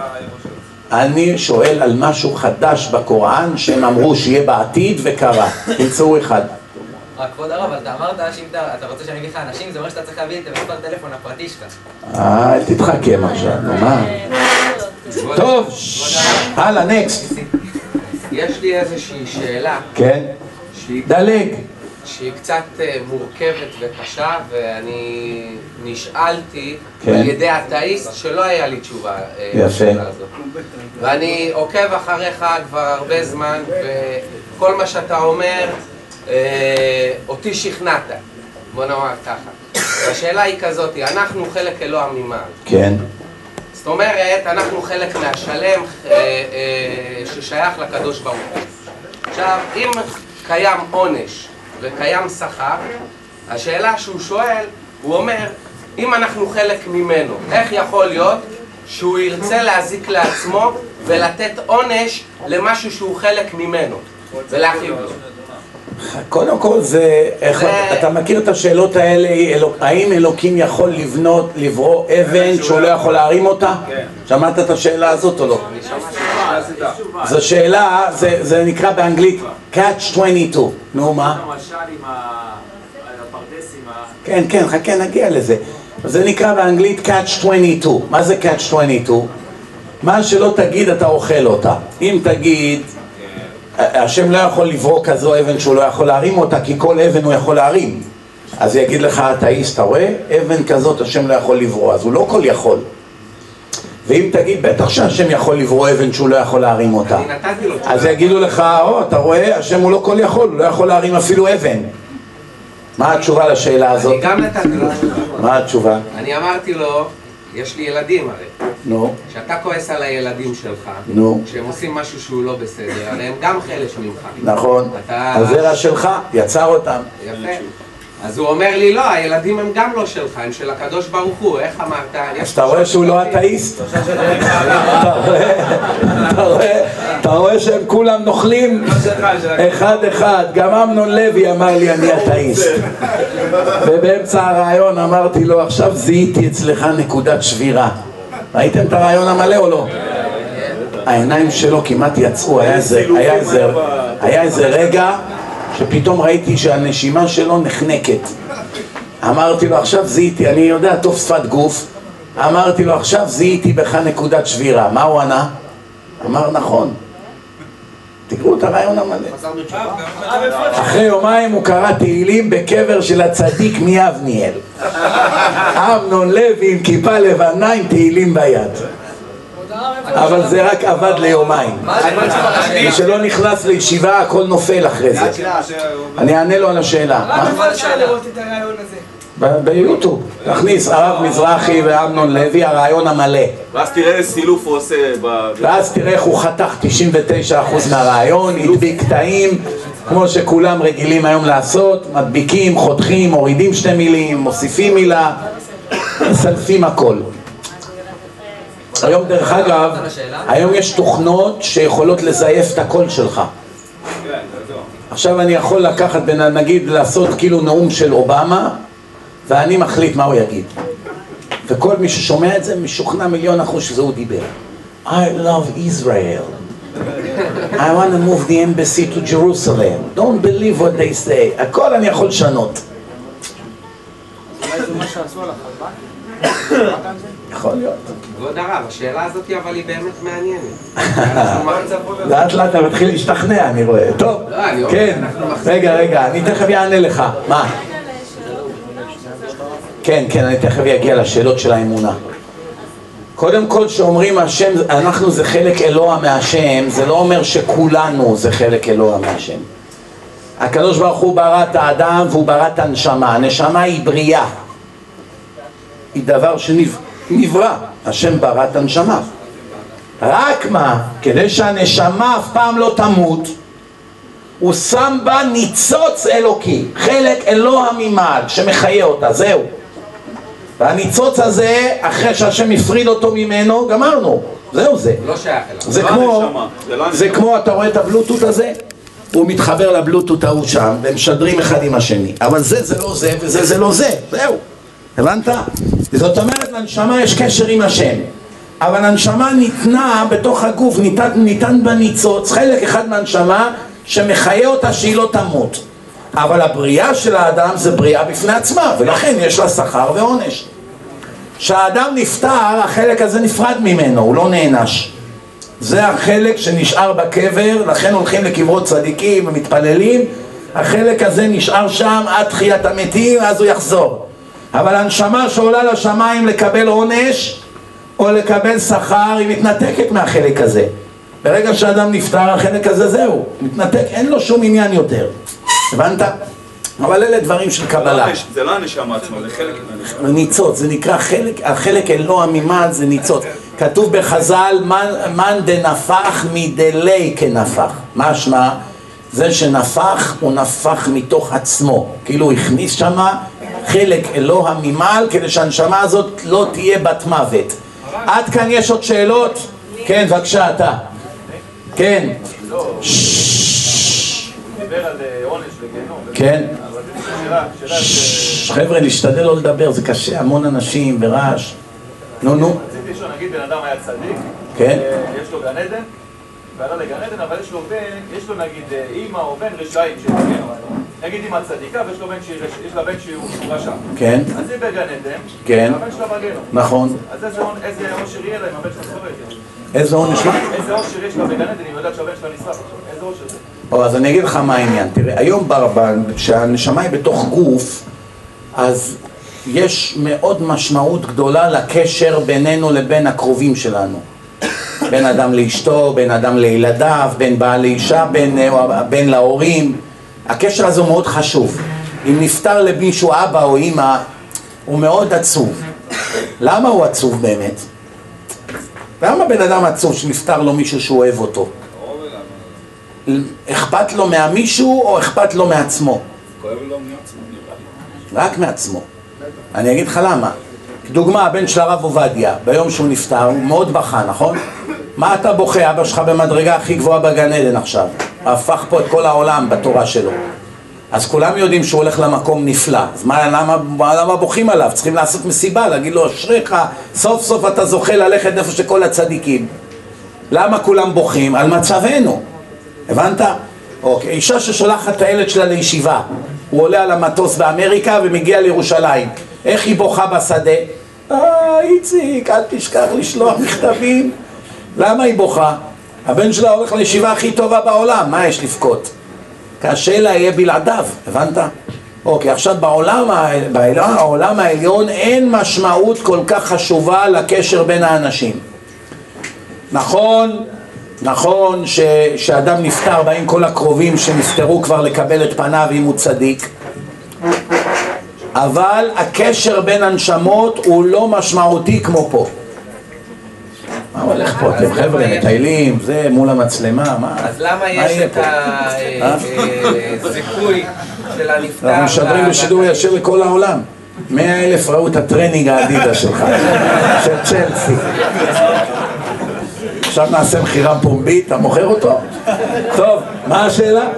אני שואל על משהו חדש בקוראן שהם אמרו שיהיה בעתיד וקרה. תמצאו אחד. רק כבוד הרב, אבל אתה אמרת שאם אתה אתה רוצה שאני אביא לך אנשים, זה אומר שאתה צריך להביא את המספר טלפון הפרטי שלך. אה, אל תתחכם עכשיו, נו מה? טוב, הלאה, נקסט. יש לי איזושהי שאלה כן? דלג. שהיא קצת אה, מורכבת וקשה ואני נשאלתי כן. על ידי אתאיסט שלא היה לי תשובה אה, יפה. לשאלה הזאת. ואני עוקב אחריך כבר הרבה זמן וכל מה שאתה אומר אה, אותי שכנעת, בוא נאמר ככה. השאלה היא כזאת, אנחנו חלק אלוה ממעל. כן. זאת אומרת, אנחנו חלק מהשלם אה, אה, ששייך לקדוש ברוך הוא. עכשיו, אם קיים עונש וקיים שכר, השאלה שהוא שואל, הוא אומר, אם אנחנו חלק ממנו, איך יכול להיות שהוא ירצה להזיק לעצמו ולתת עונש למשהו שהוא חלק ממנו ולהכאיב לו? קודם כל זה, איך- אתה מכיר את השאלות האלה, אלוק- האם אלוקים יכול לבנות, לברוא אבן שהוא לא יכול להרים אותה? כן. שמעת את השאלה הזאת או לא? זו שאלה, זה, זה נקרא באנגלית catch 22, נו מה? כן, כן, חכה נגיע לזה. זה נקרא באנגלית catch 22. מה זה catch 22? מה שלא תגיד אתה אוכל אותה. אם תגיד, השם לא יכול לברוא כזו אבן שהוא לא יכול להרים אותה, כי כל אבן הוא יכול להרים. אז יגיד לך אתאיסט, אתה רואה? אבן כזאת השם לא יכול לברוא, אז הוא לא כל יכול. ואם תגיד, בטח שהשם יכול לברוא אבן שהוא לא יכול להרים אותה. אז יגידו לך, או, אתה רואה, השם הוא לא כל יכול, הוא לא יכול להרים אפילו אבן. מה התשובה לשאלה הזאת? אני גם נתתי לו. מה התשובה? אני אמרתי לו, יש לי ילדים הרי. נו, כשאתה כועס על הילדים שלך, נו. כשהם עושים משהו שהוא לא בסדר, הרי הם גם חלק ממך. נכון. אתה- הזרע שלך יצר אותם. יפה. אז הוא אומר לי, לא, הילדים הם גם לא שלך, הם של הקדוש ברוך הוא, איך אמרת? אז אתה רואה שהוא לא אתאיסט? אתה רואה? שהם כולם נוכלים? אחד אחד, גם אמנון לוי אמר לי אני אתאיסט ובאמצע הרעיון אמרתי לו עכשיו זיהיתי אצלך נקודת שבירה ראיתם את הרעיון המלא או לא? העיניים שלו כמעט יצאו, היה איזה רגע שפתאום ראיתי שהנשימה שלו נחנקת. אמרתי לו עכשיו זיהיתי, אני יודע טוב שפת גוף. אמרתי לו עכשיו זיהיתי בך נקודת שבירה. מה הוא ענה? אמר נכון. תקראו את הרעיון המלא. אחרי יומיים הוא קרא תהילים בקבר של הצדיק מיבניאל אמנון לוי עם כיפה לבנה עם תהילים ביד אבל זה רק עבד ליומיים? מי שלא נכנס לישיבה הכל נופל אחרי זה אני אענה לו על השאלה מה? התשובה לשאלה. ב- ביוטיוב תכניס הרב מזרחי ואמנון לוי הרעיון המלא ואז תראה איזה סילוף הוא עושה ב... ואז תראה איך הוא חתך 99% מהרעיון, הדביק קטעים, כמו שכולם רגילים היום לעשות, מדביקים, חותכים, מורידים שתי מילים, מוסיפים מילה, מסלפים הכל. היום דרך אגב, היום יש תוכנות שיכולות לזייף את הקול שלך. עכשיו אני יכול לקחת, נגיד, לעשות כאילו נאום של אובמה, ואני מחליט מה הוא יגיד. וכל מי ששומע את זה משוכנע מיליון אחוז שזה הוא דיבר. I love Israel. I want to move the embassy to Jerusalem. Don't believe what they say. הכל אני יכול לשנות. אולי זה מה שעשו על החלבק? יכול להיות. כבוד הרב, השאלה הזאת אבל היא באמת מעניינת. לאט לאט אתה מתחיל להשתכנע, אני רואה. טוב, לא, כן. רגע, רגע, אני תכף אענה לך. מה? כן, כן, אני תכף אגיע לשאלות של האמונה. קודם כל, שאומרים השם, אנחנו זה חלק אלוה מהשם, זה לא אומר שכולנו זה חלק אלוה מהשם. הקדוש ברוך הוא ברא את האדם והוא ברא את הנשמה. הנשמה היא בריאה. היא דבר שנברא. השם ברא את הנשמה. רק מה, כדי שהנשמה אף פעם לא תמות, הוא שם בה ניצוץ אלוקי, חלק אלוה ממעל, שמחיה אותה, זהו. והניצוץ הזה, אחרי שהשם הפריד אותו ממנו, גמרנו, זהו זה. לא שייך אליו. זה לא כמו, הנשמה, זה לא זה הנשמה. כמו, אתה רואה את הבלוטות הזה? הוא מתחבר לבלוטות ההוא שם, והם משדרים אחד עם השני. אבל זה זה לא זה, וזה זה לא זה, זהו. הבנת? זאת אומרת, לנשמה יש קשר עם השם. אבל הנשמה ניתנה בתוך הגוף, ניתן, ניתן בה ניצוץ, חלק אחד מהנשמה שמחיה אותה שהיא לא תמות. אבל הבריאה של האדם זה בריאה בפני עצמה, ולכן יש לה שכר ועונש. כשהאדם נפטר, החלק הזה נפרד ממנו, הוא לא נענש. זה החלק שנשאר בקבר, לכן הולכים לקברות צדיקים ומתפללים, החלק הזה נשאר שם עד תחיית המתים, אז הוא יחזור. אבל הנשמה שעולה לשמיים לקבל עונש או לקבל שכר, היא מתנתקת מהחלק הזה. ברגע שאדם נפטר, החלק הזה זהו, מתנתק, אין לו שום עניין יותר. הבנת? אבל אלה דברים של לא קבלה. זה לא הנשמה עצמה, זה חלק מהנשמה. ניצוץ, זה נקרא חלק, החלק אלוה ממעל זה ניצוץ. כתוב בחז"ל, "מן- דנפח מדלי כנפח. משמע, זה שנפח, הוא נפח מתוך עצמו. כאילו הוא הכניס שמה חלק אלוה ממעל, כדי שהנשמה הזאת לא תהיה בת מוות. עד כאן יש עוד שאלות? כן, בבקשה, אתה. כן. כן. אבל שאלה, שאלה ש... חבר'ה, נשתדל לא לדבר, זה קשה, המון אנשים ברעש. נו, נו. רציתי לשאול, נגיד בן אדם היה צדיק, יש לו גן עדן, ועלה לגן עדן, אבל יש לו בן, יש לו נגיד אה, אימא או בן רשעים, עליו. נגיד אימא צדיקה ויש לו בן שהיא יש לה בן שהוא רשע. כן. אז היא בגן עדן, כן. והבן שלה בגיהנום. נכון. אז איזה אושר יהיה לה אם הבן שלה שורד? איזה עונש? איזה יש לה בגן עדן, היא יודעת שהבן שלה נשרף. איזה אושר זה? או, אז אני אגיד לך מה העניין. תראה, היום ברבן, כשהנשמה היא בתוך גוף, אז יש מאוד משמעות גדולה לקשר בינינו לבין הקרובים שלנו. בין אדם לאשתו, בין אדם לילדיו, בין בעל לאישה, בין, אה, בין להורים. הקשר הזה הוא מאוד חשוב. אם נפטר למישהו אבא או אימא, הוא מאוד עצוב. למה הוא עצוב באמת? למה בן אדם עצוב שנפטר לו מישהו שהוא אוהב אותו? אכפת לו מהמישהו או אכפת לו מעצמו? רק מעצמו. אני אגיד לך למה. דוגמה, הבן של הרב עובדיה, ביום שהוא נפטר, הוא מאוד בכה, נכון? מה אתה בוכה? אבא שלך במדרגה הכי גבוהה בגן עדן עכשיו. הפך פה את כל העולם בתורה שלו. אז כולם יודעים שהוא הולך למקום נפלא. אז מה, למה, מה, למה בוכים עליו? צריכים לעשות מסיבה, להגיד לו, אשריך, סוף סוף אתה זוכה ללכת איפה שכל הצדיקים. למה כולם בוכים? על מצבנו. הבנת? אוקיי, אישה ששולחת את הילד שלה לישיבה, הוא עולה על המטוס באמריקה ומגיע לירושלים, איך היא בוכה בשדה? אה, איציק, אל תשכח לשלוח מכתבים. למה היא בוכה? הבן שלה הולך לישיבה הכי טובה בעולם, מה יש לבכות? קשה לה יהיה בלעדיו, הבנת? אוקיי, עכשיו בעולם, בעולם, העולם העליון אין משמעות כל כך חשובה לקשר בין האנשים. נכון, נכון ש, שאדם נפטר, באים כל הקרובים שנפטרו כבר לקבל את פניו אם הוא צדיק אבל הקשר בין הנשמות הוא לא משמעותי כמו פה מה הולך פה? אתם חבר'ה מטיילים, זה מול המצלמה, מה? אז למה מה יש את פה? אה? הזיכוי של הנפטר? אנחנו משדרים בשידור ישיר לכל העולם מאה אלף ראו את הטרנינג ה Adidas שלך של צ'לסי עכשיו נעשה מכירה פומבית, אתה מוכר אותו? טוב, מה השאלה?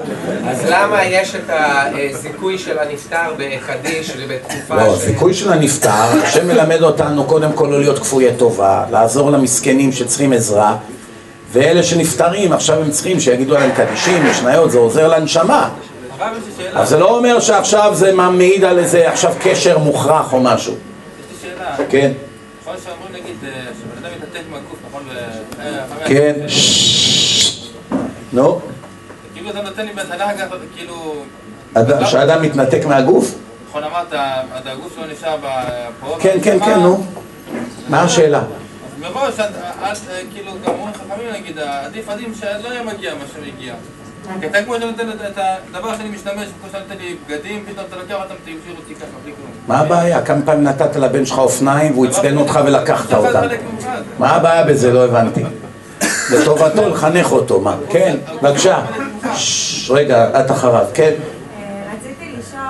אז למה יש את הזיכוי של הנפטר בקדיש ובתקופה לא, ש... זיכוי של הנפטר, השם מלמד אותנו קודם כל לא להיות כפויי טובה, לעזור למסכנים שצריכים עזרה, ואלה שנפטרים עכשיו הם צריכים שיגידו להם קדישים, משניות, זה עוזר לנשמה. אז זה לא אומר שעכשיו זה מעיד על איזה עכשיו קשר מוכרח או משהו. יש לי שאלה. כן, יכול נגיד אה, שבן אדם מתנתק מהגוף, נכון? אה, כן, ששש. נו, כאילו אתה נותן לי מתנה ככה, כאילו... אד- שאדם מתנתק מהגוף? נכון אמרת, הגוף שלו נשאר פה. כן, כן, כן, נו. מה השאלה? אז מראש, אה, כאילו, גם אומרים חכמים נגיד, עדיף עדיף שלא יהיה מגיע מה שמגיע. כי אתה כמו שנותן את- את הדבר שאני משתמש, כמו שאתה נותן לי בגדים, פתאום אתה לוקח אותם, תמשיך אותי ככה, בלי כלום. מה הבעיה? כמה פעמים נתת לבן שלך אופניים והוא עצבן אותך ולקחת אותם? מה הבעיה בזה? לא הבנתי. לטובתו לחנך אותו, מה? כן, בבקשה. ששש, רגע, את אחריו, כן. רציתי לשאול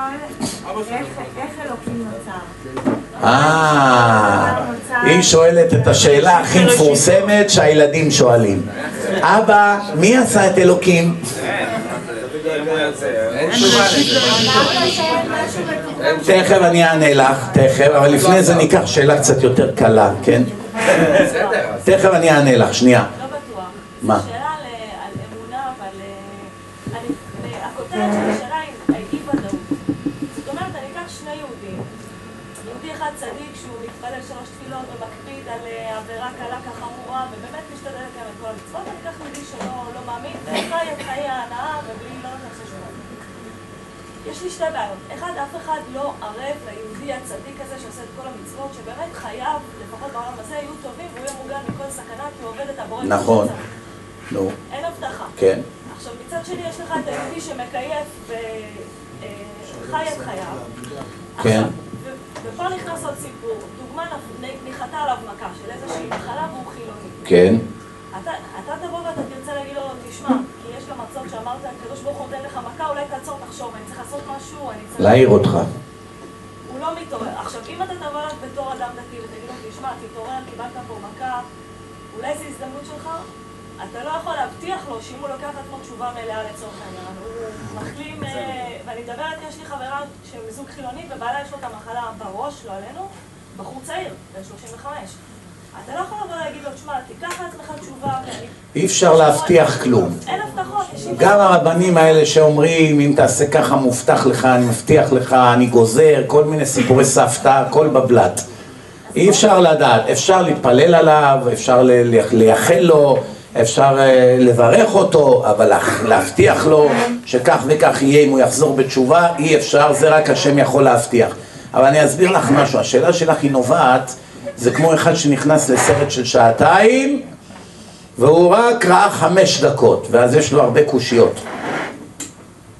איך אלוקים נוצר? אה, היא שואלת את השאלה הכי מפורסמת שהילדים שואלים. אבא, מי עשה את אלוקים? תכף אני אענה לך, תכף, אבל לפני זה ניקח שאלה קצת יותר קלה, כן? תכף אני אענה לך, שנייה. מה? זו שאלה על, אמונה, אבל אה, אני, הכותרת של השאלה היא אי ודאות. זאת אומרת, אני אקח שני יהודים. יהודי אחד צדיק שהוא מתפלל שלוש תפילות ומקפיד על אה, עבירה קלה כחמורה ובאמת משתדל לקיים את כל המצוות, אני אקח יהודי שלא לא מאמין וחי את חיי ההנאה ובלי לא חשבון. יש לי שתי בעיות. אחד, אף אחד לא ערב ליהודי הצדיק הזה שעושה את כל המצוות, שבאמת חייו, לפחות בעולם הזה, יהיו טובים והוא יהיה מוגן מכל סכנה כי הוא עובד את הבורא. נכון. נו, אין הבטחה. כן. עכשיו, מצד שני יש לך את היהודי שמקייף וחי את חייו. כן. ופה נכנס עוד סיפור. דוגמה, ניחתה עליו מכה של איזושהי מחלה והוא חילוני. כן. אתה, אתה תבוא ואתה תרצה להגיד לו, תשמע, כי יש גם מצות שאמרת, הקדוש ברוך הוא נותן לך מכה, אולי תעצור, תחשוב, אני צריך לעשות משהו, אני צריך... להעיר אותך. הוא לא מתעורר. עכשיו, אם אתה תבוא אליו בתור אדם דתי ותגיד לו, תשמע, תתעורר, קיבלת פה מכה, אולי זו הזדמנות שלך? אתה לא יכול להבטיח לו שאם הוא לוקח לעצמו תשובה מלאה לצורך העניין, הוא מחלים, אה, ואני מדברת, יש לי חברה שהם זוג חילוני, ובעלה יש לו את המחלה בראש, לא עלינו, בחור צעיר, בן 35. אתה לא יכול לבוא להגיד לו, תשמע, תיקח לעצמך תשובה, ואני... אי אפשר להבטיח כלום. אין הבטחות, יש גם הרבנים האלה שאומרים, אם תעשה ככה מובטח לך, אני מבטיח לך, אני גוזר, כל מיני סיפורי סבתא, הכל בבלת. אי אפשר לדעת, אפשר להתפלל עליו, אפשר לייחל לו, אפשר אה, לברך אותו, אבל לה- להבטיח לו שכך וכך יהיה אם הוא יחזור בתשובה, אי אפשר, זה רק השם יכול להבטיח. אבל אני אסביר לך משהו, השאלה שלך היא נובעת, זה כמו אחד שנכנס לסרט של שעתיים, והוא רק ראה חמש דקות, ואז יש לו הרבה קושיות.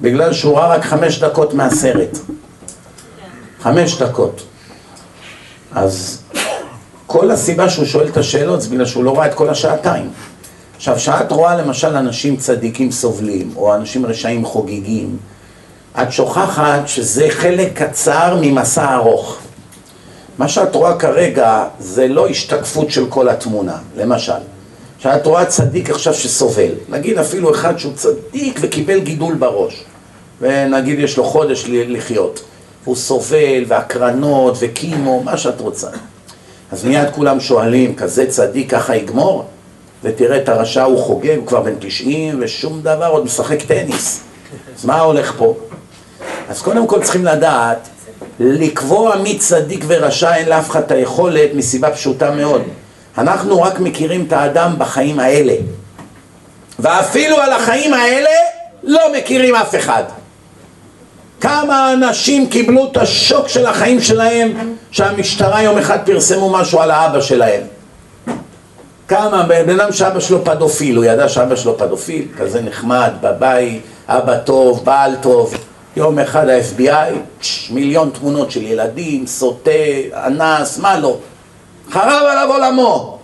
בגלל שהוא ראה רק חמש דקות מהסרט. חמש דקות. אז כל הסיבה שהוא שואל את השאלות זה בגלל שהוא לא ראה את כל השעתיים. עכשיו, כשאת רואה למשל אנשים צדיקים סובלים, או אנשים רשעים חוגגים, את שוכחת שזה חלק קצר ממסע ארוך. מה שאת רואה כרגע זה לא השתקפות של כל התמונה, למשל. כשאת רואה צדיק עכשיו שסובל, נגיד אפילו אחד שהוא צדיק וקיבל גידול בראש, ונגיד יש לו חודש לחיות, הוא סובל, והקרנות, וקימו, מה שאת רוצה. אז מיד כולם שואלים, כזה צדיק ככה יגמור? ותראה את הרשע, הוא חוגג, כבר בן 90 ושום דבר, עוד משחק טניס. אז מה הולך פה? אז קודם כל צריכים לדעת, לקבוע מי צדיק ורשע אין לאף אחד את היכולת מסיבה פשוטה מאוד. אנחנו רק מכירים את האדם בחיים האלה. ואפילו על החיים האלה לא מכירים אף אחד. כמה אנשים קיבלו את השוק של החיים שלהם שהמשטרה יום אחד פרסמו משהו על האבא שלהם. כמה, בן אדם שאבא שלו פדופיל, הוא ידע שאבא שלו פדופיל, כזה נחמד, בבית, אבא טוב, בעל טוב. יום אחד ה-FBI, מיליון תמונות של ילדים, סוטה, אנס, מה לא. חרב עליו עולמו.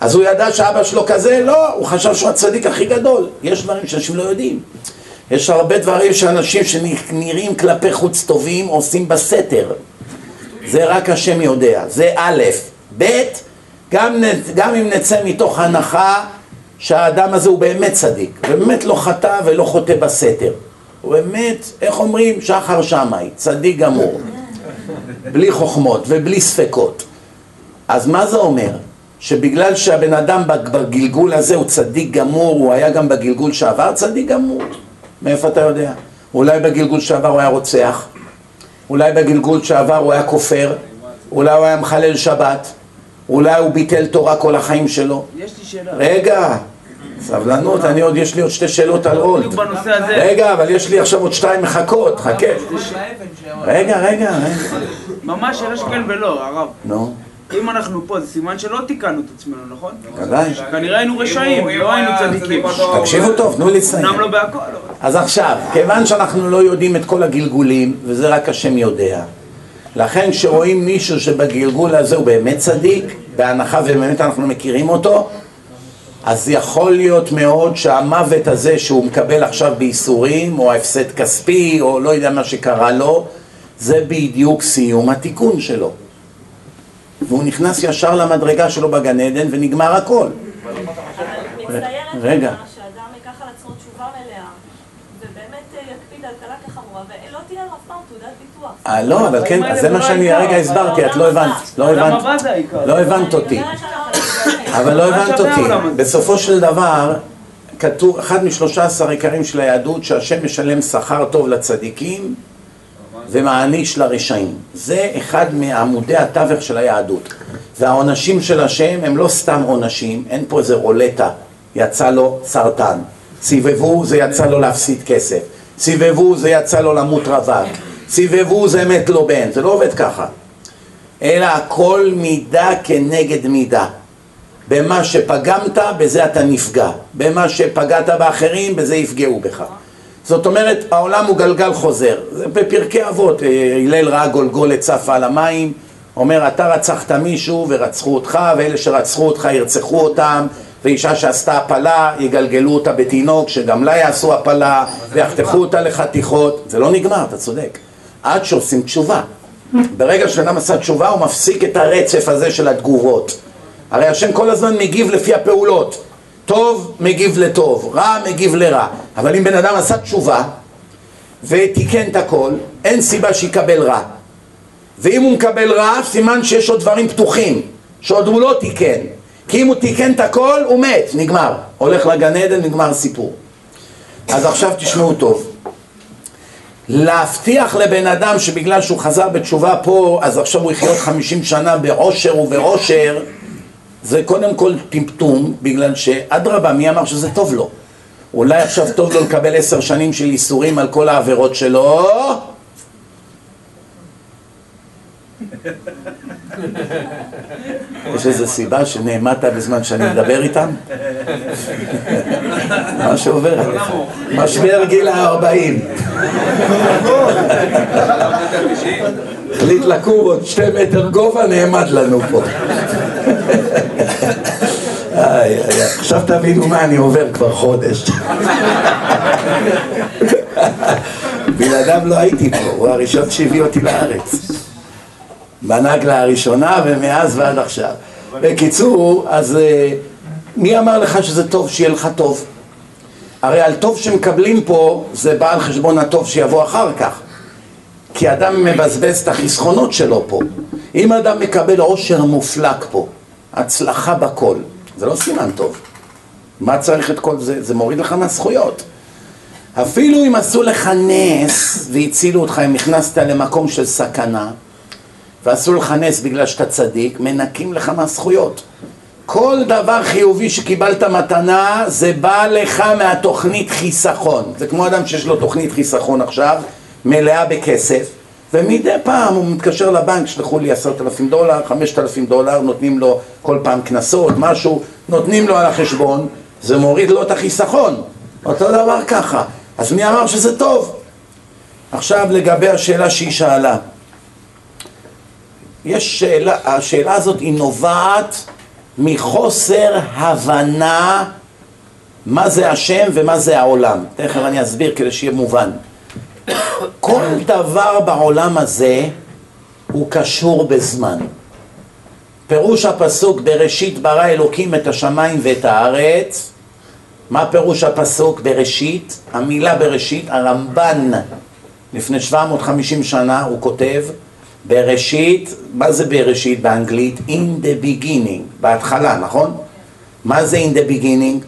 אז הוא ידע שאבא שלו כזה? לא, הוא חשב שהוא הצדיק הכי גדול. יש דברים שאנשים לא יודעים. יש הרבה דברים שאנשים שנראים כלפי חוץ טובים עושים בסתר. זה רק השם יודע. זה א', ב', גם, גם אם נצא מתוך הנחה שהאדם הזה הוא באמת צדיק, באמת לא חטא ולא חוטא בסתר. הוא באמת, איך אומרים, שחר שמאי, צדיק גמור, בלי חוכמות ובלי ספקות. אז מה זה אומר? שבגלל שהבן אדם בגלגול הזה הוא צדיק גמור, הוא היה גם בגלגול שעבר צדיק גמור? מאיפה אתה יודע? אולי בגלגול שעבר הוא היה רוצח, אולי בגלגול שעבר הוא היה כופר, אולי הוא היה מחלל שבת, אולי הוא ביטל תורה כל החיים שלו. יש לי שאלה. רגע, סבלנות, אני עוד, יש לי עוד שתי שאלות על הזה. רגע, אבל יש לי עכשיו עוד שתיים מחכות, חכה. רגע, רגע, רגע. ממש שאלה שכן ולא, הרב. נו, אם אנחנו פה, זה סימן שלא תיקנו את עצמנו, נכון? ודאי. כנראה היינו רשעים, לא היינו צדיקים. תקשיבו טוב, תנו לי לסיים. אמנם לא בהכל, אבל... אז עכשיו, כיוון שאנחנו לא יודעים את כל הגלגולים, וזה רק השם יודע, לכן כשרואים מישהו שבגלגול הזה הוא באמת צדיק, בהנחה ובאמת אנחנו מכירים אותו, אז יכול להיות מאוד שהמוות הזה שהוא מקבל עכשיו בייסורים, או הפסד כספי, או לא יודע מה שקרה לו, זה בדיוק סיום התיקון שלו. והוא נכנס ישר למדרגה שלו בגן עדן ונגמר הכל. רגע. תמונה שאדם ייקח על עצמו תשובה מלאה, ובאמת אה, יקפיד על קלה כחמורה, ולא תהיה לו אף פעם תעודת ביטוח. אה, לא, אבל כן, אז זה מה שאני הרגע הסברתי, את לא הבנת, לא העולם הבנת. לא הבנת אותי. אבל לא הבנת אותי. בסופו של דבר, כתוב, אחד משלושה עשר עיקרים של היהדות, שהשם משלם שכר טוב לצדיקים ומעניש לרשעים. זה אחד מעמודי התווך של היהדות. והעונשים של השם הם לא סתם עונשים, אין פה איזה רולטה, יצא לו סרטן. סיבבו, זה יצא לו להפסיד כסף. סיבבו, זה יצא לו למות רווק. סיבבו, זה מת לו בן. זה לא עובד ככה. אלא הכל מידה כנגד מידה. במה שפגמת, בזה אתה נפגע. במה שפגעת באחרים, בזה יפגעו בך. זאת אומרת, העולם הוא גלגל חוזר. זה בפרקי אבות, אה, הלל ראה גולגולת צפה על המים, אומר, אתה רצחת מישהו ורצחו אותך, ואלה שרצחו אותך ירצחו אותם, ואישה שעשתה הפלה, יגלגלו אותה בתינוק, שגם לה יעשו הפלה, ויחתכו אותה לחתיכות. זה לא נגמר, אתה צודק. עד שעושים תשובה. ברגע שאדם עשה תשובה, הוא מפסיק את הרצף הזה של התגובות. הרי השם כל הזמן מגיב לפי הפעולות. טוב מגיב לטוב, רע מגיב לרע. אבל אם בן אדם עשה תשובה ותיקן את הכל, אין סיבה שיקבל רע. ואם הוא מקבל רע, סימן שיש עוד דברים פתוחים, שעוד הוא לא תיקן. כי אם הוא תיקן את הכל, הוא מת, נגמר. הולך לגן עדן, נגמר הסיפור. אז עכשיו תשמעו טוב. להבטיח לבן אדם שבגלל שהוא חזר בתשובה פה, אז עכשיו הוא יחיות חמישים שנה בעושר ובעושר, זה קודם כל טמטום, בגלל שאדרבה, מי אמר שזה טוב לו? אולי עכשיו טוב לו לקבל עשר שנים של ייסורים על כל העבירות שלו? יש איזו סיבה שנעמדת בזמן שאני מדבר איתם? מה שעובר עליך. משבר גיל הארבעים. החליט לקום עוד שתי מטר גובה, נעמד לנו פה. עכשיו תבינו מה אני עובר כבר חודש. בלעדיו לא הייתי פה, הוא הראשון שהביא אותי לארץ. בנגלה הראשונה ומאז ועד עכשיו. בקיצור, אז אה, מי אמר לך שזה טוב שיהיה לך טוב? הרי על טוב שמקבלים פה זה בא על חשבון הטוב שיבוא אחר כך. כי אדם מבזבז את החסכונות שלו פה. אם אדם מקבל עושר מופלג פה, הצלחה בכל, זה לא סימן טוב. מה צריך את כל זה? זה מוריד לך מהזכויות. אפילו אם עשו לך נס והצילו אותך, אם נכנסת למקום של סכנה, ועשו לך נס בגלל שאתה צדיק, מנקים לך מהזכויות. כל דבר חיובי שקיבלת מתנה, זה בא לך מהתוכנית חיסכון. זה כמו אדם שיש לו תוכנית חיסכון עכשיו, מלאה בכסף, ומדי פעם הוא מתקשר לבנק, שלחו לי עשרת אלפים דולר, חמשת אלפים דולר, נותנים לו כל פעם קנסות, משהו, נותנים לו על החשבון, זה מוריד לו את החיסכון. אותו דבר ככה. אז מי אמר שזה טוב? עכשיו לגבי השאלה שהיא שאלה. יש שאלה, השאלה הזאת היא נובעת מחוסר הבנה מה זה השם ומה זה העולם. תכף אני אסביר כדי שיהיה מובן. כל דבר בעולם הזה הוא קשור בזמן. פירוש הפסוק בראשית ברא אלוקים את השמיים ואת הארץ מה פירוש הפסוק בראשית? המילה בראשית, הרמב"ן לפני 750 שנה הוא כותב בראשית, מה זה בראשית באנגלית? In the beginning, בהתחלה, נכון? מה זה in the beginning?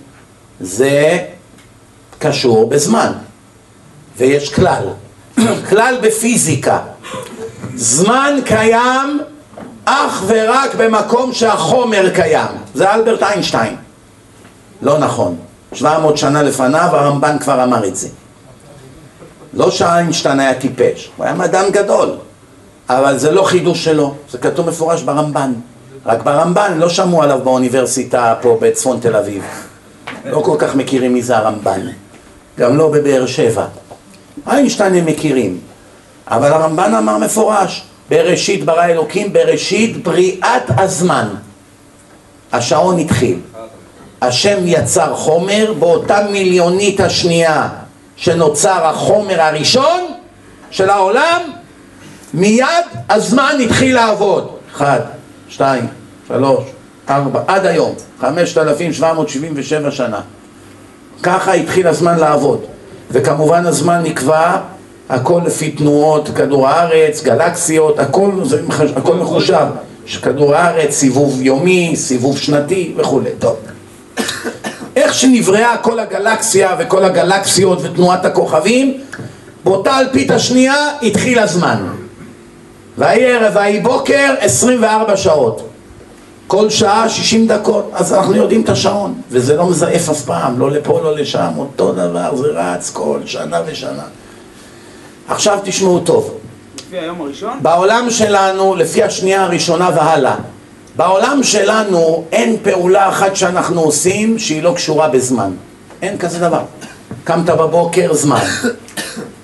זה קשור בזמן ויש כלל, כלל בפיזיקה. זמן קיים אך ורק במקום שהחומר קיים. זה אלברט איינשטיין. לא נכון. 700 שנה לפניו הרמב"ן כבר אמר את זה. לא שאיינשטיין היה טיפש, הוא היה מדען גדול אבל זה לא חידוש שלו, זה כתוב מפורש ברמב"ן. רק ברמב"ן לא שמעו עליו באוניברסיטה פה בצפון תל אביב. לא כל כך מכירים מי זה הרמב"ן. גם לא בבאר שבע. איינשטיין הם מכירים. אבל הרמב"ן אמר מפורש בראשית ברא אלוקים, בראשית בריאת הזמן השעון התחיל. השם יצר חומר באותה מיליונית השנייה שנוצר החומר הראשון של העולם מיד הזמן התחיל לעבוד. אחד, שתיים, שלוש, ארבע, עד היום חמשת אלפים שבע מאות שבעים ושבע שנה. ככה התחיל הזמן לעבוד. וכמובן הזמן נקבע הכל לפי תנועות כדור הארץ, גלקסיות, הכל, זה, הכל מחושב. שכדור הארץ, סיבוב יומי, סיבוב שנתי וכולי, טוב. איך שנבראה כל הגלקסיה וכל הגלקסיות ותנועת הכוכבים באותה אלפית השנייה התחיל הזמן ויהי ערב ויהי בוקר 24 שעות. כל שעה 60 דקות. אז אנחנו יודעים את השעון. וזה לא מזייף אף פעם לא לפה לא לשם. אותו דבר זה רץ כל שנה ושנה. עכשיו תשמעו טוב. לפי היום הראשון? בעולם שלנו לפי השנייה הראשונה והלאה בעולם שלנו אין פעולה אחת שאנחנו עושים שהיא לא קשורה בזמן. אין כזה דבר. קמת בבוקר זמן.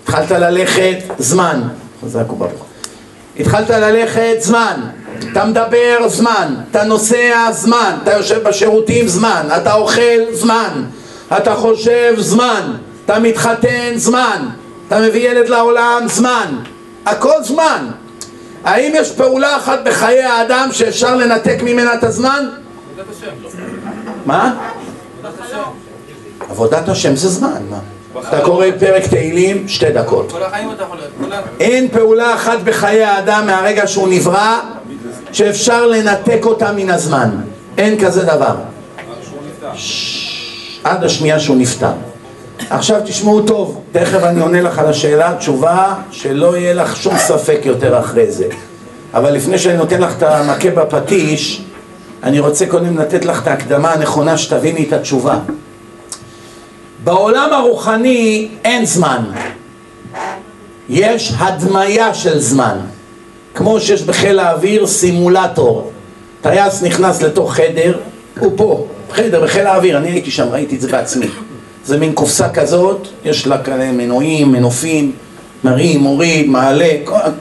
התחלת ללכת זמן. חזק וברוך התחלת ללכת זמן. אתה מדבר זמן, אתה נוסע זמן, אתה יושב בשירותים זמן, אתה אוכל זמן, אתה חושב זמן, אתה מתחתן זמן, אתה מביא ילד לעולם זמן, הכל זמן. האם יש פעולה אחת בחיי האדם שאפשר לנתק ממנה את הזמן? מה? עבודת השם זה זמן, מה? אתה קורא פרק תהילים, שתי דקות. אין פעולה אחת בחיי האדם מהרגע שהוא נברא שאפשר לנתק אותה מן הזמן. אין כזה דבר. עד השנייה שהוא נפטר. עכשיו תשמעו טוב, תכף אני עונה לך על השאלה, תשובה שלא יהיה לך שום ספק יותר אחרי זה. אבל לפני שאני נותן לך את המכה בפטיש, אני רוצה קודם לתת לך את ההקדמה הנכונה שתביני את התשובה. בעולם הרוחני אין זמן, יש הדמיה של זמן, כמו שיש בחיל האוויר סימולטור. טייס נכנס לתוך חדר, הוא פה, חדר בחיל האוויר, אני הייתי שם, ראיתי את זה בעצמי. זה מין קופסה כזאת, יש לה כאלה מנועים, מנופים, מרים, מוריד, מעלה,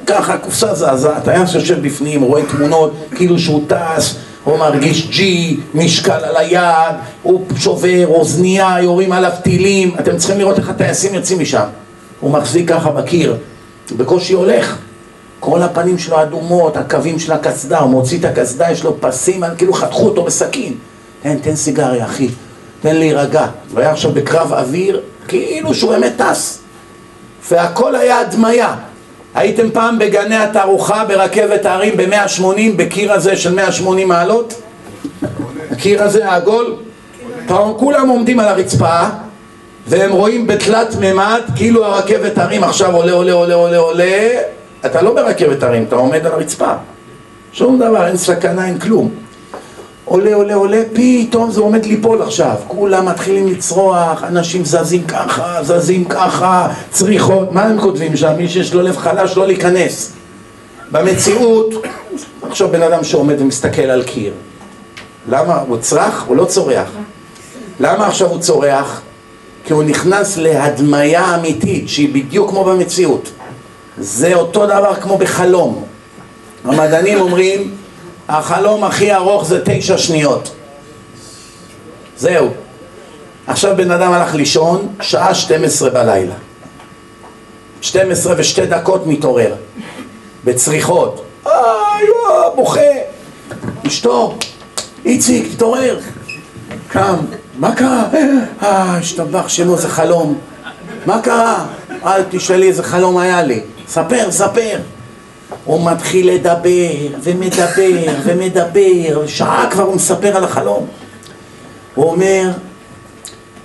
ככה הקופסה זזה, הטייס יושב בפנים, רואה תמונות, כאילו שהוא טס, הוא מרגיש ג'י, משקל על היד, הוא שובר, אוזנייה, יורים עליו טילים, אתם צריכים לראות איך הטייסים יוצאים משם. הוא מחזיק ככה בקיר, בקושי הולך. כל הפנים שלו אדומות, הקווים של הקסדה, הוא מוציא את הקסדה, יש לו פסים, כאילו חתכו אותו בסכין. תן, תן סיגריה, אחי, תן להירגע. הוא היה עכשיו בקרב אוויר, כאילו שהוא באמת טס. והכל היה הדמיה. הייתם פעם בגני התערוכה ברכבת ההרים ב-180, בקיר הזה של 180 מעלות? הקיר הזה העגול? כולם עומדים על הרצפה והם רואים בתלת מימד כאילו הרכבת הרים עכשיו עולה עולה עולה עולה עולה אתה לא ברכבת הרים, אתה עומד על הרצפה שום דבר, אין סכנה, אין כלום עולה עולה עולה, פתאום זה עומד ליפול עכשיו כולם מתחילים לצרוח, אנשים זזים ככה, זזים ככה, צריכות, מה הם כותבים שם? מי שיש לו לב חלש לא להיכנס במציאות, עכשיו בן אדם שעומד ומסתכל על קיר למה? הוא צרח? הוא לא צורח למה עכשיו הוא צורח? כי הוא נכנס להדמיה אמיתית שהיא בדיוק כמו במציאות זה אותו דבר כמו בחלום המדענים אומרים החלום הכי ארוך זה תשע שניות זהו עכשיו בן אדם הלך לישון שעה 12 בלילה 12 ושתי דקות מתעורר בצריחות איי, וואו, בוכה אשתו איציק, תתעורר קם, מה קרה? אה, השתבח שמו, זה חלום. מה קרה? אל תשאלי איזה חלום היה לי. ספר, ספר. הוא מתחיל לדבר, ומדבר, ומדבר, שעה כבר הוא מספר על החלום. הוא אומר,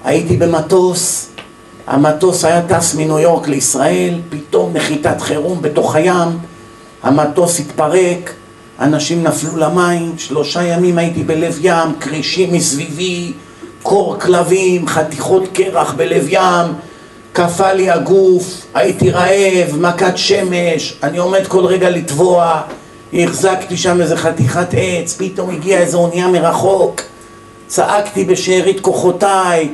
הייתי במטוס, המטוס היה טס מניו יורק לישראל, פתאום נחיתת חירום בתוך הים, המטוס התפרק, אנשים נפלו למים, שלושה ימים הייתי בלב ים, כרישים מסביבי, קור כלבים, חתיכות קרח בלב ים, קפא לי הגוף, הייתי רעב, מכת שמש, אני עומד כל רגע לטבוע, החזקתי שם איזה חתיכת עץ, פתאום הגיעה איזו אונייה מרחוק, צעקתי בשארית כוחותיי,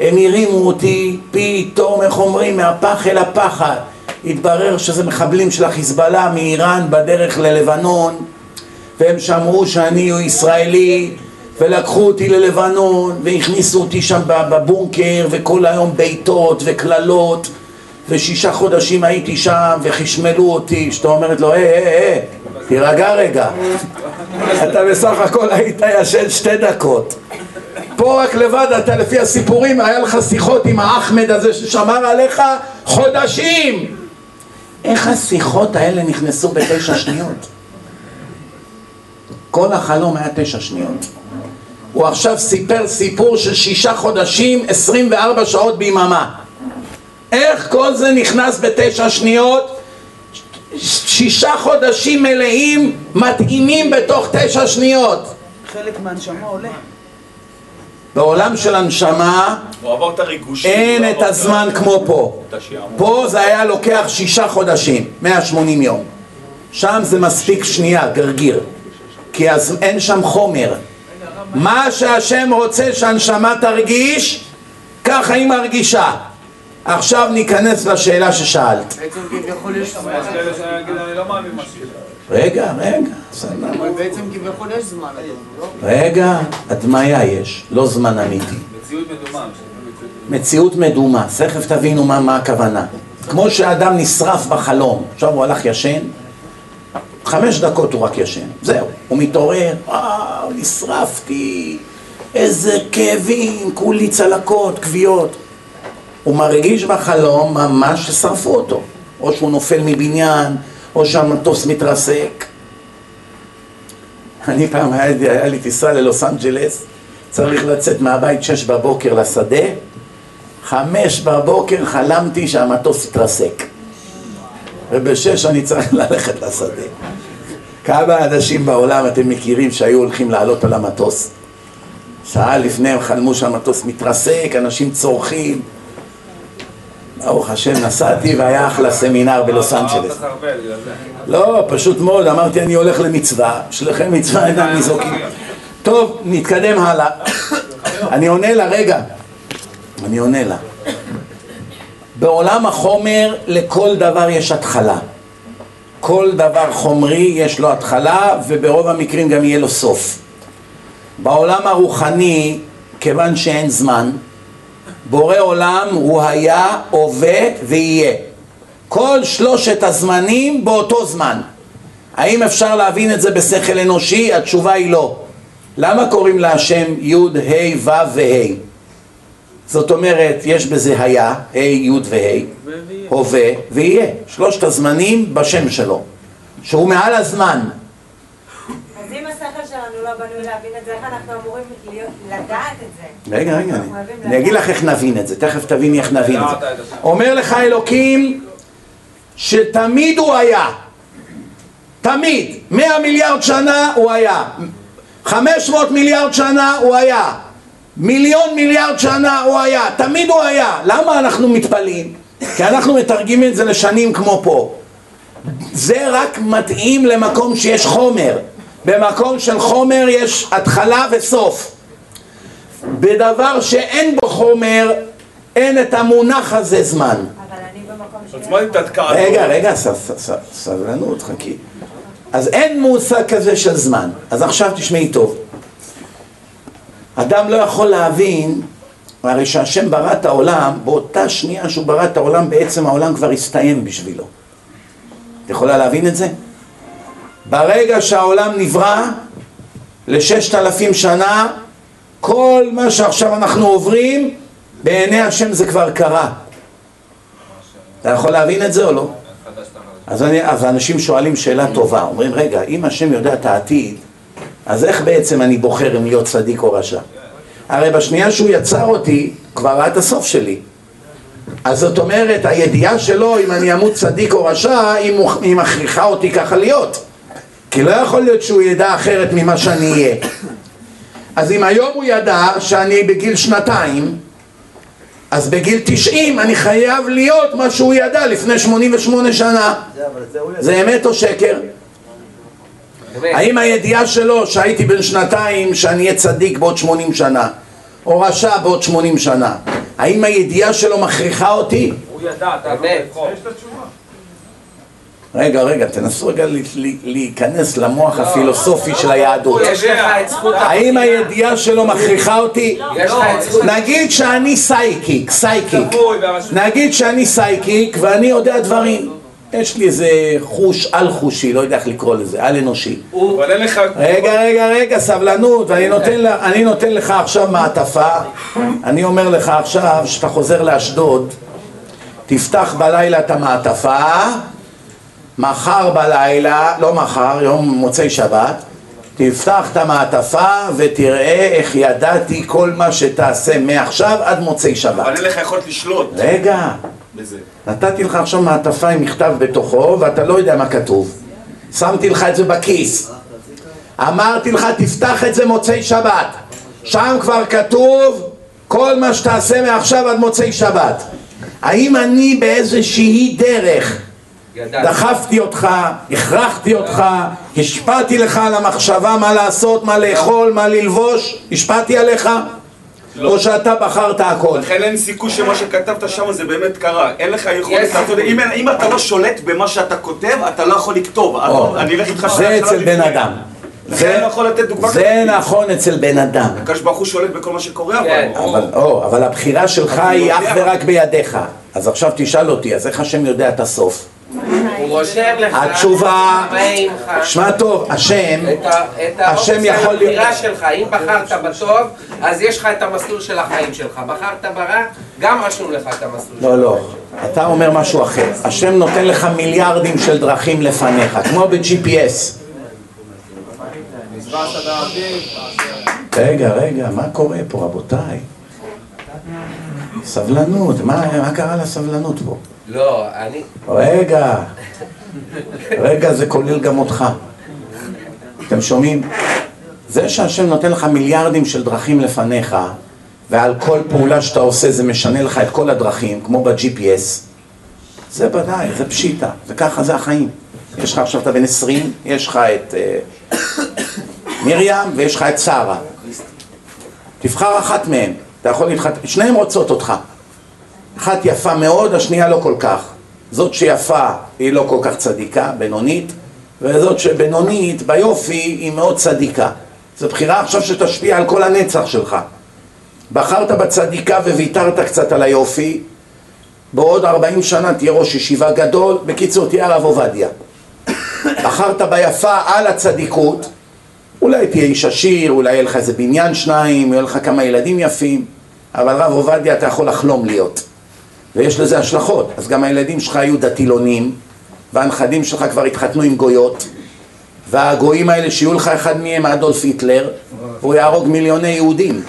הם הרימו אותי, פתאום, איך אומרים, מהפח אל הפחד. התברר שזה מחבלים של החיזבאללה מאיראן בדרך ללבנון, והם שמעו שאני הוא ישראלי, ולקחו אותי ללבנון, והכניסו אותי שם בבונקר, וכל היום בעיטות וקללות, ושישה חודשים הייתי שם, וחשמלו אותי, שאתה אומרת לו, היי, היי, היי, תירגע רגע. אתה בסך הכל היית ישן שתי דקות. פה רק לבד אתה לפי הסיפורים היה לך שיחות עם האחמד הזה ששמר עליך חודשים איך השיחות האלה נכנסו בתשע שניות? כל החלום היה תשע שניות הוא עכשיו סיפר סיפור של שישה חודשים, עשרים וארבע שעות ביממה איך כל זה נכנס בתשע שניות? שישה חודשים מלאים מתאימים בתוך תשע שניות חלק מהנשמה עולה בעולם של הנשמה אין את הזמן כמו פה. פה זה היה לוקח שישה חודשים, 180 יום. שם זה מספיק שנייה, גרגיר. כי אז אין שם חומר. מה שהשם רוצה שהנשמה תרגיש, ככה היא מרגישה. עכשיו ניכנס לשאלה ששאלת. לא רגע, רגע, אבל בעצם כביכול יש זמן, לא? רגע, הדמיה יש, לא זמן אמיתי. מציאות מדומה. מציאות מדומה, תכף תבינו מה, מה הכוונה. כמו שאדם נשרף בחלום, עכשיו הוא הלך ישן, חמש דקות הוא רק ישן, זהו, הוא מתעורר, וואו, נשרפתי, איזה כאבים, כולי צלקות, כוויות. הוא מרגיש בחלום ממש ששרפו אותו, או שהוא נופל מבניין, או שהמטוס מתרסק. אני פעם, היה, היה לי טיסה ללוס אנג'לס, צריך לצאת מהבית שש בבוקר לשדה, חמש בבוקר חלמתי שהמטוס יתרסק. ובשש אני צריך ללכת לשדה. כמה אנשים בעולם אתם מכירים שהיו הולכים לעלות על המטוס? שעה לפני הם חלמו שהמטוס מתרסק, אנשים צורכים, ברוך השם, נסעתי והיה אחלה סמינר בלוס אנג'לס. לא, פשוט מאוד, אמרתי אני הולך למצווה, שלכם מצווה אינם ניזוקים. טוב, נתקדם הלאה. אני עונה לה, רגע. אני עונה לה. בעולם החומר לכל דבר יש התחלה. כל דבר חומרי יש לו התחלה וברוב המקרים גם יהיה לו סוף. בעולם הרוחני, כיוון שאין זמן, בורא עולם הוא היה, הווה ויהיה. כל שלושת הזמנים באותו זמן. האם אפשר להבין את זה בשכל אנושי? התשובה היא לא. למה קוראים להשם י' ה' ו' וה'? זאת אומרת, יש בזה היה, ה' י' וה', הווה ויהיה. שלושת הזמנים בשם שלו, שהוא מעל הזמן. שלנו לא בנוי להבין את זה, איך אנחנו אמורים לדעת את זה? רגע, רגע, אני אגיד לך איך נבין את זה, תכף תביני איך נבין את זה. אומר לך אלוקים שתמיד הוא היה, תמיד, מאה מיליארד שנה הוא היה, חמש מאות מיליארד שנה הוא היה, מיליון מיליארד שנה הוא היה, תמיד הוא היה. למה אנחנו מתפלאים? כי אנחנו מתרגמים את זה לשנים כמו פה. זה רק מתאים למקום שיש חומר. במקום של חומר יש התחלה וסוף. בדבר שאין בו חומר, אין את המונח הזה זמן. אבל אני במקום ש... רגע, רגע, סבלנות, חכי. אז אין מושג כזה של זמן. אז עכשיו תשמעי טוב. אדם לא יכול להבין, הרי שהשם ברא את העולם, באותה שנייה שהוא ברא את העולם, בעצם העולם כבר הסתיים בשבילו. את יכולה להבין את זה? ברגע שהעולם נברא, לששת אלפים שנה, כל מה שעכשיו אנחנו עוברים, בעיני השם זה כבר קרה. אתה יכול להבין את זה או לא? אז, אני, אז אנשים שואלים שאלה טובה, אומרים, רגע, אם השם יודע את העתיד, אז איך בעצם אני בוחר אם להיות צדיק או רשע? הרי בשנייה שהוא יצר אותי, כבר ראה את הסוף שלי. אז זאת אומרת, הידיעה שלו אם אני אמות צדיק או רשע, היא, מכריחה אותי ככה להיות. כי לא יכול להיות שהוא ידע אחרת ממה שאני אהיה. אז אם היום הוא ידע שאני בגיל שנתיים, אז בגיל 90 אני חייב להיות מה שהוא ידע לפני 88 שנה. זה, זה. זה אמת או שקר? האם הידיעה שלו שהייתי בן שנתיים שאני אהיה צדיק בעוד 80 שנה או רשע בעוד 80 שנה האם הידיעה שלו מכריחה אותי? הוא ידע, אתה לא. יכול. יש. רגע רגע תנסו רגע ל- ל- להיכנס למוח הפילוסופי של היהדות האם הידיעה שלו מכריחה אותי? נגיד שאני psychic, psychic נגיד שאני סייקיק ואני יודע דברים יש לי איזה חוש על חושי, לא יודע איך לקרוא לזה, על אנושי אבל אין לך... רגע, רגע, רגע, סבלנות, אני נותן, לה- אני נותן לך עכשיו מעטפה, אני אומר לך עכשיו שאתה חוזר לאשדוד, תפתח בלילה את המעטפה, מחר בלילה, לא מחר, יום מוצאי שבת, תפתח את המעטפה ותראה איך ידעתי כל מה שתעשה מעכשיו עד מוצאי שבת. אבל אין לך יכולת לשלוט רגע. נתתי לך עכשיו מעטפה עם מכתב בתוכו ואתה לא יודע מה כתוב. שמתי לך את זה בכיס. אמרתי לך תפתח את זה מוצאי שבת. שם כבר כתוב כל מה שתעשה מעכשיו עד מוצאי שבת. האם אני באיזושהי דרך. דחפתי אותך, הכרחתי אותך, השפעתי לך על המחשבה מה לעשות, מה לאכול, מה ללבוש, השפעתי עליך? או שאתה בחרת הכל? לכן אין סיכוי שמה שכתבת שם זה באמת קרה. אין לך יכולת לעשות... אם אתה לא שולט במה שאתה כותב, אתה לא יכול לכתוב. או, אני אלך איתך זה אצל בן. אדם. לכן אני לא יכול לתת דוגמה זה. נכון אצל בן אדם. הקדוש ברוך הוא שולט בכל מה שקורה, כן. אבל... אבל, או, אבל הבחירה שלך היא. אך ורק בידיך. אז עכשיו תשאל אותי, אז איך השם יודע את הסוף? הוא רושם לך התשובה. שמע טוב, השם, את את השם האופציה יכול להיות- לבחירה שלך, אם בחרת בטוב, אז יש לך את המסלול של החיים שלך. בחרת ברע, גם רשום לך את המסלול של לא, לא, שלך. אתה אומר משהו אחר. השם נותן לך מיליארדים של דרכים לפניך, כמו ב-GPS. רגע, רגע, מה קורה פה, רבותיי? סבלנות, מה, מה קרה לסבלנות פה? לא, אני... רגע, רגע, זה כולל גם אותך. אתם שומעים? זה שהשם נותן לך מיליארדים של דרכים לפניך, ועל כל פעולה שאתה עושה זה משנה לך את כל הדרכים, כמו ב-GPS, זה ודאי, זה פשיטה, וככה זה החיים. יש לך עכשיו, אתה בן 20, יש לך את אה, מרים ויש לך את שרה. תבחר אחת מהן, אתה יכול להתחתן, שניהן רוצות אותך. אחת יפה מאוד, השנייה לא כל כך. זאת שיפה היא לא כל כך צדיקה, בינונית, וזאת שבינונית ביופי היא מאוד צדיקה. זו בחירה עכשיו שתשפיע על כל הנצח שלך. בחרת בצדיקה וויתרת קצת על היופי, בעוד 40 שנה תהיה ראש ישיבה גדול, בקיצור תהיה הרב עובדיה. בחרת ביפה על הצדיקות, אולי תהיה איש עשיר, אולי יהיה לך איזה בניין שניים, יהיה לך כמה ילדים יפים, אבל רב עובדיה אתה יכול לחלום להיות. ויש לזה השלכות. אז גם הילדים שלך היו דתילונים, והנכדים שלך כבר התחתנו עם גויות, והגויים האלה שיהיו לך אחד מהם אדולף היטלר, והוא יהרוג מיליוני יהודים.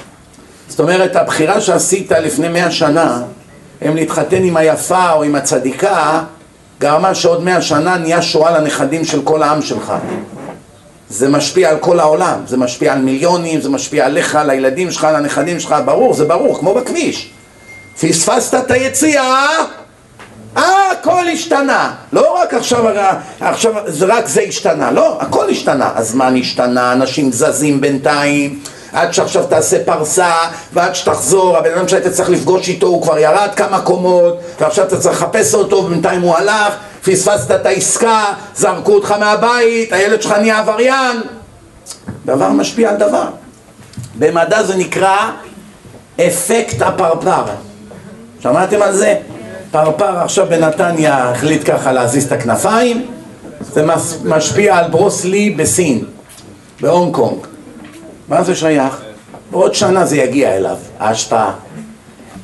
זאת אומרת, הבחירה שעשית לפני מאה שנה, אם להתחתן עם היפה או עם הצדיקה, גרמה שעוד מאה שנה נהיה שואה לנכדים של כל העם שלך. זה משפיע על כל העולם, זה משפיע על מיליונים, זה משפיע עליך, על הילדים שלך, על הנכדים שלך, ברור, זה ברור, כמו בכביש. פספסת את היציאה, אה, הכל השתנה. לא רק עכשיו, עכשיו רק זה השתנה, לא, הכל השתנה. הזמן השתנה, אנשים זזים בינתיים, עד שעכשיו תעשה פרסה, ועד שתחזור, הבן אדם שהיית צריך לפגוש איתו הוא כבר ירד כמה קומות, ועכשיו אתה צריך לחפש אותו, ובינתיים הוא הלך, פספסת את העסקה, זרקו אותך מהבית, הילד שלך נהיה עבריין. דבר משפיע על דבר. במדע זה נקרא אפקט הפרפר. שמעתם על זה? פרפר עכשיו בנתניה החליט ככה להזיז את הכנפיים, זה משפיע על ברוס לי בסין, בהונג קונג. מה זה שייך? בעוד שנה זה יגיע אליו, ההשפעה.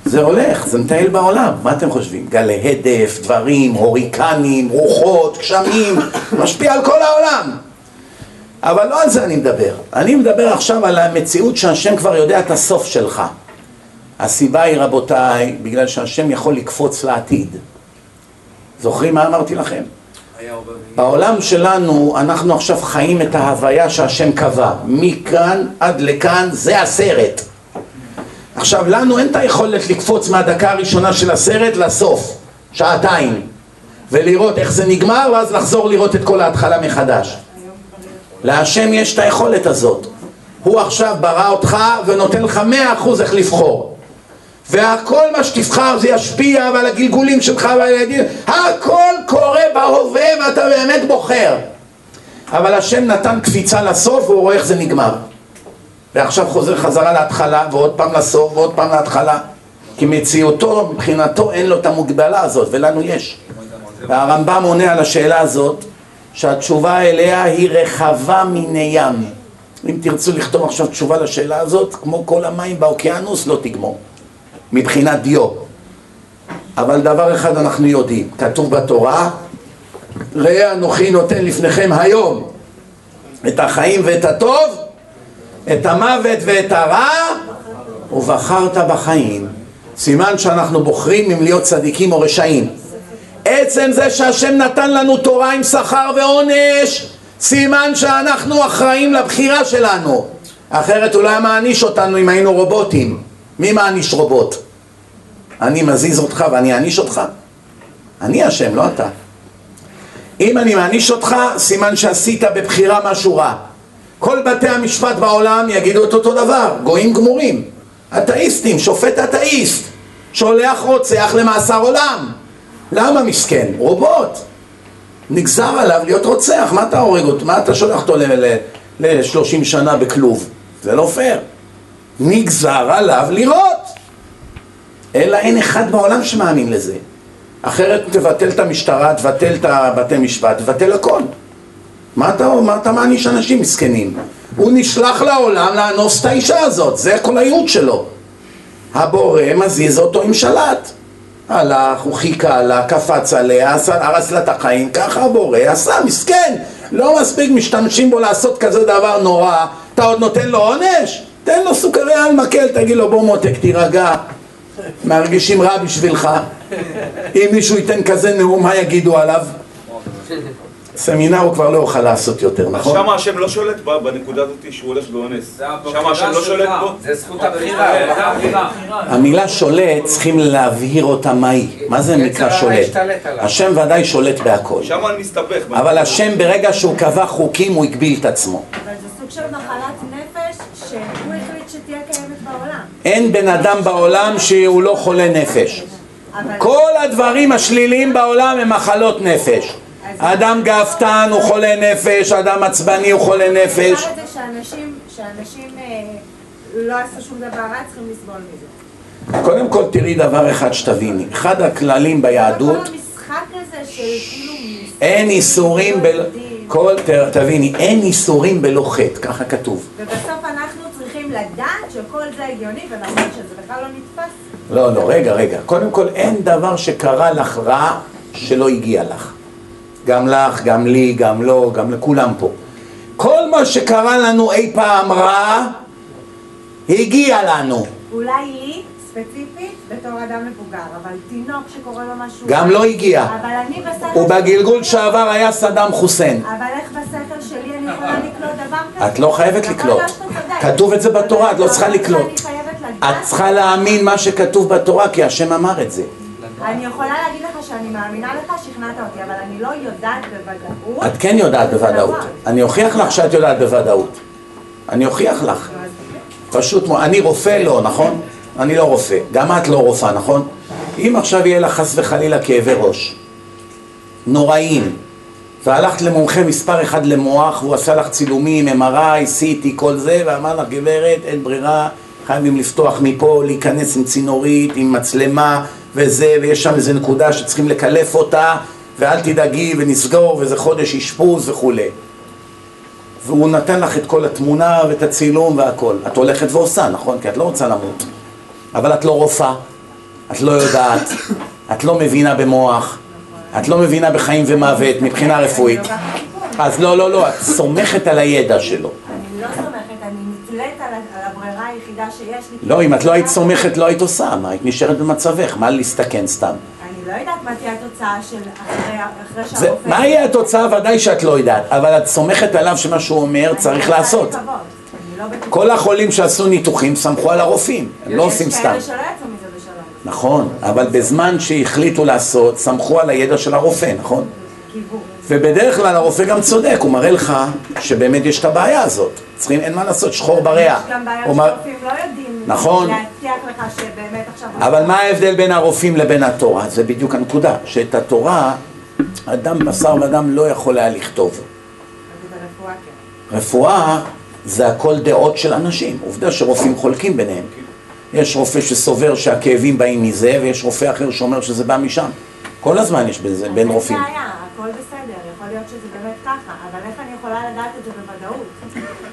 זה הולך, זה מטייל בעולם, מה אתם חושבים? גלי הדף, דברים, הוריקנים, רוחות, גשמים, משפיע על כל העולם. אבל לא על זה אני מדבר. אני מדבר עכשיו על המציאות שהשם כבר יודע את הסוף שלך. הסיבה היא, רבותיי, בגלל שהשם יכול לקפוץ לעתיד. זוכרים מה אמרתי לכם? בעולם שלנו אנחנו עכשיו חיים את ההוויה שהשם קבע. מכאן עד לכאן זה הסרט. עכשיו לנו אין את היכולת לקפוץ מהדקה הראשונה של הסרט לסוף, שעתיים, ולראות איך זה נגמר ואז לחזור לראות את כל ההתחלה מחדש. להשם יש את היכולת הזאת. הוא עכשיו ברא אותך ונותן לך מאה אחוז איך לבחור. והכל מה שתבחר זה ישפיע ועל הגלגולים שלך ועל הילדים, הכל קורה בהווה ואתה באמת בוחר. אבל השם נתן קפיצה לסוף והוא רואה איך זה נגמר. ועכשיו חוזר חזרה להתחלה ועוד פעם לסוף ועוד פעם להתחלה. כי מציאותו, מבחינתו אין לו את המוגבלה הזאת ולנו יש. והרמב"ם עונה על השאלה הזאת שהתשובה אליה היא רחבה מני ים. אם תרצו לכתוב עכשיו תשובה לשאלה הזאת, כמו כל המים באוקיינוס, לא תגמור. מבחינת דיו. אבל דבר אחד אנחנו יודעים, כתוב בתורה, ראה אנוכי נותן לפניכם היום את החיים ואת הטוב, את המוות ואת הרע, ובחרת בחיים. סימן שאנחנו בוחרים אם להיות צדיקים או רשעים. עצם זה שהשם נתן לנו תורה עם שכר ועונש, סימן שאנחנו אחראים לבחירה שלנו. אחרת הוא לא היה מעניש אותנו אם היינו רובוטים. מי מעניש רובוט? אני מזיז אותך ואני אעניש אותך? אני השם, לא אתה. אם אני מעניש אותך, סימן שעשית בבחירה משהו רע. כל בתי המשפט בעולם יגידו את אותו דבר, גויים גמורים. אתאיסטים, שופט אתאיסט, שולח רוצח למאסר עולם. למה מסכן? רובוט. נגזר עליו להיות רוצח, מה אתה הורג אותו? מה אתה שולח אותו ל-30 שנה בכלוב? זה לא פייר. נגזר עליו לירות. אלא אין אחד בעולם שמאמין לזה. אחרת תבטל את המשטרה, תבטל את הבתי משפט, תבטל הכל. מה אתה, מה אתה מעניש אנשים מסכנים? הוא נשלח לעולם לאנוס את האישה הזאת, זה כל הייעוד שלו. הבורא מזיז אותו עם שלט. הלך, הוא חיכה לה, קפץ עליה, הרס לה את החיים, ככה הבורא עשה, מסכן. לא מספיק משתמשים בו לעשות כזה דבר נורא, אתה עוד נותן לו עונש? תן לו סוכריה על מקל, תגיד לו בוא מותק, תירגע, מרגישים רע בשבילך. אם מישהו ייתן כזה נאום, מה יגידו עליו? סמינר הוא כבר לא יוכל לעשות יותר, נכון? שם השם לא שולט בנקודה הזאת שהוא הולך ואונס. שם השם לא שולט בו. זה זכות הבחירה. המילה שולט, צריכים להבהיר אותה מהי. מה זה נקרא שולט? השם ודאי שולט בהכל. שם אני מסתבך. אבל השם ברגע שהוא קבע חוקים הוא הגביל את עצמו. אבל זה סוג של מחלת נפש שהוא החליט שתהיה קיימת בעולם. אין בן אדם בעולם שהוא לא חולה נפש. כל הדברים השליליים בעולם הם מחלות נפש. אדם גאוותן הוא חולה נפש, אדם עצבני הוא חולה נפש. אפשר את זה שאנשים, שאנשים אה, לא עשו שום דבר רע, צריכים לסבול מזה. קודם כל תראי דבר אחד שתביני, אחד הכללים ביהדות, כאילו... אין איסורים ב... כל, תביני, אין איסורים בלא חטא, ככה כתוב. ובסוף אנחנו צריכים לדעת שכל זה הגיוני ונכון שזה בכלל לא נתפס. לא, לא, רגע, רגע. קודם כל, אין דבר שקרה לך רע שלא הגיע לך. גם לך, גם לי, גם לו, גם לכולם פה. כל מה שקרה לנו אי פעם רע, הגיע לנו. אולי לי, ספציפית, בתור אדם מבוגר, אבל תינוק שקורה לו משהו... גם לא הגיע. אבל אני בשכל... ובגלגול שעבר היה סדאם חוסיין. אבל איך בשכל שלי אני יכולה לקלוט דבר כזה? את לא חייבת לקלוט. כתוב את זה בתורה, את לא צריכה לקלוט. את צריכה להאמין מה שכתוב בתורה, כי השם אמר את זה. אני יכולה להגיד לך שאני מאמינה לך, שכנעת אותי, אבל אני לא יודעת בוודאות. את כן יודעת בוודאות. אני אוכיח לך שאת יודעת בוודאות. אני אוכיח לך. פשוט. אני רופא לא, נכון? אני לא רופא. גם את לא רופאה, נכון? אם עכשיו יהיה לך חס וחלילה כאבי ראש, נוראים, והלכת למומחה מספר אחד למוח, והוא עשה לך צילומים, MRI, CT, כל זה, ואמר לך, גברת, אין ברירה, חייבים לפתוח מפה, להיכנס עם צינורית, עם מצלמה, וזה, ויש שם איזה נקודה שצריכים לקלף אותה, ואל תדאגי, ונסגור, וזה חודש אשפוז וכולי. והוא נתן לך את כל התמונה ואת הצילום והכל. את הולכת ועושה, נכון? כי את לא רוצה למות. אבל את לא רופאה, את לא יודעת, את לא מבינה במוח, את לא מבינה בחיים ומוות מבחינה רפואית. אז לא, לא, לא, את סומכת על הידע שלו. היחידה שיש לי. לא, אם את לא היית סומכת, לא היית עושה, מה, היית נשארת במצבך, מה להסתכן סתם? אני לא יודעת מה תהיה התוצאה של אחרי שהרופא... מה יהיה התוצאה? ודאי שאת לא יודעת, אבל את סומכת עליו שמה שהוא אומר צריך לעשות. לא. כל החולים שעשו ניתוחים סמכו על הרופאים, הם לא עושים יש סתם. כאלה שלא יצאו מזה בשלום. נכון, אבל בזמן שהחליטו לעשות, סמכו על הידע של הרופא, נכון? קיוו. ובדרך כלל הרופא גם צודק, הוא מראה לך שבאמת יש את הבעיה הזאת. צריכים, אין מה לעשות, שחור בריאה. יש גם מר- שרופאים לא יודעים נכון. להבטיח לך שבאמת עכשיו... אבל מה ההבדל בין הרופאים לבין התורה? זה בדיוק הנקודה, שאת התורה, אדם בשר ודם לא יכול היה לכתוב. כן. רפואה זה הכל דעות של אנשים. עובדה שרופאים חולקים ביניהם. יש רופא שסובר שהכאבים באים מזה, ויש רופא אחר שאומר שזה בא משם. כל הזמן יש בזה בין רופאים. הכל בסדר, יכול להיות שזה באמת ככה, אבל איך אני יכולה לדעת את זה בוודאות?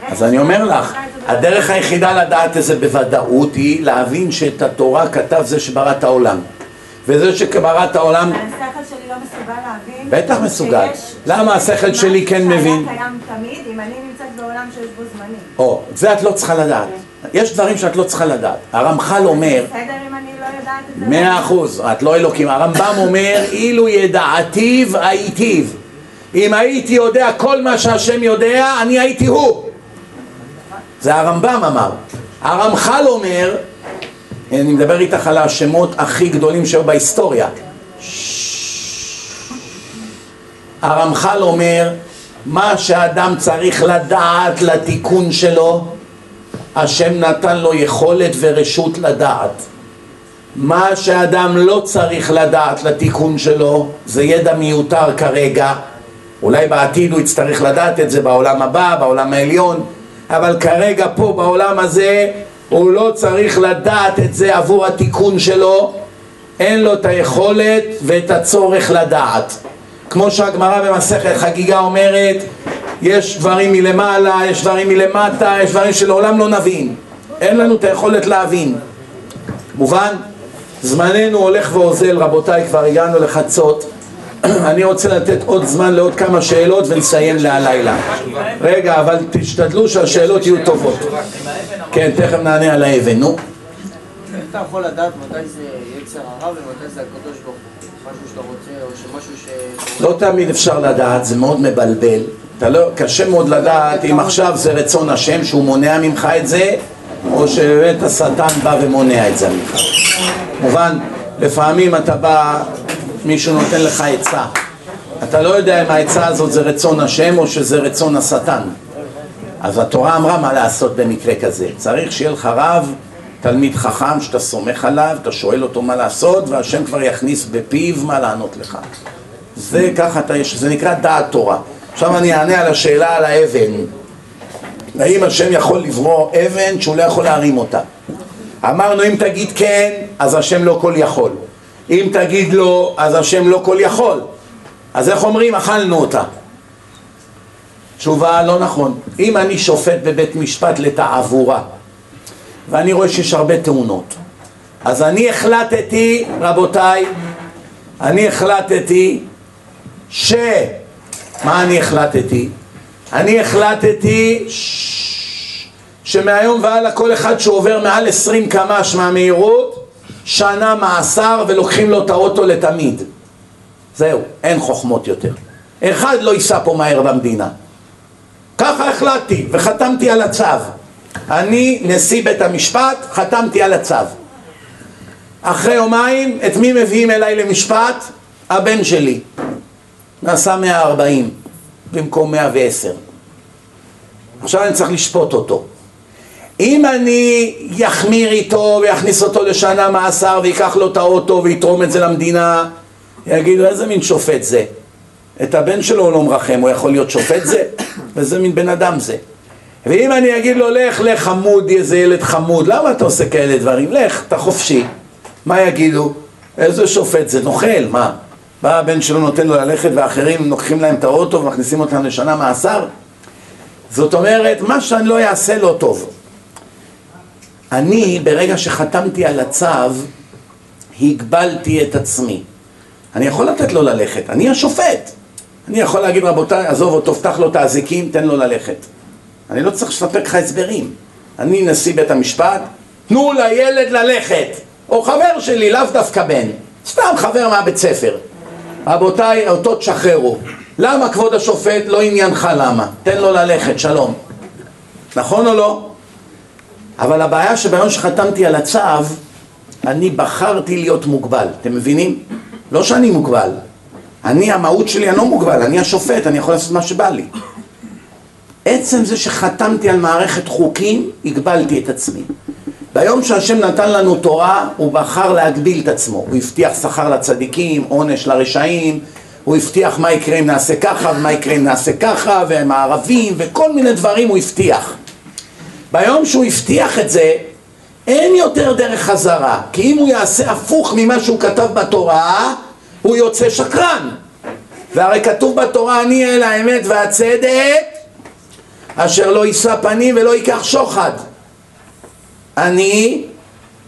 אז אני אומר לך, הדרך היחידה לדעת את זה בוודאות היא להבין שאת התורה כתב זה שברא את העולם. וזה שברא את העולם, השכל שלי לא מסוגל להבין... בטח מסוגל. למה השכל שלי כן מבין? קיים תמיד, אם אני נמצאת בעולם שיש בו זמנים. או, זה את לא צריכה לדעת. יש דברים שאת לא צריכה לדעת. הרמח"ל אומר, בסדר מאה אחוז, את לא אלוקים. הרמב"ם אומר, אילו ידעתיו הייתיו. אם הייתי יודע כל מה שהשם יודע, אני הייתי הוא. זה הרמב"ם אמר. הרמח"ל אומר, אני מדבר איתך על השמות הכי גדולים שהיו בהיסטוריה. הרמח"ל אומר, מה שאדם צריך לדעת לתיקון שלו, השם נתן לו יכולת ורשות לדעת. מה שאדם לא צריך לדעת לתיקון שלו זה ידע מיותר כרגע. אולי בעתיד הוא יצטרך לדעת את זה בעולם הבא, בעולם העליון אבל כרגע פה בעולם הזה הוא לא צריך לדעת את זה עבור התיקון שלו. אין לו את היכולת ואת הצורך לדעת. כמו שהגמרא במסכת חגיגה אומרת יש דברים מלמעלה, יש דברים מלמטה, יש דברים שלעולם לא נבין. אין לנו את היכולת להבין. מובן? זמננו הולך ואוזל, רבותיי, כבר הגענו לחצות. אני רוצה לתת עוד זמן לעוד כמה שאלות ונסיים להלילה. רגע, אבל תשתדלו שהשאלות יהיו טובות. כן, תכף נענה על האבן, נו. איך אתה יכול לדעת מתי זה יצר הרע ומתי זה הקדוש ברוך הוא? משהו שאתה רוצה, או שמשהו ש... לא תמיד אפשר לדעת, זה מאוד מבלבל. אתה לא, קשה מאוד לדעת אם עכשיו זה רצון השם שהוא מונע ממך את זה, או שבאמת השטן בא ומונע את זה ממך. מובן, לפעמים אתה בא, מישהו נותן לך עצה. אתה לא יודע אם העצה הזאת זה רצון השם או שזה רצון השטן. אז התורה אמרה מה לעשות במקרה כזה. צריך שיהיה לך רב, תלמיד חכם שאתה סומך עליו, אתה שואל אותו מה לעשות, והשם כבר יכניס בפיו מה לענות לך. זה ככה, אתה, זה נקרא דעת תורה. עכשיו אני אענה על השאלה על האבן. האם השם יכול לברוא אבן שהוא לא יכול להרים אותה? אמרנו אם תגיד כן, אז השם לא כל יכול. אם תגיד לא, אז השם לא כל יכול. אז איך אומרים? אכלנו אותה. תשובה לא נכון. אם אני שופט בבית משפט לתעבורה, ואני רואה שיש הרבה תאונות, אז אני החלטתי, רבותיי, אני החלטתי ש... מה אני החלטתי? אני החלטתי. שמהיום והלאה כל אחד שעובר מעל 20 קמ"ש מהמהירות, שנה מאסר ולוקחים לו את האוטו לתמיד. זהו, אין חוכמות יותר. אחד לא ייסע פה מהר במדינה. ככה החלטתי וחתמתי על הצו. אני נשיא בית המשפט, חתמתי על הצו. אחרי יומיים, את מי מביאים אליי למשפט? הבן שלי. נסע 140 במקום 110. עכשיו אני צריך לשפוט אותו. אם אני יחמיר איתו ויכניס אותו לשנה מאסר ויקח לו את האוטו ויתרום את זה למדינה, יגידו איזה מין שופט זה? את הבן שלו הוא לא מרחם, הוא יכול להיות שופט זה? ואיזה מין בן אדם זה? ואם אני אגיד לו לך, לך חמודי, איזה ילד חמוד, למה אתה עושה כאלה דברים? לך, אתה חופשי. מה יגידו? איזה שופט זה? נוכל, מה? בא הבן שלו נותן לו ללכת ואחרים לוקחים להם את האוטו ומכניסים אותם לשנה מאסר? זאת אומרת, מה שאני לא אעשה לא טוב. אני, ברגע שחתמתי על הצו, הגבלתי את עצמי. אני יכול לתת לו ללכת, אני השופט. אני יכול להגיד, רבותיי, עזוב אותו, פתח לו את האזיקים, תן לו ללכת. אני לא צריך לספק לך הסברים. אני נשיא בית המשפט, תנו לילד ללכת. או חבר שלי, לאו דווקא בן. סתם חבר מהבית ספר. רבותיי, אותו תשחררו. למה כבוד השופט? לא עניינך למה. תן לו ללכת, שלום. נכון או לא? אבל הבעיה שביום שחתמתי על הצו, אני בחרתי להיות מוגבל. אתם מבינים? לא שאני מוגבל. אני, המהות שלי, אני לא מוגבל. אני השופט, אני יכול לעשות מה שבא לי. עצם זה שחתמתי על מערכת חוקים, הגבלתי את עצמי. ביום שהשם נתן לנו תורה, הוא בחר להגביל את עצמו. הוא הבטיח שכר לצדיקים, עונש לרשעים, הוא הבטיח מה יקרה אם נעשה ככה, ומה יקרה אם נעשה ככה, והם הערבים, וכל מיני דברים הוא הבטיח. ביום שהוא הבטיח את זה, אין יותר דרך חזרה. כי אם הוא יעשה הפוך ממה שהוא כתב בתורה, הוא יוצא שקרן. והרי כתוב בתורה, אני אל האמת והצדק, אשר לא יישא פנים ולא ייקח שוחד. אני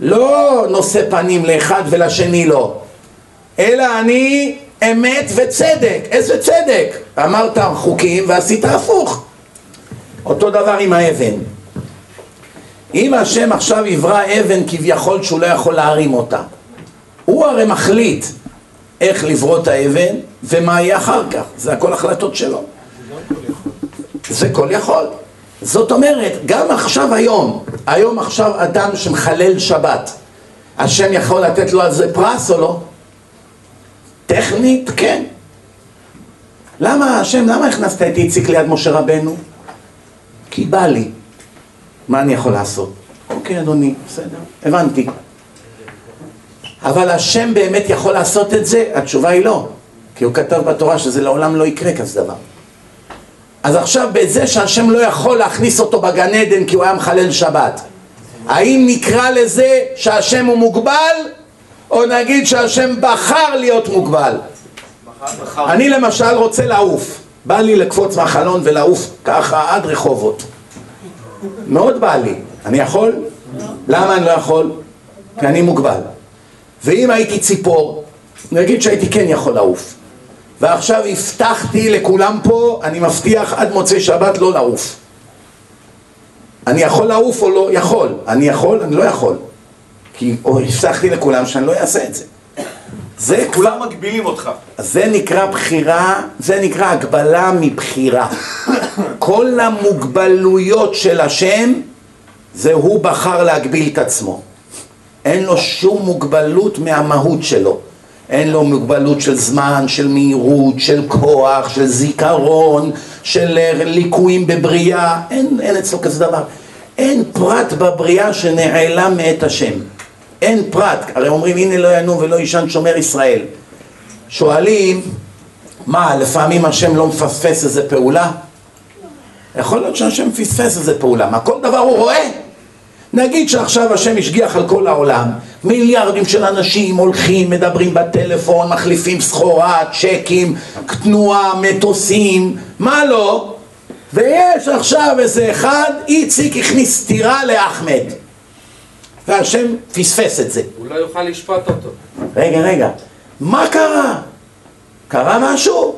לא נושא פנים לאחד ולשני לא, אלא אני אמת וצדק. איזה צדק? אמרת חוקים ועשית הפוך. אותו דבר עם האבן. אם השם עכשיו יברא אבן כביכול שהוא לא יכול להרים אותה, הוא הרי מחליט איך לברוא את האבן ומה יהיה אחר כך, זה הכל החלטות שלו. זה כל יכול. זאת אומרת, גם עכשיו היום, היום עכשיו אדם שמחלל שבת, השם יכול לתת לו על זה פרס או לא? טכנית, כן. למה השם, למה הכנסת את איציק ליד משה רבנו? כי בא לי. מה אני יכול לעשות? אוקיי, אדוני, בסדר, הבנתי. אבל השם באמת יכול לעשות את זה? התשובה היא לא. כי הוא כתב בתורה שזה לעולם לא יקרה כזה דבר. אז עכשיו בזה שהשם לא יכול להכניס אותו בגן עדן כי הוא היה מחלל שבת, האם נקרא לזה שהשם הוא מוגבל, או נגיד שהשם בחר להיות מוגבל? אני למשל רוצה לעוף, בא לי לקפוץ מהחלון ולעוף ככה עד רחובות. מאוד בא לי. אני יכול? למה אני לא יכול? כי אני מוגבל. ואם הייתי ציפור, נגיד שהייתי כן יכול לעוף. ועכשיו הבטחתי לכולם פה, אני מבטיח עד מוצאי שבת לא לעוף. אני יכול לעוף או לא? יכול. אני יכול? אני לא יכול. כי הבטחתי לכולם שאני לא אעשה את זה. זה כולם מגבילים אותך. זה נקרא בחירה, זה נקרא הגבלה מבחירה. כל המוגבלויות של השם, זה הוא בחר להגביל את עצמו. אין לו שום מוגבלות מהמהות שלו. אין לו מוגבלות של זמן, של מהירות, של כוח, של זיכרון, של אה, ליקויים בבריאה, אין, אין אצלו כזה דבר. אין פרט בבריאה שנעלם מאת השם. אין פרט. הרי אומרים הנה לא ינום ולא יישן שומר ישראל. שואלים, מה, לפעמים השם לא מפספס איזה פעולה? יכול להיות שהשם פספס איזה פעולה. מה, כל דבר הוא רואה? נגיד שעכשיו השם השגיח על כל העולם, מיליארדים של אנשים הולכים, מדברים בטלפון, מחליפים סחורה, צ'קים, תנועה, מטוסים, מה לא? ויש עכשיו איזה אחד, איציק הכניס סטירה לאחמד והשם פספס את זה. הוא לא יוכל לשפוט אותו. רגע, רגע, מה קרה? קרה משהו?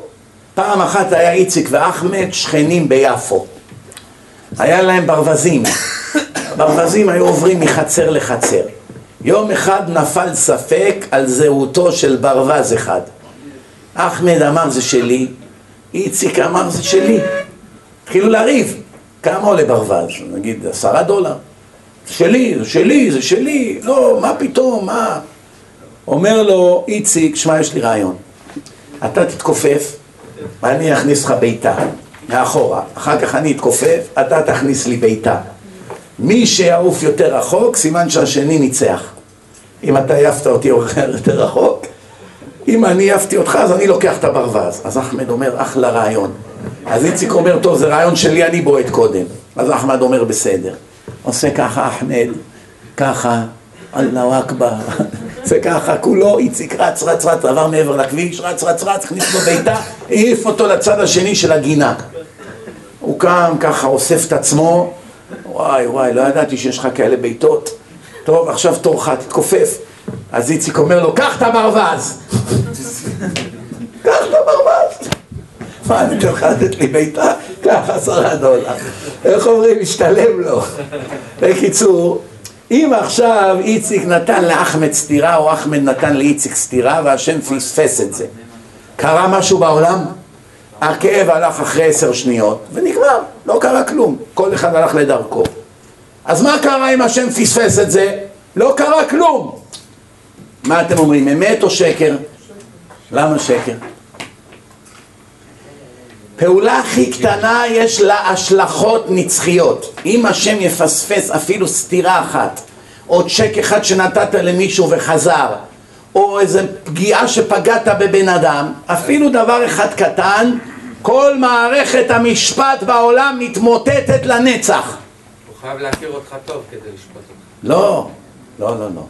פעם אחת היה איציק ואחמד שכנים ביפו. היה להם ברווזים. ברווזים היו עוברים מחצר לחצר. יום אחד נפל ספק על זהותו של ברווז אחד. אחמד אמר זה שלי, איציק אמר זה שלי. התחילו לריב. כמה עולה ברווז? נגיד עשרה דולר. שלי, זה שלי, זה שלי. לא, מה פתאום, מה? אומר לו איציק, שמע, יש לי רעיון. אתה תתכופף, ואני אכניס לך בעיטה מאחורה. אחר כך אני אתכופף, אתה תכניס לי בעיטה. מי שיעוף יותר רחוק, סימן שהשני ניצח. אם אתה העפת אותי יותר רחוק, אם אני העפתי אותך, אז אני לוקח את הברווז. אז אחמד אומר, אחלה רעיון. אז איציק אומר, טוב, זה רעיון שלי, אני בועט קודם. אז אחמד אומר, בסדר. עושה ככה אחמד, ככה, אללהו אכבר. זה ככה, כולו, איציק רץ, רץ, רץ, עבר מעבר לכביש, רץ, רץ, רץ, הכניס לו בעיטה, העיף אותו לצד השני של הגינה. הוא קם, ככה אוסף את עצמו, וואי וואי, לא ידעתי שיש לך כאלה בעיטות. טוב, עכשיו תורך, תתכופף. אז איציק אומר לו, קח את הברווז! קח את הברווז! מה, אני אתן לך לתת לי בעיטה? קח עשרה דולר. איך אומרים, משתלם לו. בקיצור, אם עכשיו איציק נתן לאחמד סטירה, או אחמד נתן לאיציק סטירה, והשם פספס את זה, קרה משהו בעולם? הכאב הלך אחרי עשר שניות, ונגמר, לא קרה כלום. כל אחד הלך לדרכו. אז מה קרה אם השם פספס את זה? לא קרה כלום. מה אתם אומרים, אמת או שקר? למה שקר? פעולה הכי קטנה יש לה השלכות נצחיות. אם השם יפספס אפילו סתירה אחת, או צ'ק אחד שנתת למישהו וחזר, או איזו פגיעה שפגעת בבן אדם, אפילו דבר אחד קטן, כל מערכת המשפט בעולם מתמוטטת לנצח. הוא חייב להכיר אותך טוב כדי לשפוט אותך. לא, לא, לא, לא.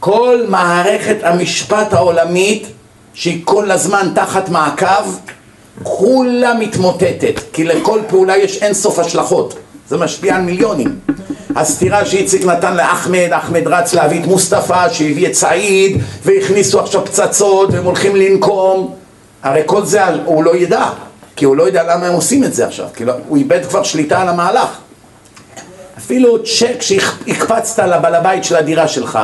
כל מערכת המשפט העולמית, שהיא כל הזמן תחת מעקב, כולה מתמוטטת, כי לכל פעולה יש אינסוף השלכות. זה משפיע על מיליונים. הסתירה שאיציק נתן לאחמד, אחמד רץ להביא את מוסטפא, שהביא את סעיד, והכניסו עכשיו פצצות, והם הולכים לנקום. הרי כל זה הוא לא ידע, כי הוא לא יודע למה הם עושים את זה עכשיו, כי לא, הוא איבד כבר שליטה על המהלך. אפילו צ'ק שהקפצת לבעל הבית של הדירה שלך,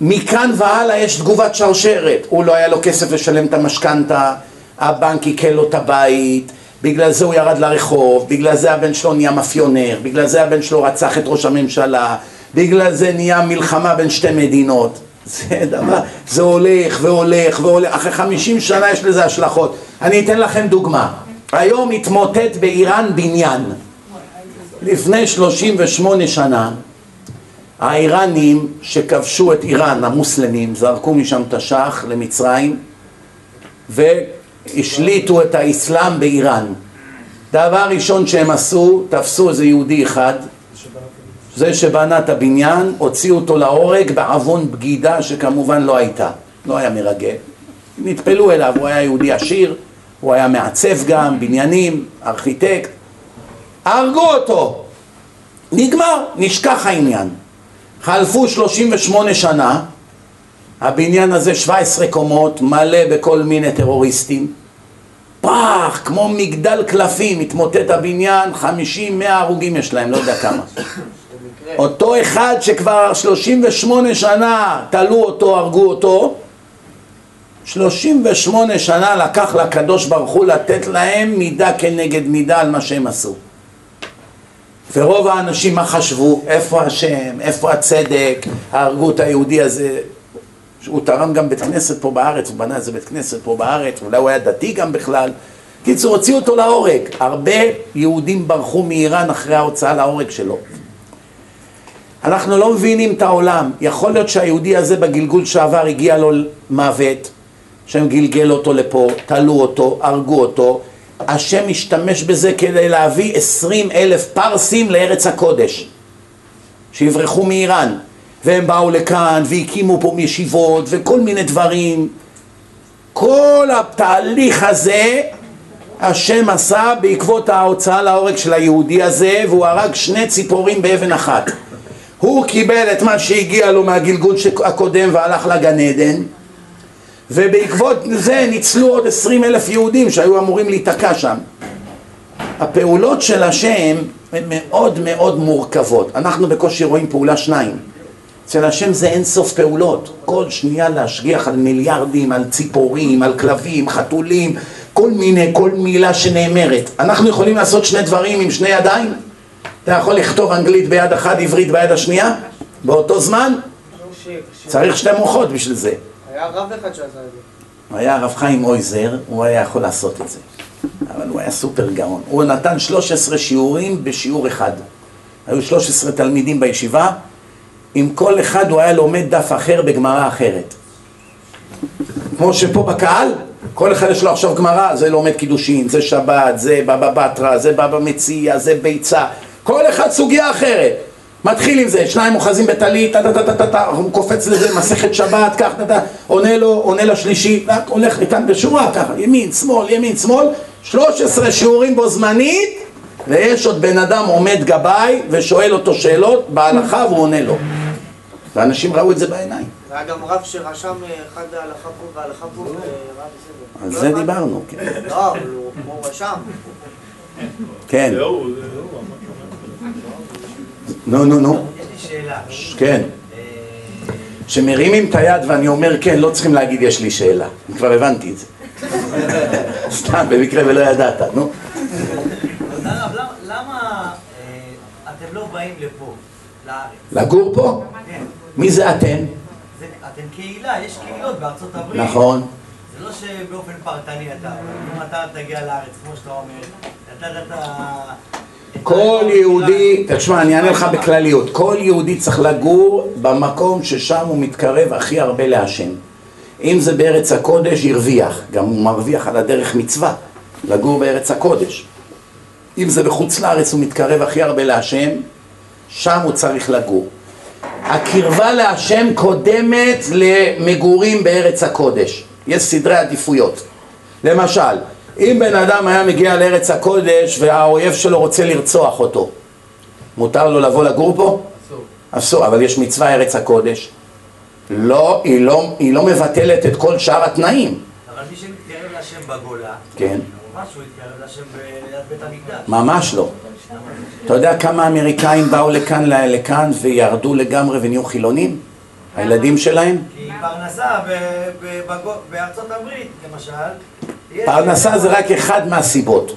מכאן והלאה יש תגובת שרשרת. הוא לא היה לו כסף לשלם את המשכנתה, הבנק עיקל לו את הבית, בגלל זה הוא ירד לרחוב, בגלל זה הבן שלו נהיה מאפיונר, בגלל זה הבן שלו רצח את ראש הממשלה, בגלל זה נהיה מלחמה בין שתי מדינות. זה דבר, זה הולך והולך והולך, אחרי חמישים שנה יש לזה השלכות. אני אתן לכם דוגמה. היום התמוטט באיראן בניין. לפני 38 שנה האיראנים שכבשו את איראן, המוסלמים, זרקו משם את השח למצרים והשליטו את האסלאם באיראן. דבר ראשון שהם עשו, תפסו איזה יהודי אחד, זה שבנה את הבניין, הוציאו אותו להורג בעוון בגידה שכמובן לא הייתה, לא היה מרגל. נטפלו אליו, הוא היה יהודי עשיר, הוא היה מעצב גם, בניינים, ארכיטקט. הרגו אותו, נגמר, נשכח העניין. חלפו 38 שנה, הבניין הזה 17 קומות, מלא בכל מיני טרוריסטים. פח, כמו מגדל קלפים, התמוטט הבניין, 50-100 הרוגים יש להם, לא יודע כמה. אותו אחד שכבר 38 שנה תלו אותו, הרגו אותו, 38 שנה לקח לקדוש ברוך הוא לתת להם מידה כנגד מידה על מה שהם עשו. ורוב האנשים מה חשבו? איפה השם? איפה הצדק? הרגו את היהודי הזה. הוא תרם גם בית כנסת פה בארץ, הוא בנה איזה בית כנסת פה בארץ, אולי הוא היה דתי גם בכלל. קיצור, הוציאו אותו להורג. הרבה יהודים ברחו מאיראן אחרי ההוצאה להורג שלו. אנחנו לא מבינים את העולם. יכול להיות שהיהודי הזה בגלגול שעבר הגיע לו מוות, שהם גלגל אותו לפה, תלו אותו, הרגו אותו, השם משתמש בזה כדי להביא עשרים אלף פרסים לארץ הקודש שיברחו מאיראן והם באו לכאן והקימו פה ישיבות וכל מיני דברים כל התהליך הזה השם עשה בעקבות ההוצאה להורג של היהודי הזה והוא הרג שני ציפורים באבן אחת הוא קיבל את מה שהגיע לו מהגלגול הקודם והלך לגן עדן ובעקבות זה ניצלו עוד עשרים אלף יהודים שהיו אמורים להיתקע שם. הפעולות של השם הן מאוד מאוד מורכבות. אנחנו בקושי רואים פעולה שניים. אצל השם זה אין סוף פעולות. כל שנייה להשגיח על מיליארדים, על ציפורים, על כלבים, חתולים, כל מיני, כל מילה שנאמרת. אנחנו יכולים לעשות שני דברים עם שני ידיים? אתה יכול לכתוב אנגלית ביד אחת, עברית ביד השנייה? באותו זמן? צריך שתי מוחות בשביל זה. היה רב אחד שעשה את זה. היה הרב חיים אויזר, הוא היה יכול לעשות את זה. אבל הוא היה סופר גאון. הוא נתן 13 שיעורים בשיעור אחד. היו 13 תלמידים בישיבה, עם כל אחד הוא היה לומד דף אחר בגמרא אחרת. כמו שפה בקהל, כל אחד יש לו עכשיו גמרא, זה לומד קידושין, זה שבת, זה בבא בתרא, זה בבא מציע, זה ביצה, כל אחד סוגיה אחרת. מתחיל עם זה, שניים אוחזים בטלית, טה טה טה טה טה, הוא קופץ לזה, מסכת שבת, כך טה טה, עונה לו, עונה לשלישי, הולך איתן בשורה, ככה, ימין, שמאל, ימין, שמאל, 13 שיעורים בו זמנית, ויש עוד בן אדם עומד גבאי ושואל אותו שאלות בהלכה והוא עונה לו. ואנשים ראו את זה בעיניים. והיה גם רב שרשם אה, אחד ההלכה פה וההלכה פה, בסדר. על לא זה. דיברנו, כן. לא, אבל הוא כמו רשם. כן. נו, נו, נו. יש לי שאלה. כן. כשמרימים את היד ואני אומר כן, לא צריכים להגיד יש לי שאלה. אני כבר הבנתי את זה. סתם, במקרה ולא ידעת, נו. למה- למה אה, אתם לא באים לפה, לארץ? לגור פה? כן. מי זה אתם? זה- אתם קהילה, יש קהילות בארצות הברית. נכון. זה לא שבאופן פרטני אתה, אם אתה תגיע לארץ, כמו שאתה אומר, נתת את ה... כל יהודי, תשמע, אני אענה לך בכלליות, כל יהודי צריך לגור במקום ששם הוא מתקרב הכי הרבה להשם. אם זה בארץ הקודש, הרוויח, גם הוא מרוויח על הדרך מצווה, לגור בארץ הקודש. אם זה בחוץ לארץ, הוא מתקרב הכי הרבה להשם, שם הוא צריך לגור. הקרבה להשם קודמת למגורים בארץ הקודש. יש סדרי עדיפויות. למשל, אם בן אדם היה מגיע לארץ הקודש והאויב שלו רוצה לרצוח אותו, מותר לו לבוא לגור פה? אסור. אסור, אבל יש מצווה ארץ הקודש. לא, היא לא, היא לא מבטלת את כל שאר התנאים. אבל מי שמתקרב להשם בגולה, כן. ממש הוא יתקרב להשם ליד בית המקדש. ממש לא. אתה יודע כמה אמריקאים באו לכאן, לכאן וירדו לגמרי ונהיו חילונים? הילדים שלהם? כי פרנסה בארצות הברית, למשל, פרנסה זה רק אחד מהסיבות.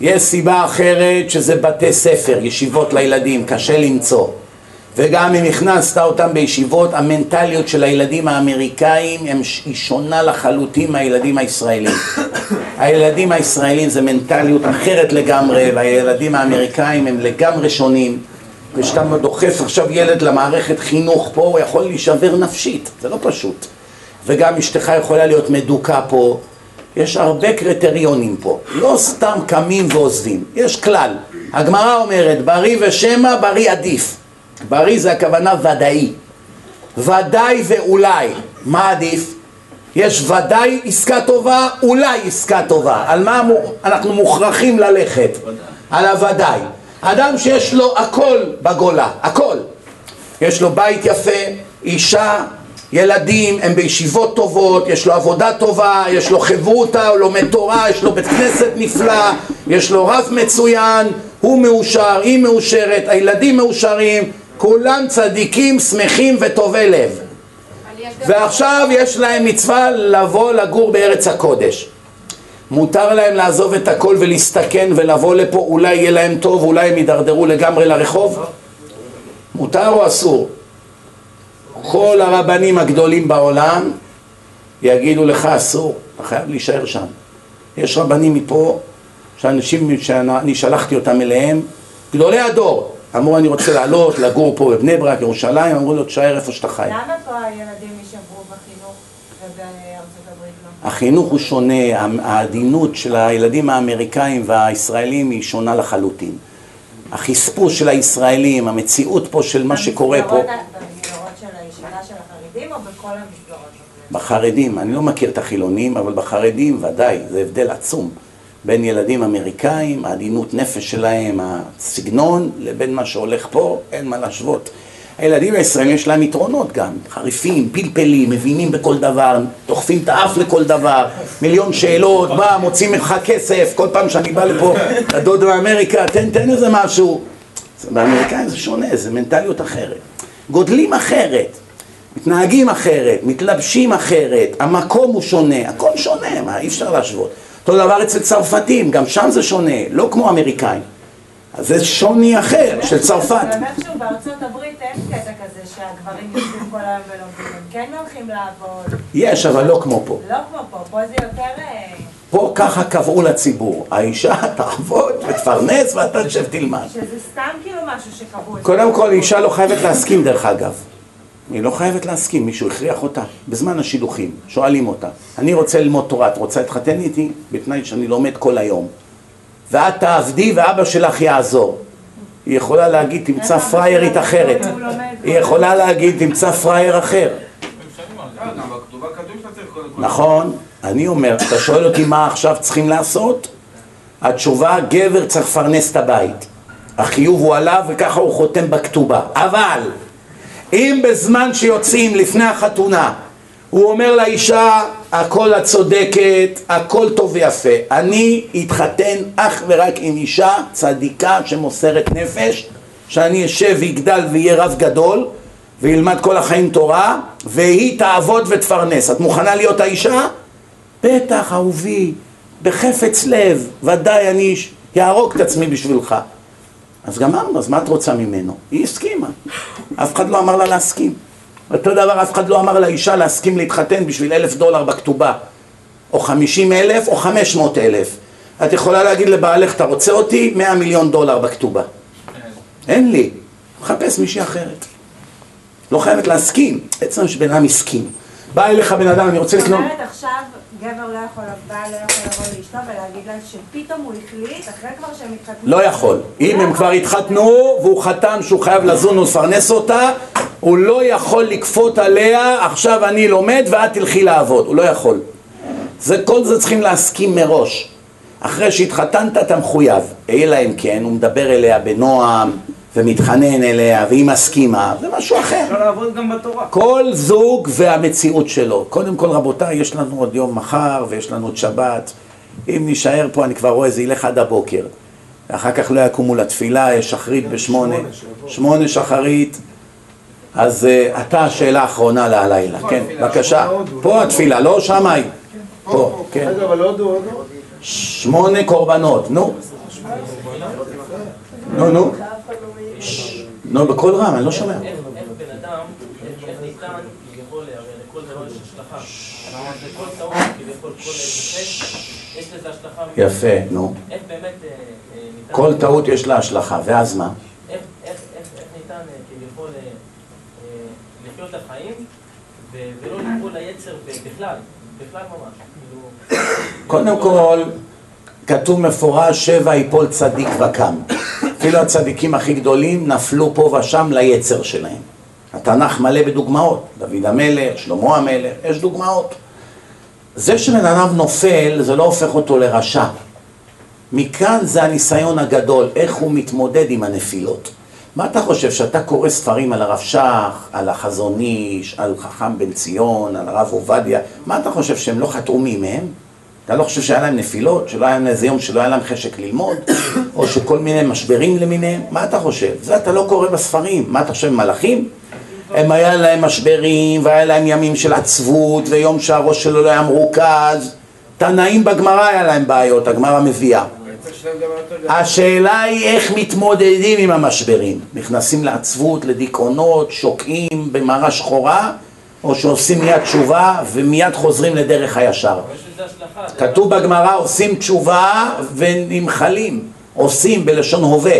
יש סיבה אחרת שזה בתי ספר, ישיבות לילדים, קשה למצוא. וגם אם הכנסת אותם בישיבות, המנטליות של הילדים האמריקאים היא שונה לחלוטין מהילדים הישראלים. הילדים הישראלים זה מנטליות אחרת לגמרי, והילדים האמריקאים הם לגמרי שונים. וכשאתה דוחף עכשיו ילד למערכת חינוך פה, הוא יכול להישבר נפשית, זה לא פשוט. וגם אשתך יכולה להיות מדוכא פה. יש הרבה קריטריונים פה, לא סתם קמים ועוזבים, יש כלל. הגמרא אומרת, בריא ושמא, בריא עדיף. בריא זה הכוונה ודאי. ודאי ואולי. מה עדיף? יש ודאי עסקה טובה, אולי עסקה טובה. על מה אנחנו מוכרחים ללכת? על הוודאי. אדם שיש לו הכל בגולה, הכל. יש לו בית יפה, אישה, ילדים, הם בישיבות טובות, יש לו עבודה טובה, יש לו חברותא, הוא לומד תורה, יש לו בית כנסת נפלא, יש לו רב מצוין, הוא מאושר, היא מאושרת, הילדים מאושרים, כולם צדיקים, שמחים וטובי לב. ועכשיו יש להם מצווה לבוא לגור בארץ הקודש. מותר להם לעזוב את הכל ולהסתכן ולבוא לפה, אולי יהיה להם טוב, אולי הם יידרדרו לגמרי לרחוב? מותר או אסור? כל הרבנים הגדולים בעולם יגידו לך אסור, אתה חייב להישאר שם. יש רבנים מפה, שאנשים שאני שלחתי אותם אליהם, גדולי הדור, אמרו אני רוצה לעלות, לגור פה בבני ברק, ירושלים, אמרו לו תשאר איפה שאתה חי. למה פה הילדים יישמרו בחינוך ובארצות הברית לא? החינוך הוא שונה, העדינות של הילדים האמריקאים והישראלים היא שונה לחלוטין. החספוס של הישראלים, המציאות פה של מה שקורה פה, במסגרות של הישיבה של החרדים או בכל המסגרות? בחרדים, אני לא מכיר את החילונים, אבל בחרדים ודאי, זה הבדל עצום בין ילדים אמריקאים, העדינות נפש שלהם, הסגנון, לבין מה שהולך פה, אין מה להשוות. הילדים הישראלים יש להם יתרונות גם, חריפים, פלפלים, מבינים בכל דבר, דוחפים את האף לכל דבר, מיליון שאלות, בא, מוצאים ממך כסף, כל פעם שאני בא לפה, הדוד מאמריקה, תן, תן איזה משהו. באמריקאים זה שונה, זה מנטליות אחרת. גודלים אחרת, מתנהגים אחרת, מתלבשים אחרת, המקום הוא שונה, הכל שונה, מה, אי אפשר להשוות. אותו דבר אצל צרפתים, גם שם זה שונה, לא כמו אמריקאים. אז זה שוני אחר של צרפת. גם איכשהו בארצות הברית אין קטע כזה שהגברים יושבים כל היום ולומדים, הם כן הולכים לעבוד, יש, אבל לא כמו פה. לא כמו פה, פה זה יותר... אה, פה ככה קבעו לציבור, האישה תעבוד ותפרנס ואתה תשב תלמד. שזה סתם כאילו משהו שקבעו. קודם כל, אישה לא חייבת להסכים דרך אגב. היא לא חייבת להסכים, מישהו הכריח אותה. בזמן השידוכים, שואלים אותה, אני רוצה ללמוד תורה, את רוצה להתחתן איתי? בתנאי שאני לומד כל היום. ואת תעבדי ואבא שלך יעזור. היא יכולה להגיד, תמצא פריירית אחרת. היא יכולה להגיד, תמצא פרייר אחר. נכון, אני אומר, אתה שואל אותי מה עכשיו צריכים לעשות? התשובה, גבר צריך לפרנס את הבית. החיוב הוא עליו וככה הוא חותם בכתובה. אבל אם בזמן שיוצאים לפני החתונה הוא אומר לאישה, הכל את צודקת, הכל טוב ויפה. אני אתחתן אך ורק עם אישה צדיקה שמוסרת נפש, שאני אשב ויגדל ויהיה רב גדול וילמד כל החיים תורה, והיא תעבוד ותפרנס. את מוכנה להיות האישה? בטח, אהובי, בחפץ לב, ודאי אני יהרוג את עצמי בשבילך. אז גמרנו, אז מה את רוצה ממנו? היא הסכימה. אף אחד לא אמר לה להסכים. אותו דבר, אף אחד לא אמר לאישה להסכים להתחתן בשביל אלף דולר בכתובה. או חמישים אלף או חמש מאות אלף. את יכולה להגיד לבעלך, אתה רוצה אותי? מאה מיליון דולר בכתובה. אין לי. מחפש מישהי אחרת. לא חייבת להסכים. עצם שבן אדם הסכים. בא אליך בן אדם, אני רוצה זאת לקנות... אומרת עכשיו גבר לא יכול, בעל לא יכול לבוא לאשתו ולהגיד לה שפתאום הוא החליט, אחרי כבר שהם התחתנו. לא יכול. אם הם כבר התחתנו והוא חתם שהוא חייב לזון ולפרנס אותה, הוא לא יכול לכפות עליה, עכשיו אני לומד ואת תלכי לעבוד. הוא לא יכול. זה, כל זה צריכים להסכים מראש. אחרי שהתחתנת אתה מחויב. אלא אם כן, הוא מדבר אליה בנועם ומתחנן אליה והיא מסכימה, זה משהו אחר. אפשר לעבוד גם בתורה. כל זוג והמציאות שלו. קודם כל רבותיי, יש לנו עוד יום מחר ויש לנו את שבת. אם נישאר פה, אני כבר רואה, זה ילך עד הבוקר. ואחר כך לא יקומו לתפילה, יש שחרית בשמונה. שמונה שחרית. אז uh, אתה השאלה האחרונה להלילה. כן, בבקשה. פה התפילה, לא שמאי. פה, כן. רגע, אבל עוד עוד עוד. שמונה קורבנות, נו. נו, נו. נו, בקול רם, אני לא שומע. איך בן אדם, איך ניתן כביכול, הרי לכל דבר יש השלכה. זה כל טעות, כביכול, כל defect, יש לזה השלכה. יפה, נו. איך באמת אה, אה, ניתן... כל טעות יש לה השלכה, ואז מה? איך ניתן אה, כביכול לחיות את החיים ולא ליפול ליצר בכלל, בכלל ממש. כאילו, קודם כל, כתוב מפורש, שבע יפול צדיק וקם. אפילו הצדיקים הכי גדולים נפלו פה ושם ליצר שלהם. התנ"ך מלא בדוגמאות. דוד המלך, שלמה המלך, יש דוגמאות. זה שבן אדם נופל, זה לא הופך אותו לרשע. מכאן זה הניסיון הגדול, איך הוא מתמודד עם הנפילות. מה אתה חושב, שאתה קורא ספרים על הרב שך, על החזון איש, על חכם בן ציון, על הרב עובדיה, מה אתה חושב, שהם לא חטאו מימיהם? אתה לא חושב שהיה להם נפילות? שלא היה להם איזה יום שלא היה להם חשק ללמוד? או שכל מיני משברים למיניהם? מה אתה חושב? זה אתה לא קורא בספרים. מה אתה חושב, מלאכים? הם היה להם משברים, והיה להם ימים של עצבות, ויום שהראש שלו לא היה מרוכז. תנאים בגמרא היה להם בעיות, הגמרא מביאה. השאלה היא איך מתמודדים עם המשברים. נכנסים לעצבות, לדיכאונות, שוקעים במערה שחורה, או שעושים מיד תשובה ומיד חוזרים לדרך הישר. השלכה. כתוב בגמרא עושים תשובה ונמחלים. עושים בלשון הווה.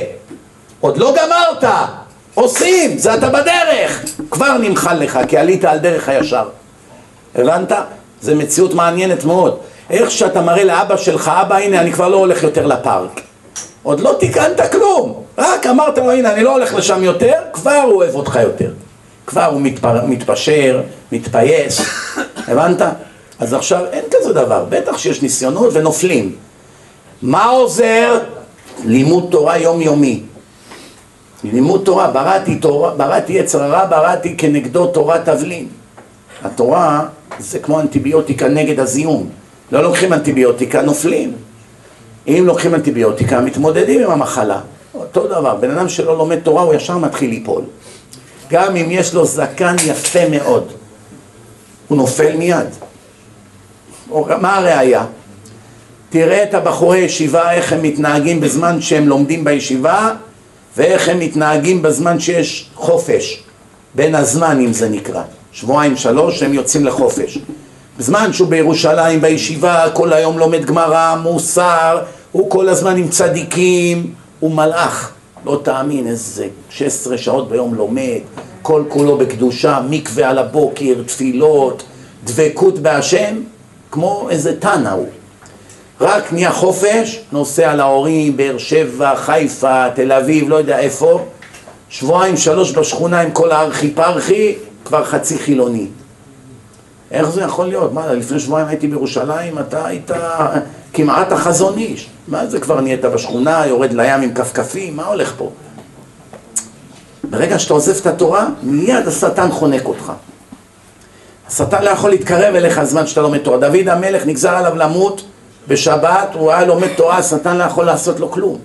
עוד לא גמרת, עושים, זה אתה בדרך. כבר נמחל לך, כי עלית על דרך הישר. הבנת? זו מציאות מעניינת מאוד. איך שאתה מראה לאבא שלך, אבא הנה אני כבר לא הולך יותר לפארק. עוד לא תיקנת כלום, רק אמרת לו הנה אני לא הולך לשם יותר, כבר הוא אוהב אותך יותר. כבר הוא מתפר... מתפשר, מתפייס, הבנת? אז עכשיו אין כזה דבר, בטח שיש ניסיונות ונופלים. מה עוזר? לימוד תורה יומיומי. לימוד תורה, בראתי תורה, בראתי יצר הרע, בראתי כנגדו תורת תבלין. התורה זה כמו אנטיביוטיקה נגד הזיהום. לא לוקחים אנטיביוטיקה, נופלים. אם לוקחים אנטיביוטיקה, מתמודדים עם המחלה. אותו דבר, בן אדם שלא לומד תורה, הוא ישר מתחיל ליפול. גם אם יש לו זקן יפה מאוד, הוא נופל מיד. מה הראיה? תראה את הבחורי ישיבה, איך הם מתנהגים בזמן שהם לומדים בישיבה, ואיך הם מתנהגים בזמן שיש חופש. בין הזמנים זה נקרא. שבועיים שלוש הם יוצאים לחופש. בזמן שהוא בירושלים בישיבה, כל היום לומד גמרא, מוסר, הוא כל הזמן עם צדיקים, הוא מלאך. לא תאמין איזה 16 שעות ביום לומד, כל כולו בקדושה, מקווה על הבוקר, תפילות, דבקות בהשם, כמו איזה תנא הוא. רק נהיה חופש, נוסע להורים, באר שבע, חיפה, תל אביב, לא יודע איפה, שבועיים שלוש בשכונה עם כל הארכי פרחי, כבר חצי חילוני. איך זה יכול להיות? מה, לפני שבועיים הייתי בירושלים, אתה היית כמעט החזון איש. מה זה כבר נהיית בשכונה, יורד לים עם כפכפים, מה הולך פה? ברגע שאתה עוזב את התורה, מיד השטן חונק אותך. השטן לא יכול להתקרב אליך זמן שאתה לומד תורה. דוד המלך נגזר עליו למות בשבת, הוא היה לומד תורה, השטן לא יכול לעשות לו כלום.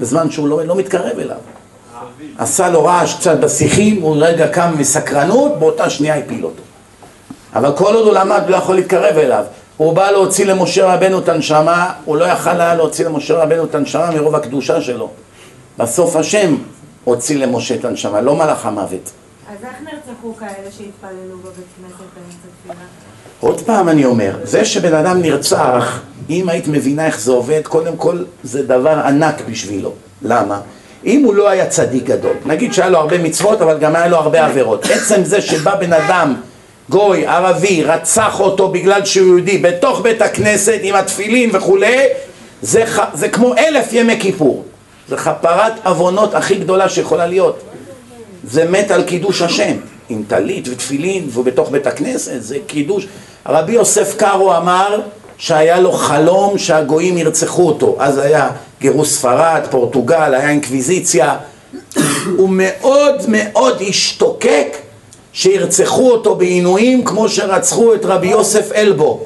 בזמן שהוא לא, לא מתקרב אליו. עשה לו רעש קצת בשיחים, הוא רגע קם מסקרנות, באותה שנייה הפיל אותו. אבל כל עוד הוא למד, הוא לא יכול להתקרב אליו. הוא בא להוציא למשה רבנו את הנשמה, הוא לא יכל היה להוציא למשה רבנו את הנשמה מרוב הקדושה שלו. בסוף השם הוציא למשה את הנשמה, לא מלאך המוות. אז איך שהתפללו כנסת? עוד פעם אני אומר, זה שבן אדם נרצח, אם היית מבינה איך זה עובד, קודם כל זה דבר ענק בשבילו. למה? אם הוא לא היה צדיק גדול, נגיד שהיה לו הרבה מצוות אבל גם היה לו הרבה עבירות, עצם זה שבא בן אדם, גוי, ערבי, רצח אותו בגלל שהוא יהודי בתוך בית הכנסת עם התפילין וכולי, זה, ח- זה כמו אלף ימי כיפור, זה כפרת עוונות הכי גדולה שיכולה להיות, זה מת על קידוש השם, עם טלית ותפילין והוא בתוך בית הכנסת, זה קידוש. רבי יוסף קארו אמר שהיה לו חלום שהגויים ירצחו אותו, אז היה גירוש ספרד, פורטוגל, היה אינקוויזיציה, הוא מאוד מאוד השתוקק שירצחו אותו בעינויים כמו שרצחו את רבי יוסף אלבו,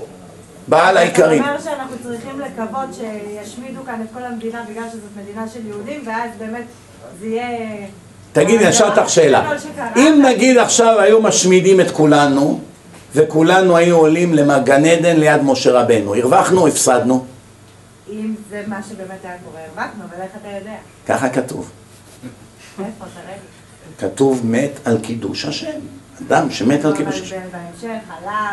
בעל העיקרים. אתה אומר שאנחנו צריכים לקוות שישמידו כאן את כל המדינה בגלל שזאת מדינה של יהודים, ואז באמת זה יהיה... תגידי, אני אשאל אותך שאלה. אם נגיד עכשיו היו משמידים את כולנו, וכולנו היינו עולים למגן עדן ליד משה רבנו, הרווחנו או הפסדנו? אם זה מה שבאמת היה קורה, הרווחנו, אבל איך אתה יודע? ככה כתוב. כתוב מת על קידוש השם. אדם שמת על קידוש אבל השם.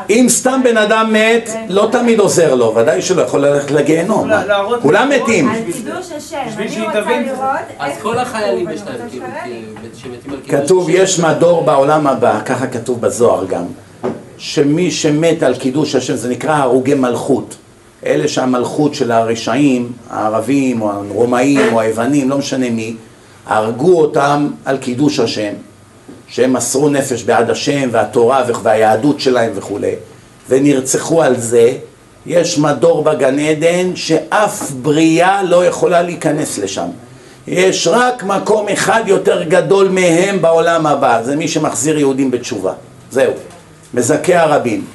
אם סתם בן אדם מת, לא תמיד עוזר לו, ודאי שלא יכול ללכת לגיהנום. מה? כולם מתים. על קידוש השם, אני רוצה. לראות אז כל החיילים כתוב, יש להם כאילו. כאילו, שמתים על קידוש כתוב. יש מדור בעולם הבא, ככה כתוב בזוהר גם, שמי שמת על קידוש השם זה נקרא הרוגי מלכות. אלה שהמלכות של הרשעים, הערבים או הרומאים או היוונים, לא משנה מי, הרגו אותם על קידוש השם, שהם מסרו נפש בעד השם והתורה והיהדות שלהם וכולי, ונרצחו על זה, יש מדור בגן עדן שאף בריאה לא יכולה להיכנס לשם. יש רק מקום אחד יותר גדול מהם בעולם הבא, זה מי שמחזיר יהודים בתשובה. זהו. מזכה הרבים.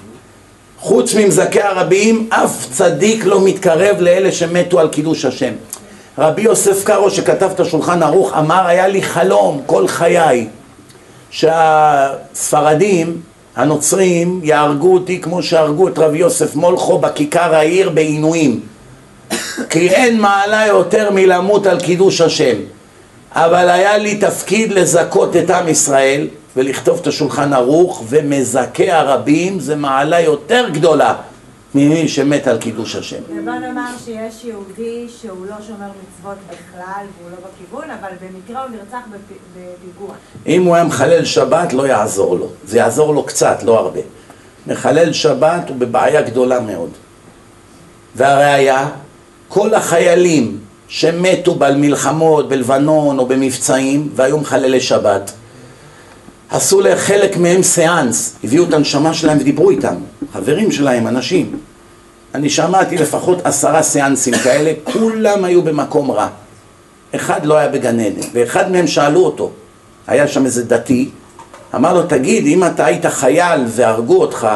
חוץ ממזכה הרבים, אף צדיק לא מתקרב לאלה שמתו על קידוש השם. רבי יוסף קארו שכתב את השולחן ערוך אמר, היה לי חלום כל חיי שהספרדים, הנוצרים, יהרגו אותי כמו שהרגו את רבי יוסף מולכו בכיכר העיר בעינויים. כי אין מעלה יותר מלמות על קידוש השם. אבל היה לי תפקיד לזכות את עם ישראל ולכתוב את השולחן ערוך ומזכה הרבים זה מעלה יותר גדולה ממי שמת על קידוש השם. ובוא נאמר שיש יהודי שהוא לא שומר מצוות בכלל והוא לא בכיוון, אבל במקרה הוא נרצח בפ- בפיגוע. אם הוא היה מחלל שבת לא יעזור לו, זה יעזור לו קצת, לא הרבה. מחלל שבת הוא בבעיה גדולה מאוד. והראיה, כל החיילים שמתו במלחמות בלבנון או במבצעים והיו מחללי שבת, עשו לחלק מהם סיאנס, הביאו את הנשמה שלהם ודיברו איתם, חברים שלהם, אנשים. אני שמעתי לפחות עשרה סיאנסים כאלה, כולם היו במקום רע. אחד לא היה בגן עדן, ואחד מהם שאלו אותו, היה שם איזה דתי, אמר לו, תגיד, אם אתה היית חייל והרגו אותך,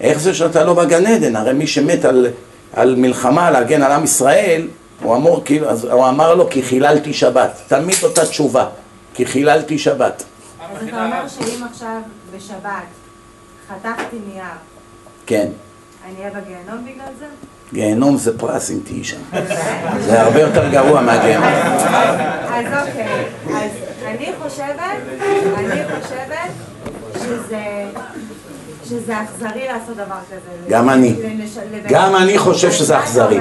איך זה שאתה לא בגן עדן? הרי מי שמת על, על מלחמה להגן על עם ישראל, הוא אמר, כאילו, הוא אמר לו, כי חיללתי שבת. תמיד אותה תשובה, כי חיללתי שבת. אז אתה אומר שאם עכשיו בשבת חתכתי נייר, כן, אני אהיה בגיהנום בגלל זה? גיהנום זה פרס אם תהיי שם. זה הרבה יותר גרוע מהגיהנום. אז אוקיי, אז אני חושבת, אני חושבת שזה, שזה אכזרי לעשות דבר כזה. גם אני. גם אני חושב שזה אכזרי.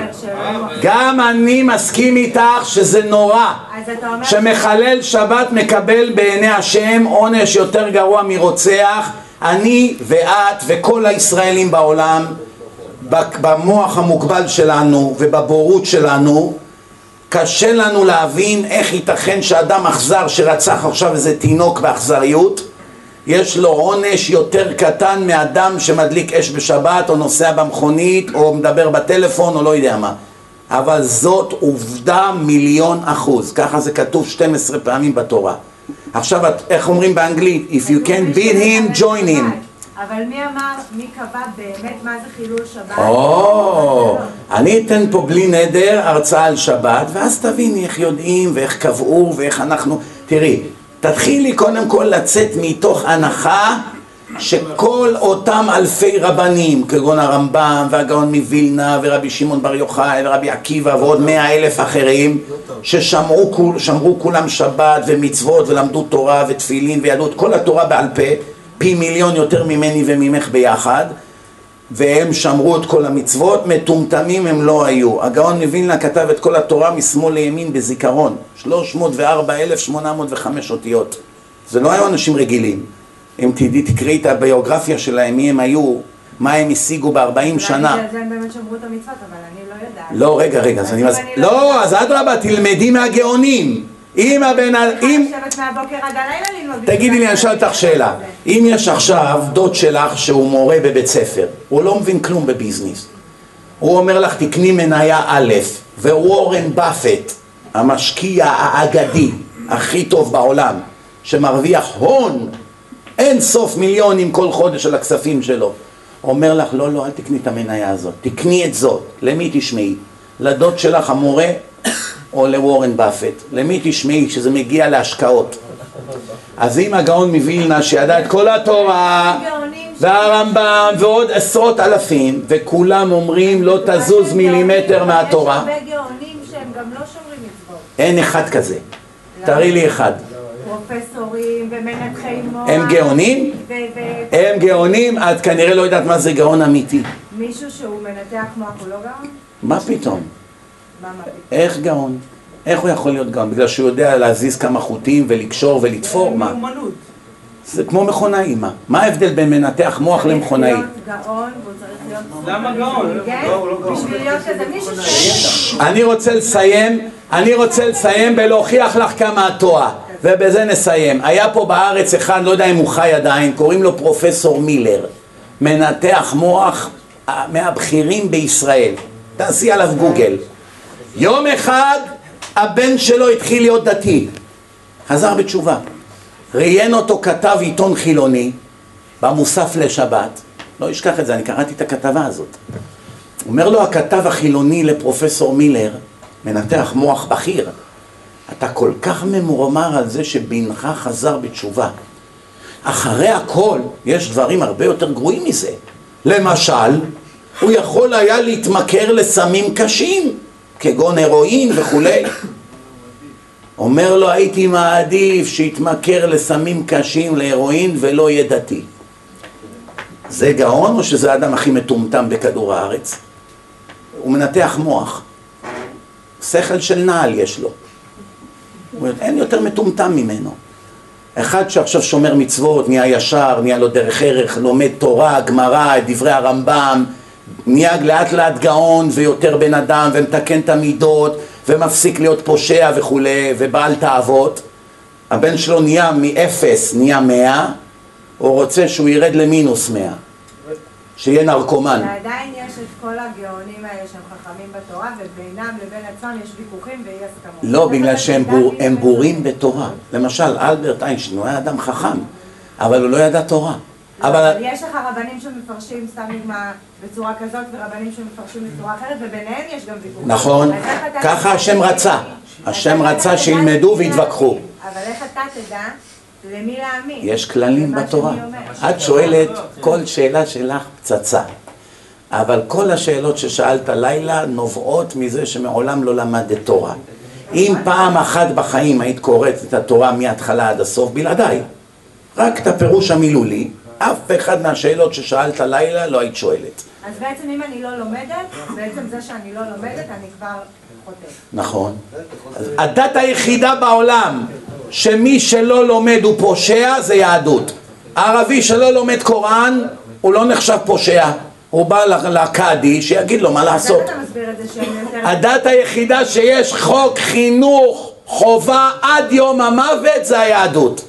גם אני מסכים איתך שזה נורא. שמחלל שבת מקבל בעיני השם עונש יותר גרוע מרוצח. אני ואת וכל הישראלים בעולם, במוח המוגבל שלנו ובבורות שלנו, קשה לנו להבין איך ייתכן שאדם אכזר שרצח עכשיו איזה תינוק באכזריות, יש לו עונש יותר קטן מאדם שמדליק אש בשבת או נוסע במכונית או מדבר בטלפון או לא יודע מה. אבל זאת עובדה מיליון אחוז. ככה זה כתוב 12 פעמים בתורה. עכשיו את- איך אומרים באנגלית? If you can beat him join him. אבל מי אמר, מי קבע באמת מה זה חילול שבת? או, אני אתן פה בלי נדר הרצאה על שבת, ואז תביני איך יודעים ואיך קבעו ואיך אנחנו... תראי, תתחילי קודם כל לצאת מתוך הנחה שכל אותם אלפי רבנים, כגון הרמב"ם והגאון מווילנה ורבי שמעון בר יוחאי ורבי עקיבא ועוד מאה אלף אחרים ששמרו כול- שמרו כולם שבת ומצוות ולמדו תורה ותפילין וידעו את כל התורה בעל פה פי מיליון יותר ממני וממך ביחד והם שמרו את כל המצוות, מטומטמים הם לא היו. הגאון מווילנה כתב את כל התורה משמאל לימין בזיכרון, 304,805 אותיות. זה לא היו אנשים רגילים. אם תדעי, תקראי את הביוגרפיה שלהם, מי הם היו, מה הם השיגו ב-40 שנה. אולי בגלל זה הם באמת שמרו את המצוות, אבל אני לא יודעת. לא, רגע, רגע, אז אני... מז- לא לא, אז אדרבה, תלמדי מהגאונים. אם הבן... אם... תגידי לי, אני אשאל אותך שאלה. אם יש עכשיו דוד שלך שהוא מורה בבית ספר, הוא לא מבין כלום בביזנס. הוא אומר לך, תקני מניה א', ווורן באפט, המשקיע האגדי הכי טוב בעולם, שמרוויח הון, אין סוף מיליונים כל חודש על הכספים שלו, אומר לך, לא, לא, אל תקני את המניה הזאת, תקני את זאת. למי תשמעי? לדוד שלך המורה או לוורן באפט? למי תשמעי כשזה מגיע להשקעות? אז אם הגאון מווילנה שידע את כל התורה והרמב"ם ועוד עשרות אלפים וכולם אומרים לא תזוז מילימטר מהתורה לא. אין אחד כזה תראי לי אחד פרופסורים ומנתחי מוח. הם גאונים? הם גאונים את כנראה לא יודעת מה זה גאון אמיתי ומישהו שהוא מנתח מוח הוא לא גאון? מה פתאום? איך גאון? איך הוא יכול להיות גאון? בגלל שהוא יודע להזיז כמה חוטים ולקשור ולתפור? מה? מיומנות. זה כמו מכונאי מה? מה ההבדל בין מנתח מוח למכונאי? להיות גאון והוא צריך להיות... למה גאון? כן? לא, לא. אני רוצה לסיים, אני רוצה לסיים בלהוכיח לך כמה את טועה ובזה נסיים. היה פה בארץ אחד, לא יודע אם הוא חי עדיין, קוראים לו פרופסור מילר, מנתח מוח אה, מהבכירים בישראל. תעשי עליו גוגל. יום אחד הבן שלו התחיל להיות דתי, חזר בתשובה. ראיין אותו כתב עיתון חילוני במוסף לשבת, לא אשכח את זה, אני קראתי את הכתבה הזאת. אומר לו הכתב החילוני לפרופסור מילר, מנתח מוח בכיר, אתה כל כך ממורמר על זה שבנך חזר בתשובה. אחרי הכל, יש דברים הרבה יותר גרועים מזה. למשל, הוא יכול היה להתמכר לסמים קשים, כגון הרואין וכולי. אומר לו, הייתי מעדיף שיתמכר לסמים קשים, להרואין, ולא יהיה דתי. זה גאון או שזה האדם הכי מטומטם בכדור הארץ? הוא מנתח מוח. שכל של נעל יש לו. הוא יודע, אין יותר מטומטם ממנו. אחד שעכשיו שומר מצוות, נהיה ישר, נהיה לו דרך ערך, לומד תורה, גמרא, דברי הרמב"ם, נהיה לאט לאט גאון ויותר בן אדם ומתקן את המידות ומפסיק להיות פושע וכולי ובעל תאוות. הבן שלו נהיה מאפס, נהיה מאה, הוא רוצה שהוא ירד למינוס מאה, שיהיה נרקומן. ועדיין יש את כל הגאונים האלה שהם חכמים בתורה, ובינם לבין עצמם יש ויכוחים ואי הסכמות. לא, בגלל שהם בור, בורים בתורה. למשל, אלברט איינשטיין הוא היה אדם חכם, אבל הוא לא ידע תורה. אבל אבל יש לך רבנים שמפרשים סתם דוגמה בצורה כזאת, ורבנים שמפרשים בצורה אחרת, וביניהם יש גם ויכוחים. נכון, ככה השם רצה. השם רצה שילמדו ויתווכחו. אבל איך אתה תדע למי להאמין? יש כללים בתורה. את שואלת, כל שאלה שלך פצצה. אבל כל השאלות ששאלת לילה נובעות מזה שמעולם לא למדת תורה. אם פעם אחת בחיים היית קוראת את התורה מההתחלה עד הסוף, בלעדיי. רק את הפירוש המילולי, אף אחד מהשאלות ששאלת לילה לא היית שואלת. אז בעצם אם אני לא לומדת, בעצם זה שאני לא לומדת, אני כבר חוטאת. נכון. הדת היחידה בעולם שמי שלא לומד הוא פושע זה יהדות. ערבי שלא לומד קוראן הוא לא נחשב פושע. הוא בא לקאדי שיגיד לו מה לעשות. הדת היחידה שיש חוק חינוך חובה עד יום המוות זה היהדות.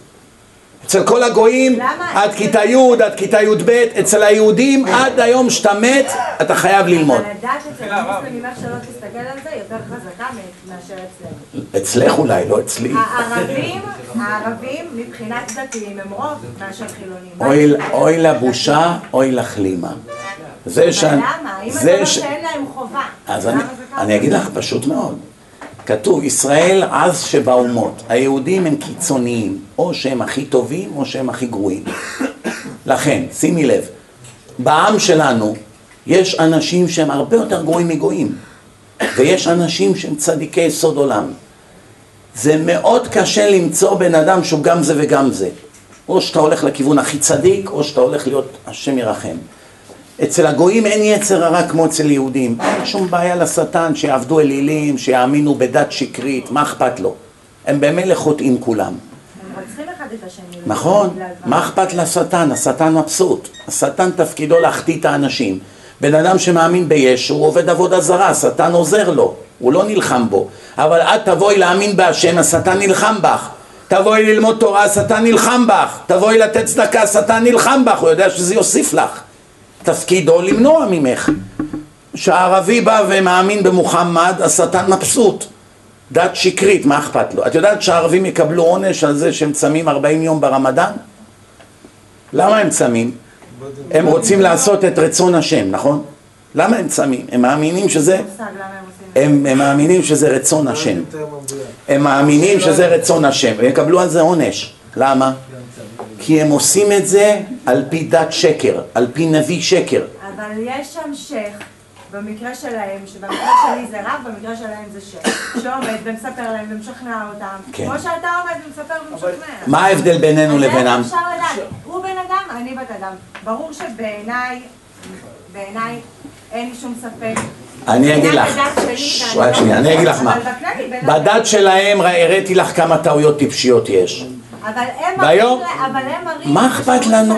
אצל כל הגויים, עד כיתה י', עד כיתה י"ב, אצל היהודים, עד היום שאתה מת, אתה חייב ללמוד. אבל הדת אצל המוסלמים, איך שלא תסתכל על זה, יותר חזקה מ- מאשר אצלנו. אצלך אולי, לא אצלי. הערבים, הערבים מבחינת דתיים הם רוב מאשר חילונים. אוי, לבושה, אוי לכלימה. זה אבל ש... למה? אם אתה זה אומר ש... שאין להם חובה, אז? אני אגיד לך פשוט מאוד. כתוב, ישראל עז שבאומות. היהודים הם קיצוניים, או שהם הכי טובים או שהם הכי גרועים. לכן, שימי לב, בעם שלנו יש אנשים שהם הרבה יותר גרועים מגויים, ויש אנשים שהם צדיקי יסוד עולם. זה מאוד קשה למצוא בן אדם שהוא גם זה וגם זה. או שאתה הולך לכיוון הכי צדיק, או שאתה הולך להיות השם ירחם. אצל הגויים אין יצר הרע כמו אצל יהודים. אין שום בעיה לשטן שיעבדו אלילים, שיאמינו בדת שקרית, מה אכפת לו? הם במילא חוטאים כולם. השני. נכון, מה אכפת לשטן? השטן מבסוט. השטן תפקידו להחטיא את האנשים. בן אדם שמאמין בישו, הוא עובד עבודה זרה, השטן עוזר לו, הוא לא נלחם בו. אבל את תבואי להאמין בהשם, השטן נלחם בך. תבואי ללמוד תורה, השטן נלחם בך. תבואי לתת צדקה, השטן נלחם בך, הוא יודע שזה יוסיף לך. תפקידו למנוע ממך. כשהערבי בא ומאמין במוחמד, השטן מבסוט. דת שקרית, מה אכפת לו? את יודעת שהערבים יקבלו עונש על זה שהם צמים 40 יום ברמדאן? למה הם צמים? הם רוצים לעשות את רצון השם, נכון? למה הם צמים? הם מאמינים שזה... למה הם הם, הם מאמינים שזה רצון השם. הם מאמינים שזה רצון השם, והם יקבלו על זה עונש. למה? כי הם עושים את זה על פי דת שקר, על פי נביא שקר. אבל יש שם שייח, במקרה שלהם, שבמקרה שלי זה רב, במקרה שלהם זה שייח, שעומד ומספר להם ומשכנע אותם, כן. כמו שאתה עומד ומספר ומשכנע. מה ההבדל בינינו לבינם? אפשר לדעת? הוא בן אדם, אני בת אדם. ברור שבעיניי, בעיניי אין לי שום ספק. אני אגיד לך, רק שנייה, אני אגיד לך מה. בדת שלהם הראיתי לך כמה טעויות טיפשיות יש. והיום, מה אכפת לנו?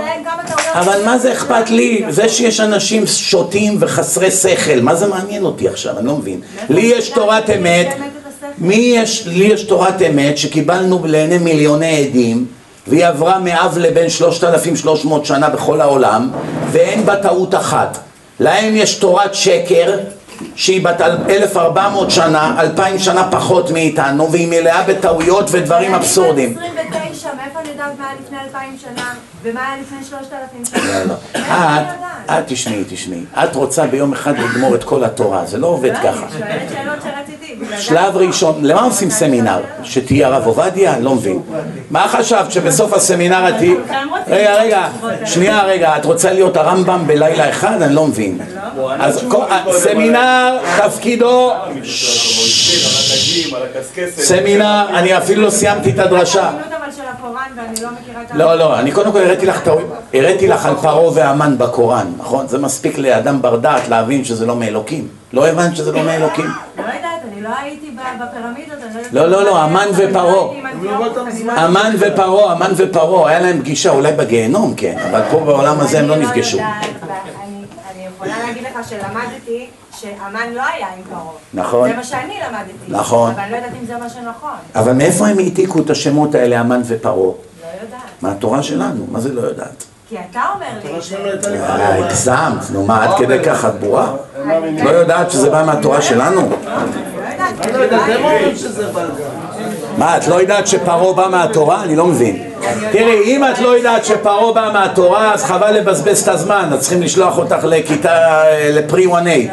אבל מה זה אכפת לי? זה שיש אנשים שוטים וחסרי שכל, מה זה מעניין אותי עכשיו? אני לא מבין. לי יש תורת אמת, מי יש, לי יש תורת אמת שקיבלנו לעיני מיליוני עדים והיא עברה מאב לבן 3,300 שנה בכל העולם ואין בה טעות אחת. להם יש תורת שקר שהיא בת 1,400 שנה, 2,000 שנה פחות מאיתנו והיא מלאה בטעויות ודברים אבסורדים. 29 מאיפה אני יודעת מה היה לפני אלפיים שנה, ומה היה לפני שלושת אלפים שנה? לא, לא. אה, את, את תשמעי, תשמעי. את רוצה ביום אחד לגמור את כל התורה, זה לא עובד לא, ככה. שלב ראשון, למה עושים סמינר? שתהיה הרב עובדיה? לא מבין. מה חשבת, שבסוף הסמינר את תהיי... רגע, רגע, שנייה, רגע, את רוצה להיות הרמב"ם בלילה אחד? אני לא מבין. אז סמינר, תפקידו... סמינר, אני אפילו לא סיימתי את הדרשה. הקוראן ואני לא מכירה את ה... לא, לא, אני קודם כל הראיתי לך, הראיתי לך על פרעה והמן בקוראן, נכון? זה מספיק לאדם בר דעת להבין שזה לא מאלוקים. לא הבנת שזה לא מאלוקים? לא יודעת, אני לא הייתי ב- בפירמידות, אני לא יודעת... לא, לא, לא, המן לא ופרעה. אני לא- המן ופרעה, המן ופרעה, היה להם פגישה אולי בגיהנום, כן, אבל פה בעולם הזה הם לא אני נפגשו. אני יכולה להגיד לך שלמדתי שהמן לא היה עם פרעה. נכון. זה מה שאני למדתי. נכון. אבל אני לא יודעת אם זה מה שנכון. אבל מאיפה הם העתיקו את השמות האלה, המן ופרעה? לא יודעת. מהתורה שלנו, מה זה לא יודעת? כי אתה אומר לי את זה. אה, הגזמת, נו מה, עד כדי ככה את בורה? לא יודעת שזה בא מהתורה שלנו? לא לא הייתי. מה, את לא יודעת שפרעה בא מהתורה? אני לא מבין. תראי, אם את לא יודעת שפרעה בא מהתורה, אז חבל לבזבז את הזמן, אז צריכים לשלוח אותך לכיתה, לפרי 1A,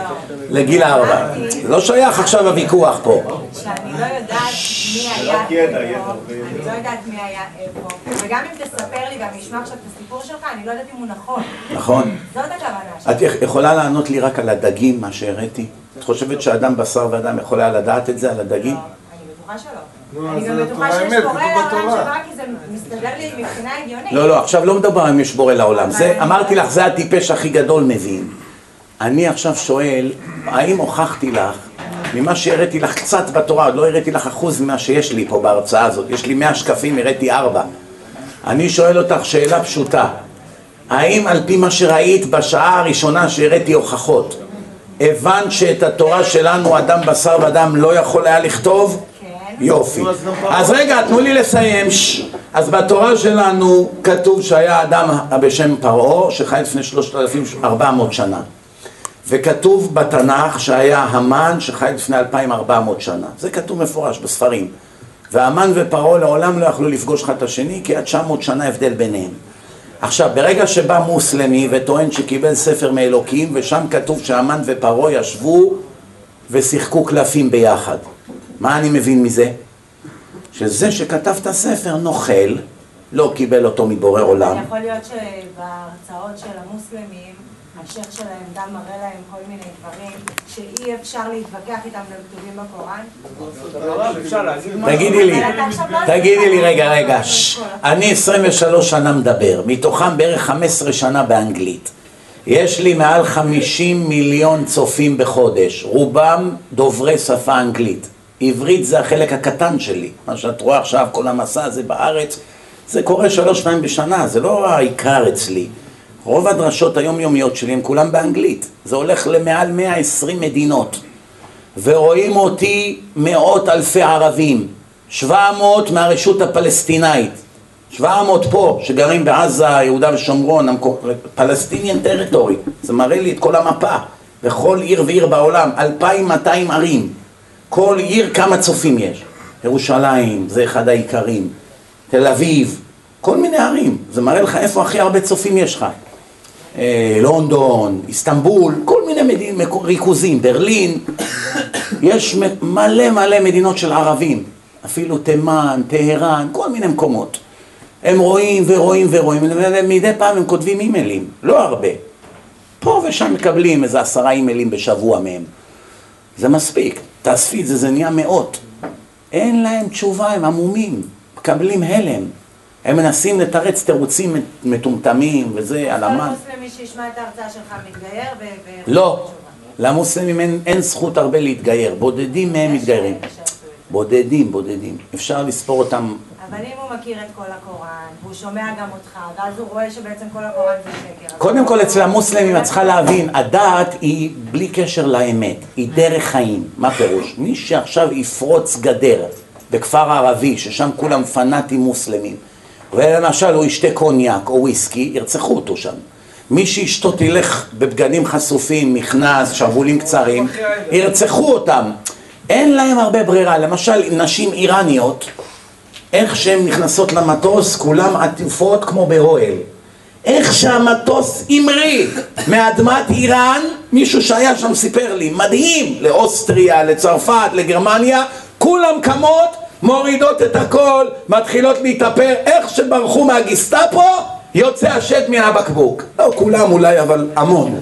לגיל הארבע. לא שייך עכשיו הוויכוח פה. שאני לא יודעת מי היה איפה, אני לא יודעת מי היה איפה, וגם אם תספר לי ואני אשמע עכשיו את הסיפור שלך, אני לא יודעת אם הוא נכון. נכון? זאת הכוונה שלי. את יכ- יכולה לענות לי רק על הדגים, מה שהראיתי? את חושבת שאדם בשר ואדם יכול היה לדעת את זה, על הדגים? אני בטוחה שלא. אני גם בטוחה שיש בורא לעולם. שבא כי זה מסתדר לי מבחינה הגיונית. לא, לא, עכשיו לא מדבר אם יש בורא לעולם. זה, אמרתי לך, זה הטיפש הכי גדול מבין. אני עכשיו שואל, האם הוכחתי לך, ממה שהראיתי לך קצת בתורה, עוד לא הראיתי לך אחוז ממה שיש לי פה בהרצאה הזאת, יש לי מאה שקפים, הראיתי ארבע. אני שואל אותך שאלה פשוטה, האם על פי מה שראית בשעה הראשונה שהראיתי הוכחות, הבנת שאת התורה שלנו אדם בשר ודם לא יכול היה לכתוב? כן, יופי. אז רגע, תנו לי לסיים. ש- אז בתורה שלנו כתוב שהיה אדם בשם פרעה שחי לפני 3,400 שנה. וכתוב בתנ"ך שהיה המן שחי לפני 2,400 שנה. זה כתוב מפורש בספרים. והמן ופרעה לעולם לא יכלו לפגוש אחד את השני כי היה 900 שנה הבדל ביניהם. עכשיו, ברגע שבא מוסלמי וטוען שקיבל ספר מאלוקים ושם כתוב שהמן ופרעה ישבו ושיחקו קלפים ביחד. מה אני מבין מזה? שזה שכתב את הספר נוכל, לא קיבל אותו מבורא עולם. יכול להיות שבהרצאות של המוסלמים, השייח שלהם גם מראה להם כל מיני דברים שאי אפשר להתווכח איתם והם כתובים בקוראן? תגידי לי, לא תגידי לי רגע. רגע, אני 23 שנה מדבר, מתוכם בערך 15 שנה באנגלית. יש לי מעל 50 מיליון צופים בחודש, רובם דוברי שפה אנגלית. עברית זה החלק הקטן שלי, מה שאת רואה עכשיו, כל המסע הזה בארץ, זה קורה שלוש פעמים בשנה, זה לא העיקר אצלי. רוב הדרשות היומיומיות שלי הם כולם באנגלית, זה הולך למעל 120 מדינות. ורואים אותי מאות אלפי ערבים, 700 מהרשות הפלסטינאית, 700 פה, שגרים בעזה, יהודה ושומרון, פלסטיניאן טריטורי, זה מראה לי את כל המפה, בכל עיר ועיר בעולם, 2,200 ערים, כל עיר כמה צופים יש, ירושלים, זה אחד העיקרים, תל אביב, כל מיני ערים, זה מראה לך איפה הכי הרבה צופים יש לך. אה, לונדון, איסטנבול, כל מיני מדינים, ריכוזים, ברלין, יש מלא מלא מדינות של ערבים, אפילו תימן, טהרן, כל מיני מקומות. הם רואים ורואים ורואים, ומדי פעם הם כותבים אימיילים, לא הרבה. פה ושם מקבלים איזה עשרה אימיילים בשבוע מהם. זה מספיק, תאספי את זה, זה נהיה מאות. אין להם תשובה, הם עמומים, מקבלים הלם. הם מנסים לתרץ תירוצים מטומטמים וזה, על כל המן. מוסלמי שישמע את ההרצאה שלך מתגייר ו... לא, למוסלמים אין, אין זכות הרבה להתגייר, בודדים מהם מתגיירים. בודדים, בודדים. אפשר לספור אותם, אבל אם הוא מכיר את כל הקוראן, והוא שומע גם אותך, ואז הוא רואה שבעצם כל הקוראן זה שקר. קודם כל אצל המוסלמים את צריכה להבין, הדת היא בלי קשר לאמת, היא דרך חיים. מה פירוש? מי שעכשיו יפרוץ גדר בכפר ערבי, ששם כולם פנאטים מוסלמים, ולמשל הוא ישתה קוניאק או וויסקי, ירצחו אותו שם. מי שאשתו תלך בבגדים חשופים, מכנס, שרוולים קצרים, ירצחו אותם. אין להם הרבה ברירה. למשל, נשים איראניות, איך שהן נכנסות למטוס, כולם עטופות כמו באוהל. איך שהמטוס המריא מאדמת איראן, מישהו שהיה שם סיפר לי, מדהים, לאוסטריה, לצרפת, לגרמניה, כולם קמות, מורידות את הכל, מתחילות להתאפר, איך שברחו מהגיסטאפו, יוצא השד מן הבקבוק. לא כולם אולי, אבל המון.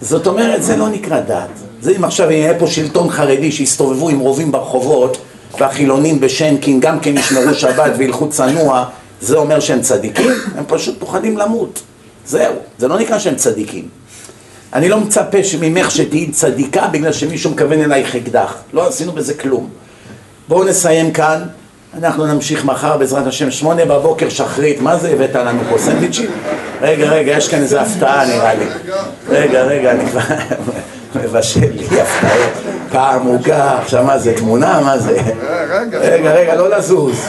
זאת אומרת, זה לא נקרא דת. זה אם עכשיו יהיה פה שלטון חרדי שיסתובבו עם רובים ברחובות והחילונים בשנקין גם כן ישמרו שבת וילכו צנוע, זה אומר שהם צדיקים? הם פשוט פוחדים למות. זהו, זה לא נקרא שהם צדיקים. אני לא מצפה ממך שתהיי צדיקה בגלל שמישהו מכוון אלייך אקדח. לא עשינו בזה כלום. בואו נסיים כאן, אנחנו נמשיך מחר בעזרת השם, שמונה בבוקר שחרית, מה זה הבאת לנו פה, סנדוויצ'ים? רגע, רגע, יש כאן איזה הפתעה נראה לי. רגע, רגע, אני כבר מבשל לי הפתעות. פעם עוגה, עכשיו מה זה, תמונה? מה זה? רגע, רגע, לא לזוז.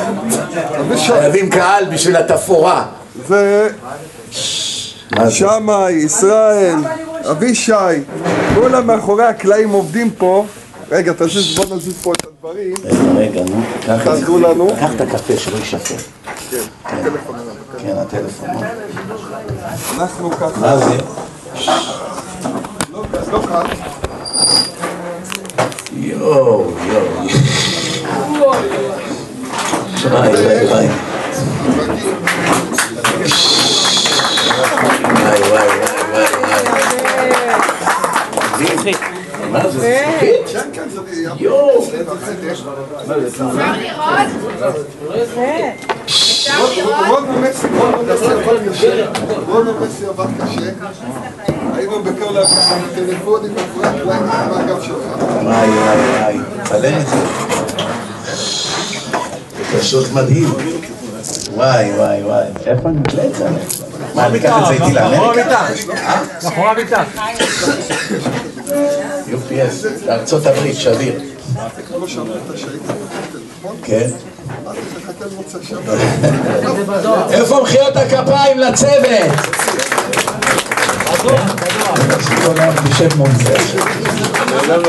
חייבים קהל בשביל התפאורה. זה שמאי, ישראל, אבישי, כולם מאחורי הקלעים עובדים פה. רגע, תזיז, בוא נזיז פה את הדברים. רגע, נו, קח את זה. תעזרו לנו. קח את הקפה שלא יישפט. כן, הטלפון כן, הטלפון. אנחנו ככה... מה זה? לא לא כאן. יואו, יואו. וואי, וואי, וואי. וואי, וואי, וואי, וואי. מה זה? זכוכית? כן, כן, זה... יואו. מה זה, תמונה? רודו מסי, רודו מסי עבד קשה. רודו מסי עבד קשה. היינו בכל הטלפונים מאחורי הקלעים מהגב שלך. וואי, וואי, וואי. צלם את זה. זה פשוט מדהים. וואי, וואי, וואי. איפה אני מקלט את זה? מה, אני אקח את זה איתי לאמריקה? מאחורי המיטה. UPS, לארצות הברית, שביר. כן. איפה מחיאות הכפיים לצוות?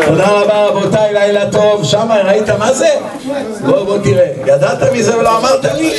תודה רבה רבותיי, לילה טוב. שמה ראית מה זה? בוא בוא תראה. ידעת מזה ולא אמרת לי?